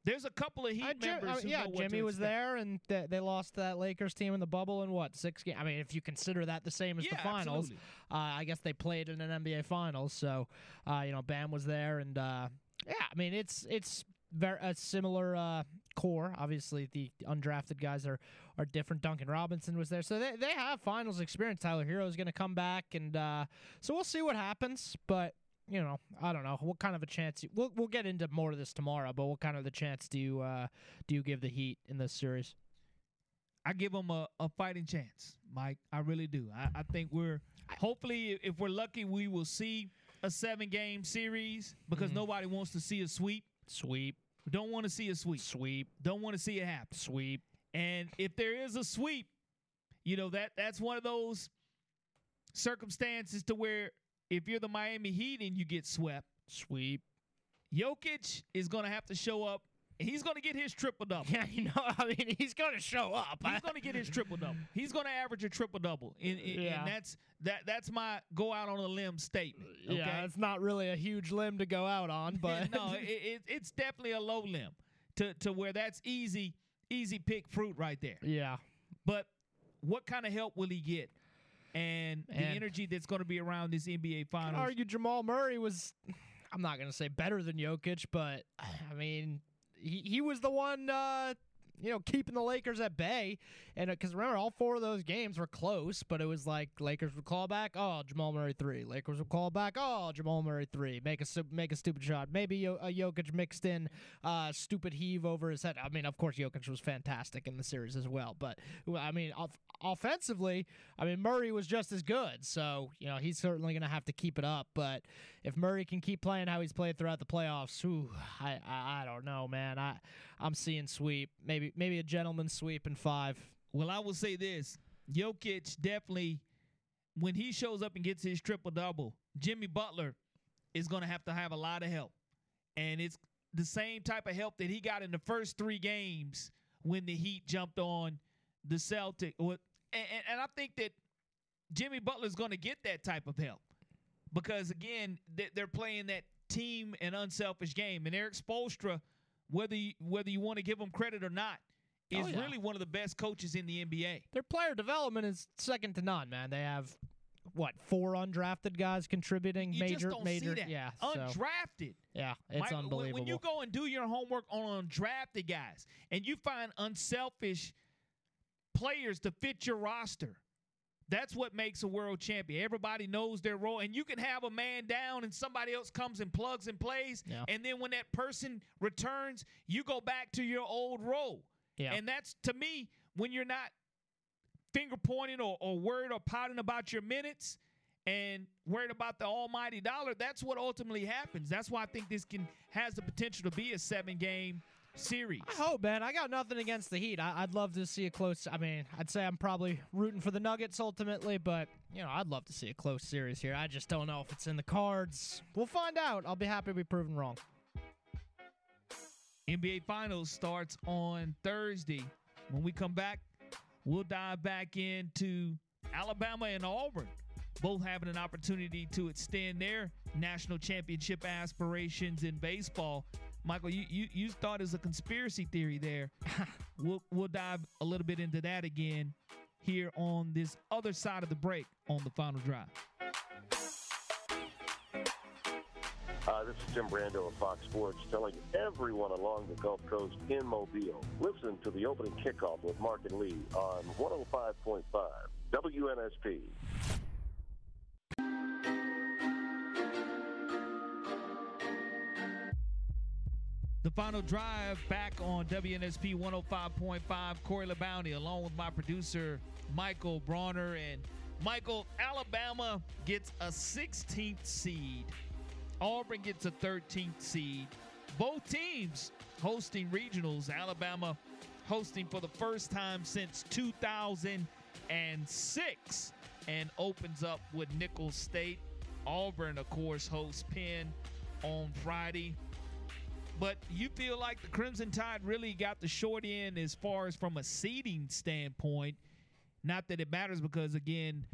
There's a couple of Heat Uh, Jim- members uh, yeah, Jimmy was there, and they, they lost to that Lakers team in the bubble in what six games? I mean, if you consider that the same as the finals, uh, I guess they played in an NBA Finals. So, uh, you know, Bam was there, and uh, yeah, I mean, it's it's very a similar uh, core. Obviously, the undrafted guys are are different. Duncan Robinson was there, so they they have finals experience. Tyler Herro is going to come back, and uh, so we'll see what happens, but. You know, I don't know what kind of a chance. You, we'll we'll get into more of this tomorrow, but what kind of the chance do you uh, do you give the Heat in this series? I give them a, a fighting chance, Mike. I really do. I, I think we're hopefully, if we're lucky, we will see a seven game series because Mhm. nobody wants to see a sweep. Sweep. Don't want to see a sweep. Sweep. Don't want to see it happen. Sweep. And if there is a sweep, you know that that's one of those circumstances to where if you're the Miami Heat and you get swept, sweep. Jokic is going to have to show up. He's going to get his triple double. Yeah, you know, I mean, he's going to show up. He's going to get his triple double. He's going to average a triple double, and, and- Yeah. and that's that. That's my go out on a limb statement. Okay? Yeah, it's not really a huge limb to go out on, but no, it, it, it's definitely a low limb to to where that's easy, easy pick fruit right there. yeah, But what kind of help will he get? And the energy that's going to be around this NBA Finals. I'd argue Jamal Murray was. I'm not going to say better than Jokic, but I mean, he he was the one. Uh, you know, keeping the Lakers at bay, and because remember, all four of those games were close, but it was like Lakers would call back, oh Jamal Murray three, Lakers would call back, oh Jamal Murray three, make a make a stupid shot, maybe a Jokic mixed in uh, stupid heave over his head. I mean, of course, Jokic was fantastic in the series as well, but I mean, off- offensively, I mean Murray was just as good, so you know he's certainly going to have to keep it up. But if Murray can keep playing how he's played throughout the playoffs, whew, I, I I don't know, man. I I'm seeing sweep, maybe maybe a gentleman's sweep in five. Well, I will say this: Jokic definitely, when he shows up and gets his triple double, Jimmy Butler is going to have to have a lot of help, and it's the same type of help that he got in the first three games when the Heat jumped on the Celtic. And, and, and I think that Jimmy Butler is going to get that type of help because again, they- they're playing that team and unselfish game, and Erik Spoelstra, whether you, whether you want to give him credit or not. Is Oh, yeah. really one of the best coaches in the NBA. Their player development is second to none, man. They have what four undrafted guys contributing You major just don't major yeah so- Undrafted. yeah it's unbelievable When you go and do your homework on undrafted guys and you find unselfish players to fit your roster, that's what makes a world champion. Everybody knows their role, and you can have a man down and somebody else comes and plugs and plays. Yeah. And then when that person returns, you go back to your old role. Yeah. And that's to me when you're not finger pointing or, or worried or pouting about your minutes and worried about the almighty dollar, that's what ultimately happens. That's why I think this can has the potential to be a seven game series. I hope, man. I got nothing against the Heat. I, I'd love to see a close. I mean, I'd say I'm probably rooting for the Nuggets ultimately, but you know, I'd love to see a close series here. I just don't know if it's in the cards. We'll find out. I'll be happy to be proven wrong. NBA Finals starts on Thursday. When we come back, we'll dive back into Alabama and Auburn, both having an opportunity to extend their national championship aspirations in baseball. Michael, you, you, you thought it was a conspiracy theory there. we'll, we'll dive a little bit into that again here on this other side of the break on the final drive. Uh, this is Tim Brando of Fox Sports telling everyone along the Gulf Coast in Mobile. Listen to the opening kickoff with Mark and Lee on 105.5 WNSP. The final drive back on WNSP 105.5. Corey LeBounty, along with my producer, Michael Bronner. And Michael, Alabama gets a 16th seed, Auburn gets a 13th seed. Both teams hosting regionals. Alabama hosting for the first time since 2006 and opens up with Nicholls State. Auburn, of course, hosts Penn on Friday. But you feel like the Crimson Tide really got the short end as far as from a seeding standpoint. Not that it matters because, again,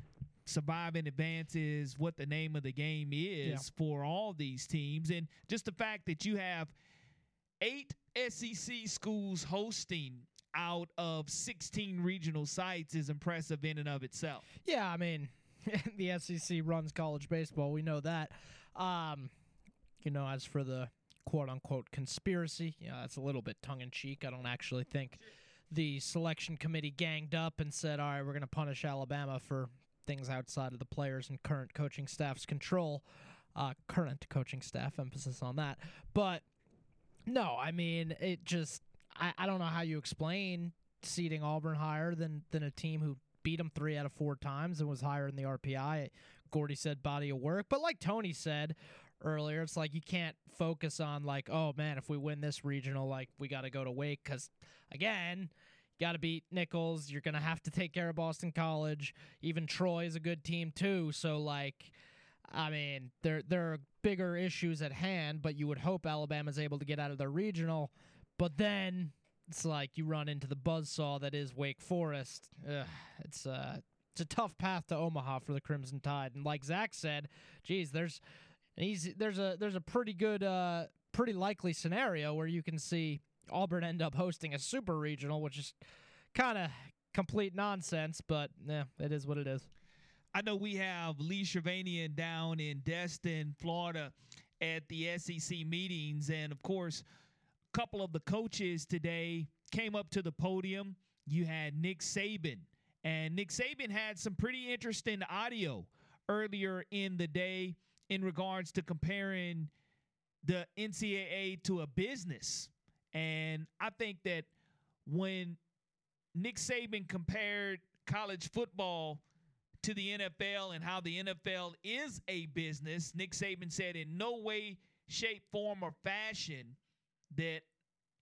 survive surviving advance is what the name of the game is Yeah. for all these teams. And just the fact that you have eight SEC schools hosting out of 16 regional sites is impressive in and of itself. Yeah, I mean, the SEC runs college baseball. We know that. Um, you know, as for the quote unquote conspiracy, Yeah, that's a little bit tongue in cheek. I don't actually think the selection committee ganged up and said, all right, we're going to punish Alabama for things outside of the players and current coaching staff's control. Uh, current coaching staff, emphasis on that. But no, I mean, it just, I, I don't know how you explain seeding Auburn higher than, than a team who beat them three out of four times and was higher in the RPI. Gordy said body of work. But like Tony said earlier, it's like you can't focus on, like, oh man, if we win this regional, like, we got to go to Wake. Because again, you got to beat Nicholls. You're to have to take care of Boston College. Even Troy is a good team, too. So, like, I mean, there there are bigger issues at hand, but you would hope Alabama's able to get out of their regional. But then it's like you run into the buzzsaw that is Wake Forest. Ugh, it's uh, it's a tough path to Omaha for the Crimson Tide. And like Zach said, geez, there's an easy there's a there's a pretty good uh pretty likely scenario where you can see Auburn end up hosting a super regional, which is kind of complete nonsense, but yeah, it is what it is. I know we have Lee Shirvanian down in Destin, Florida at the SEC meetings. And of course, a couple of the coaches today came up to the podium. You had Nick Saban, and Nick Saban had some pretty interesting audio earlier in the day in regards to comparing the NCAA to a business. And I think that when Nick Saban compared college football to the NFL and how the NFL is a business, Nick Saban said in no way, shape, form, or fashion that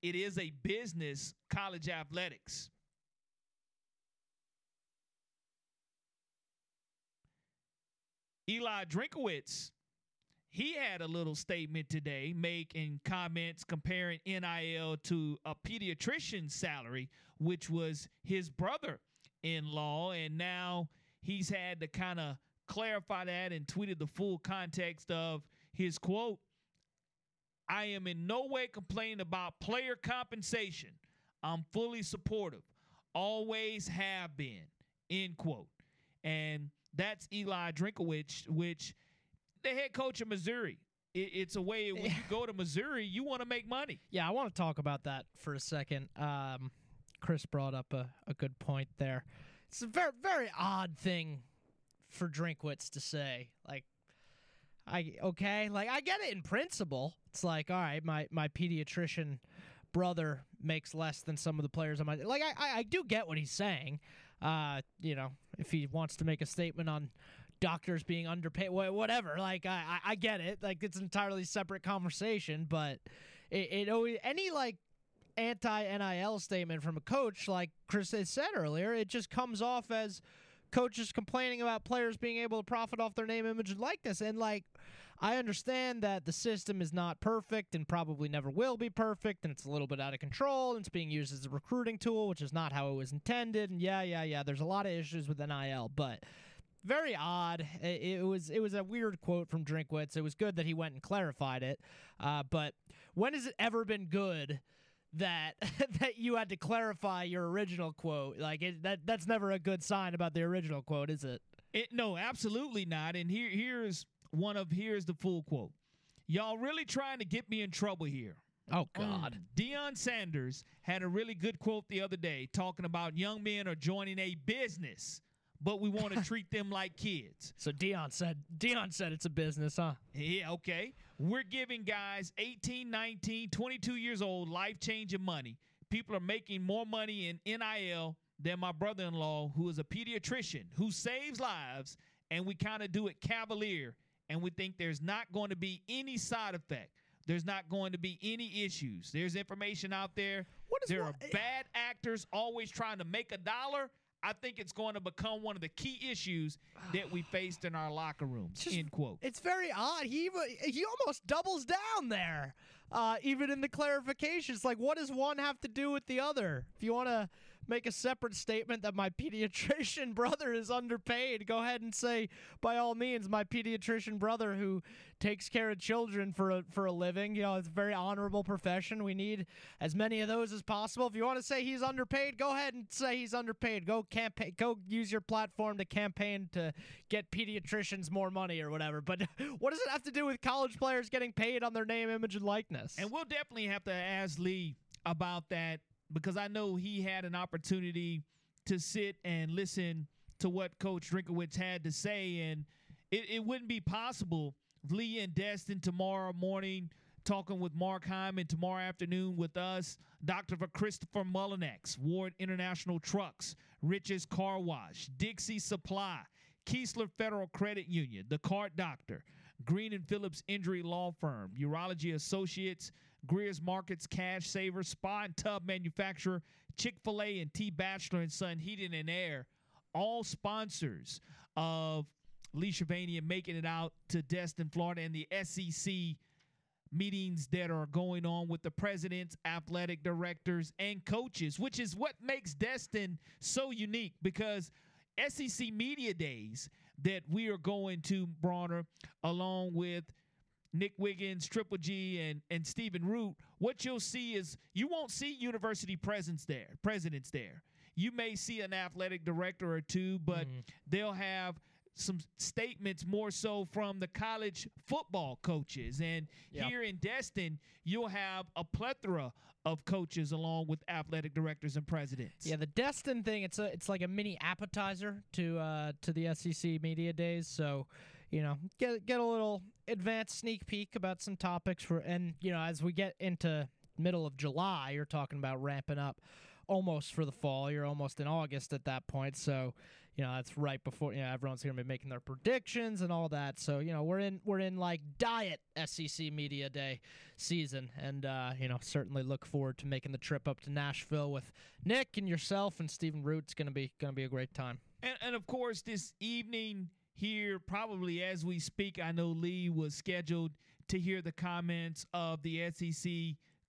it is a business, college athletics. Eli Drinkwitz, he had a little statement today making comments comparing NIL to a pediatrician's salary, which was his brother in law. And now he's had to kind of clarify that and tweeted the full context of his quote I am in no way complaining about player compensation. I'm fully supportive, always have been, end quote. And that's Eli Drinkwitz, which the head coach of Missouri. It, it's a way when you go to Missouri, you want to make money. Yeah, I want to talk about that for a second. Um, Chris brought up a, a good point there. It's a very very odd thing for Drinkwitz to say. Like, I okay, like I get it in principle. It's like, all right, my my pediatrician brother makes less than some of the players on my like. I I, I do get what he's saying. Uh, you know, if he wants to make a statement on doctors being underpaid, whatever. Like I, I, get it. Like it's an entirely separate conversation, but it, it always any like anti NIL statement from a coach, like Chris had said earlier, it just comes off as coaches complaining about players being able to profit off their name, image, and likeness. And like, I understand that the system is not perfect and probably never will be perfect, and it's a little bit out of control, and it's being used as a recruiting tool, which is not how it was intended. And yeah, yeah, yeah, there's a lot of issues with NIL, but very odd. It, was it was a weird quote from Drinkwitz. It was good that he went and clarified it. Uh, but when has it ever been good that that you had to clarify your original quote? Like it, that that's never a good sign about the original quote, is it? It, no, absolutely not. And here here's one of here's the full quote. Y'all really trying to get me in trouble here. Oh God. Mm. Deion Sanders had a really good quote the other day talking about young men are joining a business, but we want to treat them like kids. So Deion said Deion said it's a business, huh? Yeah, okay. We're giving guys 18, 19, 22 years old life-changing money. People are making more money in NIL than my brother-in-law who is a pediatrician who saves lives and we kind of do it cavalier and we think there's not going to be any side effect. There's not going to be any issues. There's information out there. What is there are eh, bad actors always trying to make a dollar. I think it's going to become one of the key issues that we faced in our locker rooms. Just- end quote. It's very odd. He he almost doubles down there, uh, even in the clarifications. Like, what does one have to do with the other? If you want to make a separate statement that my pediatrician brother is underpaid, go ahead and say, by all means, my pediatrician brother who takes care of children for a, for a living. You know, it's a very honorable profession. We need as many of those as possible. If you want to say he's underpaid, go ahead and say he's underpaid. Go campaign. Go use your platform to campaign to get pediatricians more money or whatever. But what does it have to do with college players getting paid on their name, image, and likeness? And we'll definitely have to ask Lee about that because I know he had an opportunity to sit and listen to what Coach Drinkwitz had to say, and it, it wouldn't be possible Lee and Destin tomorrow morning talking with Mark Hyman tomorrow afternoon with us, Dr. Christopher Mullinex, Ward International Trucks, Rich's Car Wash, Dixie Supply, Keesler Federal Credit Union, The Cart Doctor, Green and Phillips Injury Law Firm, Urology Associates, Greer's Markets Cash Saver, Spa and Tub Manufacturer, Chick fil A, and T. Bachelor and Son Heating and Air, all sponsors of Lee Shirvanian making it out to Destin, Florida, and the SEC meetings that are going on with the presidents, athletic directors, and coaches, which is what makes Destin so unique because SEC Media Days that we are going to, Bronner, along with Nick Wiggins, Triple G, and and Stephen Root, what you'll see is you won't see university presence there, presidents there. You may see an athletic director or two, but they'll have some statements more so from the college football coaches. And Yep. here in Destin, you'll have a plethora of coaches along with athletic directors and presidents. Yeah, the Destin thing, it's a it's like a mini appetizer to uh to the SEC media days. So, you know, get get a little advanced sneak peek about some topics for and you know, as we get into middle of July, you're talking about ramping up almost for the fall. You're almost in August at that point. So, you know, that's right before you know everyone's gonna be making their predictions and all that. So, you know, we're in we're in like diet SEC media day season, and uh, you know, certainly look forward to making the trip up to Nashville with Nick and yourself and Stephen Root. It's gonna be gonna be a great time. And, and of course, this evening here, probably as we speak, I know Lee was scheduled to hear the comments of the SEC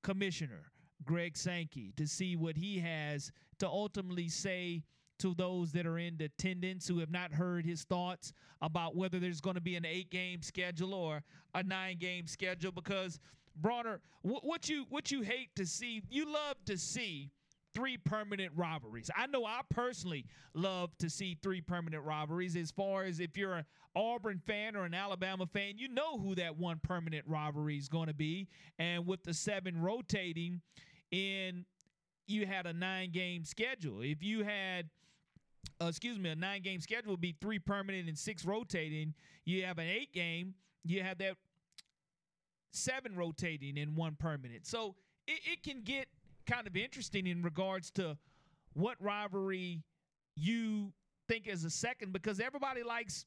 commissioner, Greg Sankey, to see what he has to ultimately say to those that are in attendance who have not heard his thoughts about whether there's going to be an eight game schedule or a nine game schedule. Because Bronner, wh- what you what you hate to see, you love to see three permanent robberies. I know I personally love to see three permanent robberies. As far as if you're an Auburn fan or an Alabama fan, you know who that one permanent robbery is going to be. And with the seven rotating in, you had a nine game schedule. If you had uh, excuse me, a nine game schedule would be three permanent and six rotating. You have an eight game, you have that seven rotating and one permanent. So it, it can get kind of interesting in regards to what rivalry you think is a second because everybody likes,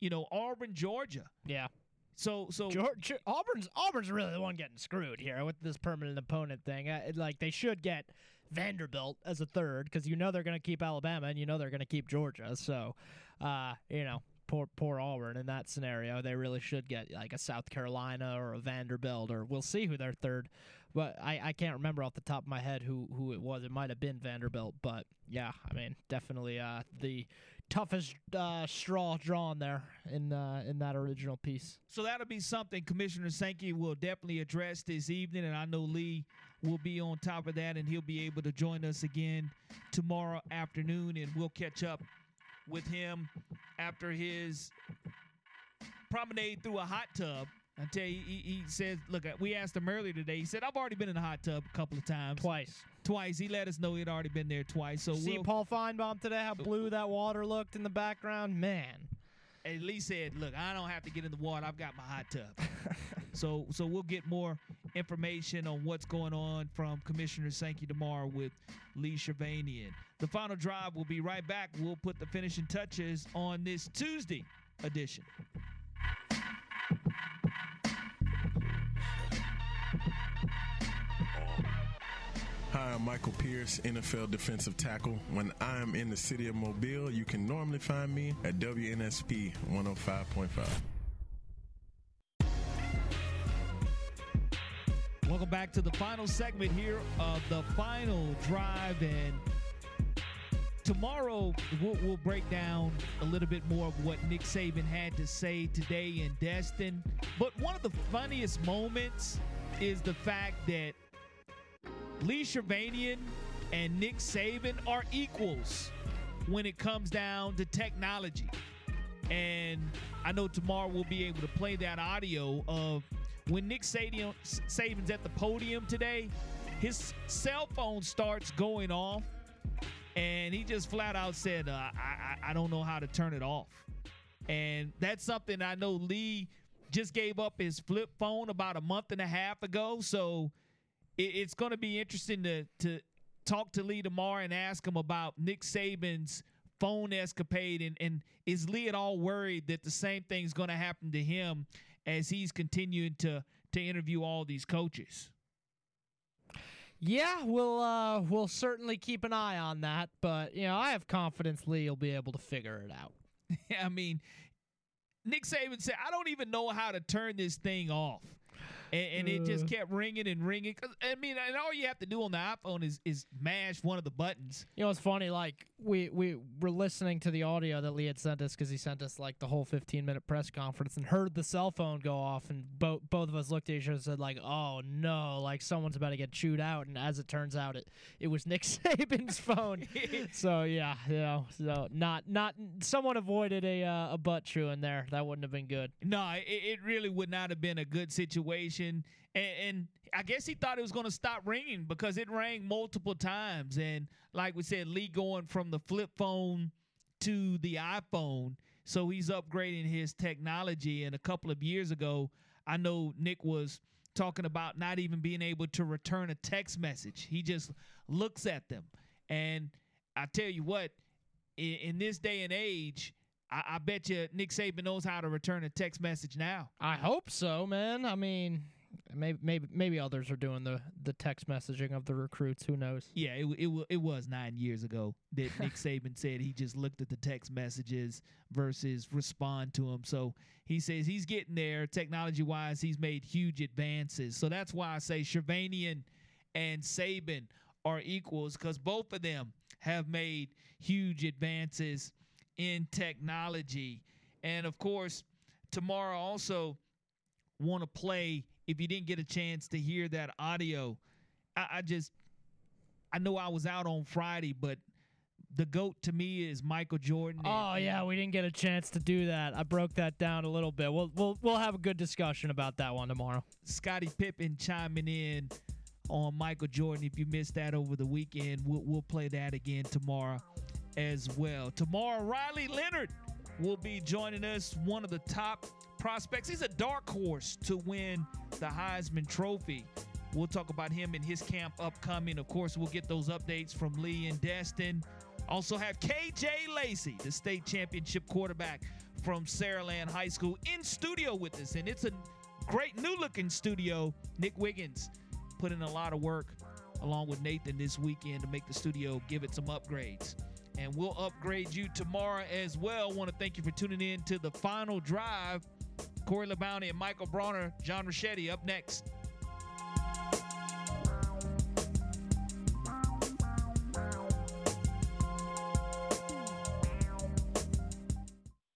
you know, Auburn, Georgia. Yeah. So so Georgia, Auburn's Auburn's really the one getting screwed here with this permanent opponent thing. Uh, it- like they should get Vanderbilt as a third because you know they're going to keep Alabama and you know they're going to keep Georgia. So, uh, you know, poor poor Auburn in that scenario. They really should get like a South Carolina or a Vanderbilt or we'll see who their third. But I, I can't remember off the top of my head who who it was. It might have been Vanderbilt, but yeah, I mean definitely uh, the toughest uh, straw drawn there in uh, in that original piece. So that'll be something Commissioner Sankey will definitely address this evening, and I know Lee will be on top of that, and he'll be able to join us again tomorrow afternoon, and we'll catch up with him after his promenade through a hot tub I tell you, he, he says, look, uh, we asked him earlier today. He said, I've already been in the hot tub a couple of times. Twice. Twice. He let us know he'd already been there twice. So See we'll, Paul Finebaum today, how blue that water looked in the background? Man. at least said, look, I don't have to get in the water. I've got my hot tub. so so we'll get more information on what's going on from Commissioner Sankey tomorrow with Lee Shirvanian. The final drive will be right back. We'll put the finishing touches on this Tuesday edition. Hi, I'm Michael Pierce, NFL defensive tackle. When I am in the city of Mobile, you can normally find me at WNSP 105.5. Welcome back to the final segment here of the final drive. And tomorrow we'll, we'll break down a little bit more of what Nick Saban had to say today in Destin. But one of the funniest moments is the fact that Lee Shirvanian and Nick Saban are equals when it comes down to technology. And I know tomorrow we'll be able to play that audio of when Nick Saban, Saban's at the podium today, his cell phone starts going off, and he just flat out said, uh, I, I, I don't know how to turn it off. And that's something I know Lee just gave up his flip phone about a month and a half ago. So it's going to be interesting to, to talk to Lee tomorrow and ask him about Nick Saban's phone escapade. And, and is Lee at all worried that the same thing's going to happen to him as he's continuing to, to interview all these coaches? Yeah, we'll uh, we'll certainly keep an eye on that, but you know, I have confidence Lee will be able to figure it out. I mean, Nick Saban said, I don't even know how to turn this thing off. And, and it just Uh. kept ringing and ringing. 'Cause, I mean, and all you have to do on the iPhone is is mash one of the buttons. You know, it's funny. Like we we were listening to the audio that Lee had sent us because he sent us like the whole 15 minute press conference and heard the cell phone go off, and both both of us looked at each other and said like, "Oh no!" Like someone's about to get chewed out. And as it turns out, it it was Nick Saban's phone. so yeah, you know, so not not someone avoided a uh, a butt chewing there. That wouldn't have been good. No, it, it really would not have been a good situation. And, and I guess he thought it was going to stop ringing because it rang multiple times. And like we said, Lee going from the flip phone to the iPhone. So he's upgrading his technology. And a couple of years ago, I know Nick was talking about not even being able to return a text message. He just looks at them. And I tell you what, in, in this day and age, I, I bet you Nick Saban knows how to return a text message now. I hope so, man. I mean, maybe maybe maybe others are doing the the text messaging of the recruits. Who knows? Yeah, it it, it was nine years ago that Nick Saban said he just looked at the text messages versus respond to them. So he says he's getting there technology wise. He's made huge advances. So that's why I say Shirvanian and Saban are equals because both of them have made huge advances in technology. And of course, tomorrow also want to play. If you didn't get a chance to hear that audio, I, I just I know I was out on Friday, but the goat to me is Michael Jordan. Oh yeah, we didn't get a chance to do that. I broke that down a little bit. We'll we'll we'll have a good discussion about that one tomorrow. Scottie Pippen chiming in on Michael Jordan. If you missed that over the weekend, we'll, we'll play that again tomorrow as well. Tomorrow, Riley Leonard will be joining us, one of the top prospects. He's a dark horse to win the Heisman Trophy. We'll talk about him and his camp upcoming. Of course, we'll get those updates from Lee and Destin. Also have KJ Lacey, the state championship quarterback from Saraland High School, in studio with us. And it's a great new looking studio. Nick Wiggins put in a lot of work along with Nathan this weekend to make the studio give it some upgrades. And we'll upgrade you tomorrow as well. Want to thank you for tuning in to the final drive. Corey LeBounty and Michael Bronner, John Rachetti up next.